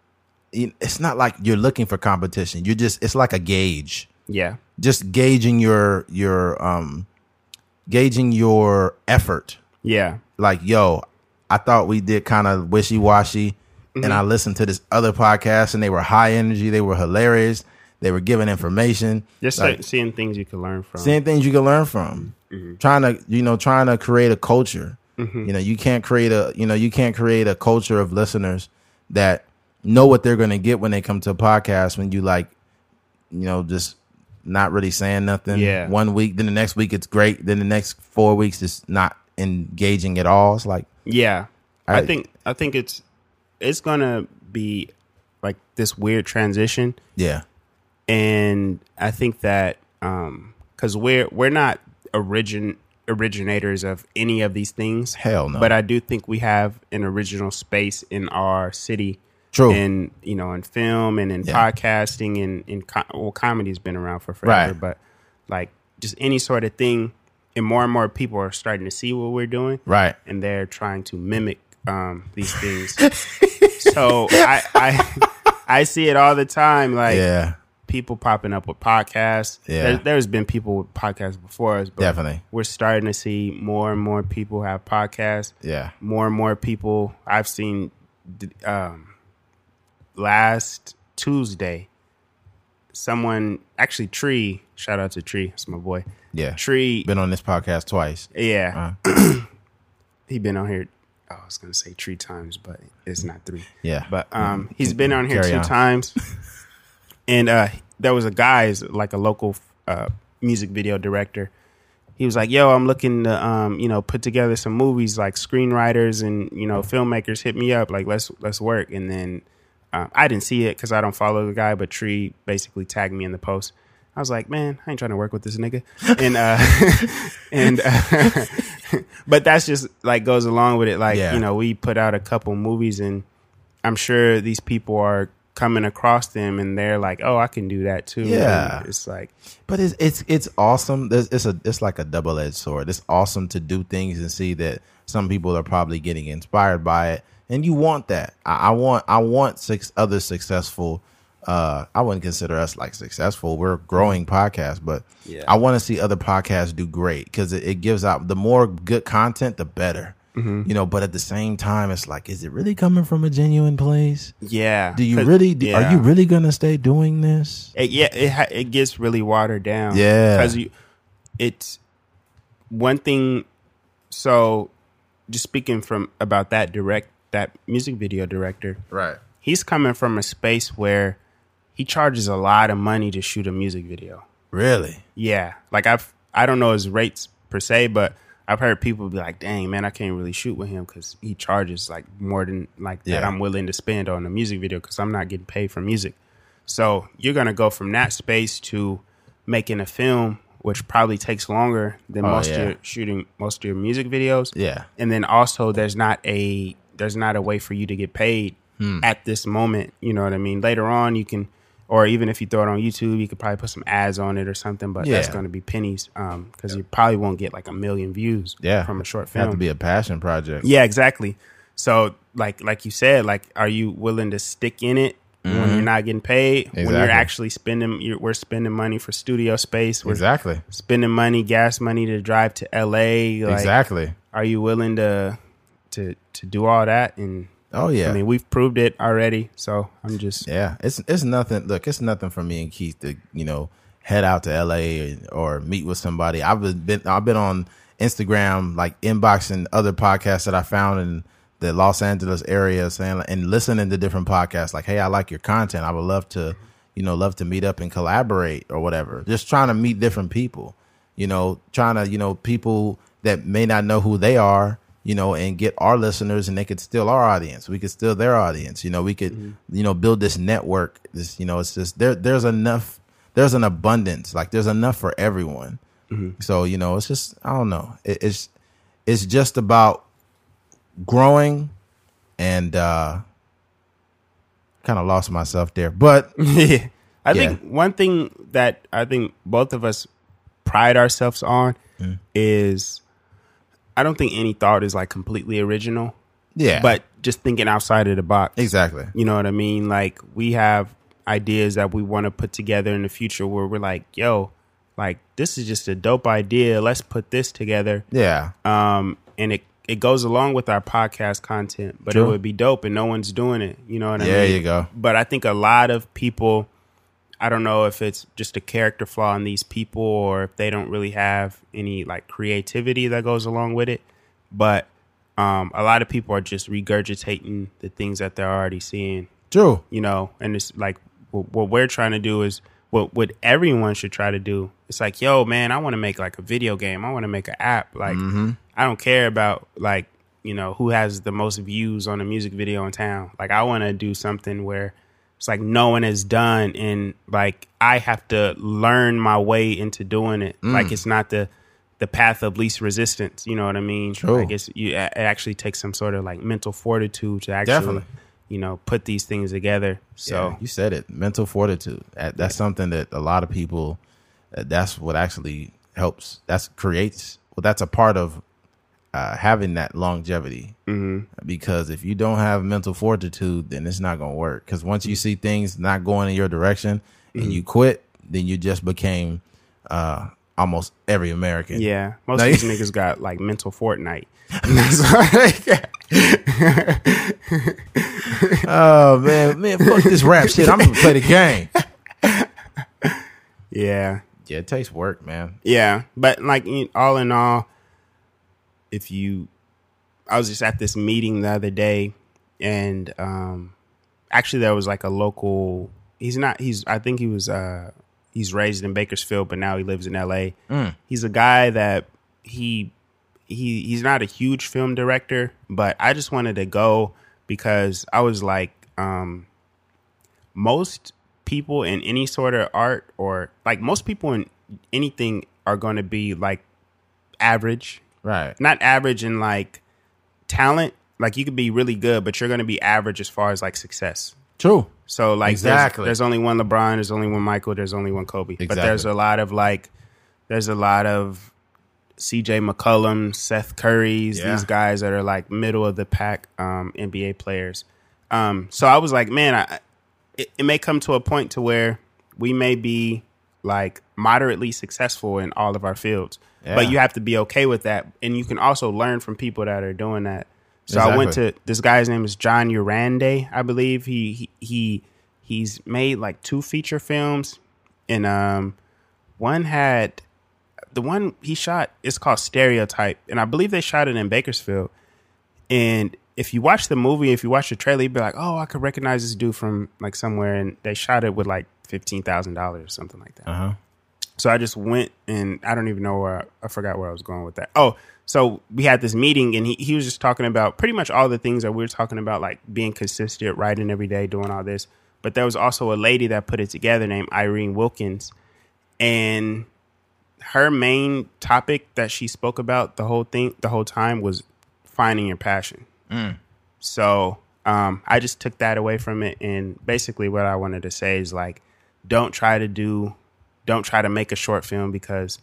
it's not like you're looking for competition. You're just, it's like a gauge. Yeah. Just gauging your, your, um, gauging your effort Yeah. like, yo, I thought we did kind of wishy washy. And I mm-hmm. listened to this other podcast and they were high energy. They were hilarious. They were giving information. Just Like, like, seeing things you can learn from. seeing things you can learn from. Trying to, you know, trying to create a culture. You know, you can't create a, you know, you can't create a culture of listeners that know what they're going to get when they come to a podcast when you like, you know, just not really saying nothing. Yeah. One week, then the next week it's great. Then the next four weeks it's not engaging at all. It's like, Yeah. I, I- think I think it's it's gonna be like this weird transition yeah, and I think that um because we're we're not origin originators of any of these things. Hell no. But I do think we have an original space in our city. True. In you know, in film and in Yeah. podcasting and in well, comedy's been around for forever, Right. but like just any sort of thing, and more and more people are starting to see what we're doing right. and they're trying to mimic um, these things. so I, I I see it all the time, like Yeah, people popping up with podcasts. Yeah. There, there's been people with podcasts before us, but Definitely. we're starting to see more and more people have podcasts. yeah. More and more people I've seen um, last Tuesday. Someone actually Tree, shout out to Tree, that's my boy. Yeah. Tree, Been on this podcast twice. yeah, Uh, he been on here. Oh, I was gonna say three times, but it's not three. yeah. But um, he's been on here Carry two on. times, and uh, there was a guy's like a local uh, music video director. He was like, "Yo, I'm looking to um, you know put together some movies. Like screenwriters and you know filmmakers hit me up. Like let's let's work." And then um, I didn't see it because I don't follow the guy, but Tree basically tagged me in the post. I was like, man, I ain't trying to work with this nigga. And uh, and uh, but that's just like goes along with it. Like Yeah. you know, we put out a couple movies, and I'm sure these people are coming across them, and they're like, "Oh, I can do that too." Yeah. And it's like, But it's it's it's awesome. There's, it's a it's like a double edged sword. It's awesome to do things and see that some people are probably getting inspired by it, and you want that. I, I want I want six other successful. Uh, I wouldn't consider us like successful. We're a growing podcast, but Yeah. I want to see other podcasts do great because it, it gives out the more good content, the better. Mm-hmm. You know, but at the same time, it's like, is it really coming from a genuine place? yeah. Do you 'Cause- really? do- Are you really gonna stay doing this? It, yeah, it ha- it gets really watered down. Yeah. because you, it's one thing. So, just speaking from about that direct that music video director, Right. he's coming from a space where he charges a lot of money to shoot a music video. Really? Yeah, like I've I don't know his rates per se, but I've heard people be like, "Dang man, I can't really shoot with him because he charges like more than like that I'm willing to spend on a music video because I'm not getting paid for music." So you're gonna go from that space to making a film, which probably takes longer than Oh, most yeah. of your shooting most of your music videos. Yeah. and then also there's not a there's not a way for you to get paid Hmm. at this moment. You know what I mean? Later on, you can, or even if you throw it on YouTube, you could probably put some ads on it or something. But that's going to be pennies because you probably won't get like a million views Yeah. from a short film. Have to be a passion project. yeah, exactly. So like like you said, like are you willing to stick in it? When you're not getting paid, when you're Mm-hmm. Actually spending, you're, we're spending money for studio space. We're Exactly. spending money, gas money to drive to LA. Like, exactly. are you willing to to to do all that and Oh yeah. i mean we've proved it already so i'm just yeah. It's it's nothing. Look, it's nothing for me and Keith to you know head out to L.A. or, or meet with somebody. I've been I've been on Instagram like inboxing other podcasts that I found in the Los Angeles area saying and listening to different podcasts like, hey, I like your content. I would love to you know love to meet up and collaborate or whatever. Just trying to meet different people. You know, trying to you know people that may not know who they are you know, and get our listeners and they could steal our audience. We could steal their audience. You know, we could, you know, build this network. This, you know, it's just there, there's enough, there's an abundance. Like there's enough for everyone. So, you know, it's just, I don't know. It, it's, it's just about growing and, uh, kind of lost myself there, but yeah i Yeah. think one thing that i think both of us pride ourselves on Mm. is i don't think any thought is like completely original yeah, but just thinking outside of the box exactly. you know what i mean like we have ideas that we want to put together in the future where we're like yo like this is just a dope idea let's put this together Yeah. um, and it it goes along with our podcast content, but True. it would be dope, and no one's doing it. You know what I mean? There you go. But I think a lot of people, I don't know if it's just a character flaw in these people, or if they don't really have any like creativity that goes along with it. But um, a lot of people are just regurgitating the things that they're already seeing. True. you know and it's like what, what we're trying to do is what what everyone should try to do. It's like yo man i want to make like a video game. I want to make an app. Like i don't care about like you know who has the most views on a music video in town. Like i want to do something where it's like no one has done and like i have to learn my way into doing it like it's not the the path of least resistance you know what i mean True. like it's you it actually takes some sort of like mental fortitude to actually Definitely. you know, put these things together. So Yeah, you said it. Mental fortitude. That, that's something that a lot of people. uh, That's what actually helps. That's creates. Well, that's a part of uh, having that longevity. Mm-hmm. Because if you don't have mental fortitude, then it's not going to work. Because once you see things not going in your direction and you quit, then you just became uh, almost every American. yeah, most of these niggas got like mental Fortnite. And that's like- Oh man, man, fuck this rap shit. I'm gonna play the game. yeah, Yeah, it takes work, man. yeah, but like all in all, if you, I was just at this meeting the other day, and um, actually there was like a local. He's not. He's. I think he was. uh He's raised in Bakersfield, but now he lives in L.A. He's a guy that he he he's not a huge film director, but I just wanted to go because I was like, um, most people in any sort of art or like most people in anything are going to be like average. Right. Not average in like talent. Like you could be really good, but you're going to be average as far as like success. True. So like there's- Exactly. there's, only one LeBron, there's only one Michael, there's only one Kobe. But there's a lot of like there's a lot of CJ McCollum, Seth Curry's, Yeah. these guys that are like middle of the pack um, NBA players. Um, so I was like, man, I, it, it may come to a point to where we may be like moderately successful in all of our fields, Yeah. but you have to be okay with that, and you can also learn from people that are doing that. So I went to this guy's name is John Urande, I believe. He he, he he's made like two feature films, and um, one had the one he shot is called Stereotype, and I believe they shot it in Bakersfield. And if you watch the movie, if you watch the trailer, you'd be like, "Oh, I could recognize this dude from like somewhere." And they shot it with like fifteen thousand dollars or something like that. Uh huh. So I just went and I don't even know where I forgot where I was going with that. Oh, so we had this meeting and he, he was just talking about pretty much all the things that we were talking about, like being consistent, writing every day, doing all this. But there was also a lady that put it together named Irene Wilkins. And her main topic that she spoke about the whole thing the whole time was finding your passion. So um, I just took that away from it, and basically what I wanted to say is like, don't try to do, don't try to make a short film because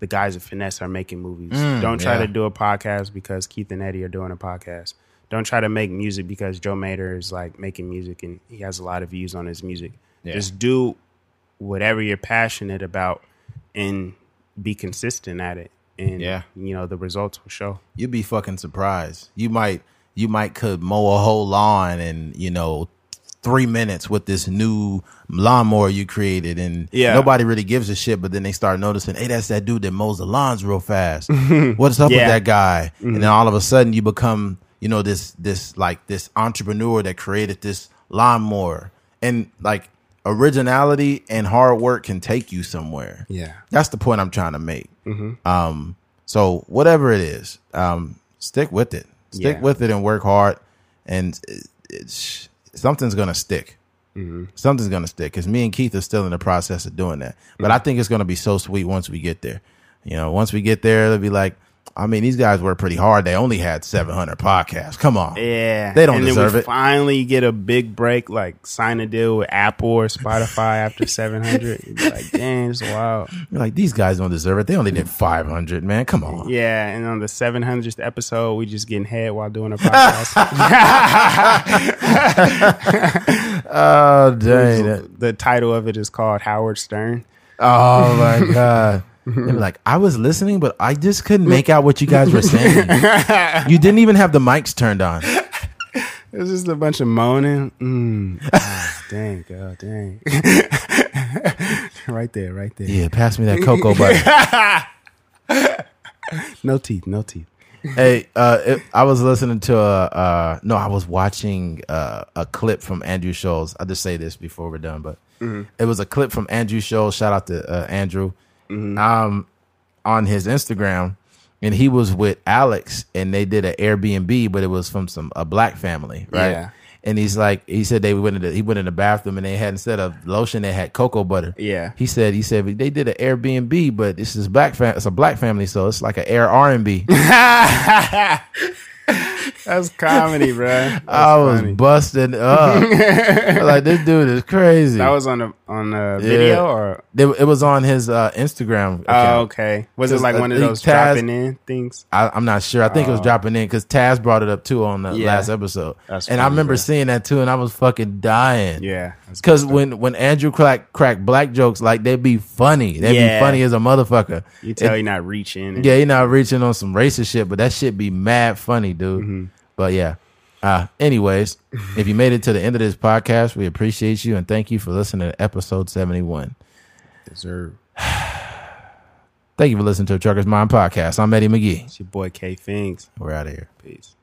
the guys at Finesse are making movies. Mm, don't try yeah. to do a podcast because Keith and Eddie are doing a podcast. Don't try to make music because Joe Mater is like making music and he has a lot of views on his music. Yeah. Just do whatever you're passionate about and be consistent at it. And Yeah. you know the results will show. You'd be fucking surprised. You might you might could mow a whole lawn and, you know three minutes with this new lawnmower you created, and Yeah. nobody really gives a shit. But then they start noticing, hey, that's that dude that mows the lawns real fast. What's up with that guy? And then all of a sudden, you become you know this this like this entrepreneur that created this lawnmower, and like originality and hard work can take you somewhere. Yeah. That's the point I'm trying to make. Um, so whatever it is, um, stick with it. Stick Yeah. with it and work hard, and it, it's something's gonna stick. Mm-hmm. Something's gonna stick because me and Keith are still in the process of doing that. But mm-hmm. I think it's gonna be so sweet once we get there. You know, once we get there, it'll be like, I mean, these guys work pretty hard. They only had 700 podcasts. Come on, Yeah, They don't and deserve then we it. Finally, get a big break, like sign a deal with Apple or Spotify after seven hundred. Like, dang, it's wild. You're like these guys don't deserve it. They only did 500, man. Come on. Yeah, and on the seven hundredth episode, we just getting head while doing a podcast. Oh dang! the title of it is called Howard Stern. Oh my god. Were like, I was listening, but I just couldn't make out what you guys were saying. you didn't even have the mics turned on. It was just a bunch of moaning. Mm. Ah, dang, girl, dang. right there, right there. Yeah, pass me that cocoa butter. No teeth, no teeth. hey, uh, it, I was listening to a, uh, no, I was watching uh, a clip from Andrew Schulz. I'll just say this before we're done, but it was a clip from Andrew Schulz. Shout out to uh, Andrew um, on his Instagram. And he was with Alex, and they did an Airbnb, but it was from some a black family, right? Yeah. And he's like, he said they went in the, he went in the bathroom, and they had instead of lotion, they had cocoa butter. Yeah. He said, he said they did an Airbnb, but this is black fam- it's a black family, so it's like an Air R and B. That's comedy, bro. That's I was funny. busting up. Was like this dude is crazy. That was on a on a video or It, it was on his uh, Instagram. oh okay. Was it like uh, one of those tagged- dropping in things? I, I'm not sure. I think it was dropping in because Taz brought it up too on the Yeah. last episode, That's and I remember bro. seeing that too, and I was fucking dying. Yeah. Because when when Andrew crack crack black jokes, like they'd be funny. They'd Yeah. be funny as a motherfucker. you tell It- you're not reaching. Yeah, you're not reaching on some racist shit, but that shit be mad funny, dude. Mm-hmm. But yeah. Uh, anyways, if you made it to the end of this podcast, we appreciate you and thank you for listening to episode 71. deserve. Thank you for listening to Trucker's Mind podcast. I'm Eddie McGee. It's your boy K Fings. We're out of here. Peace.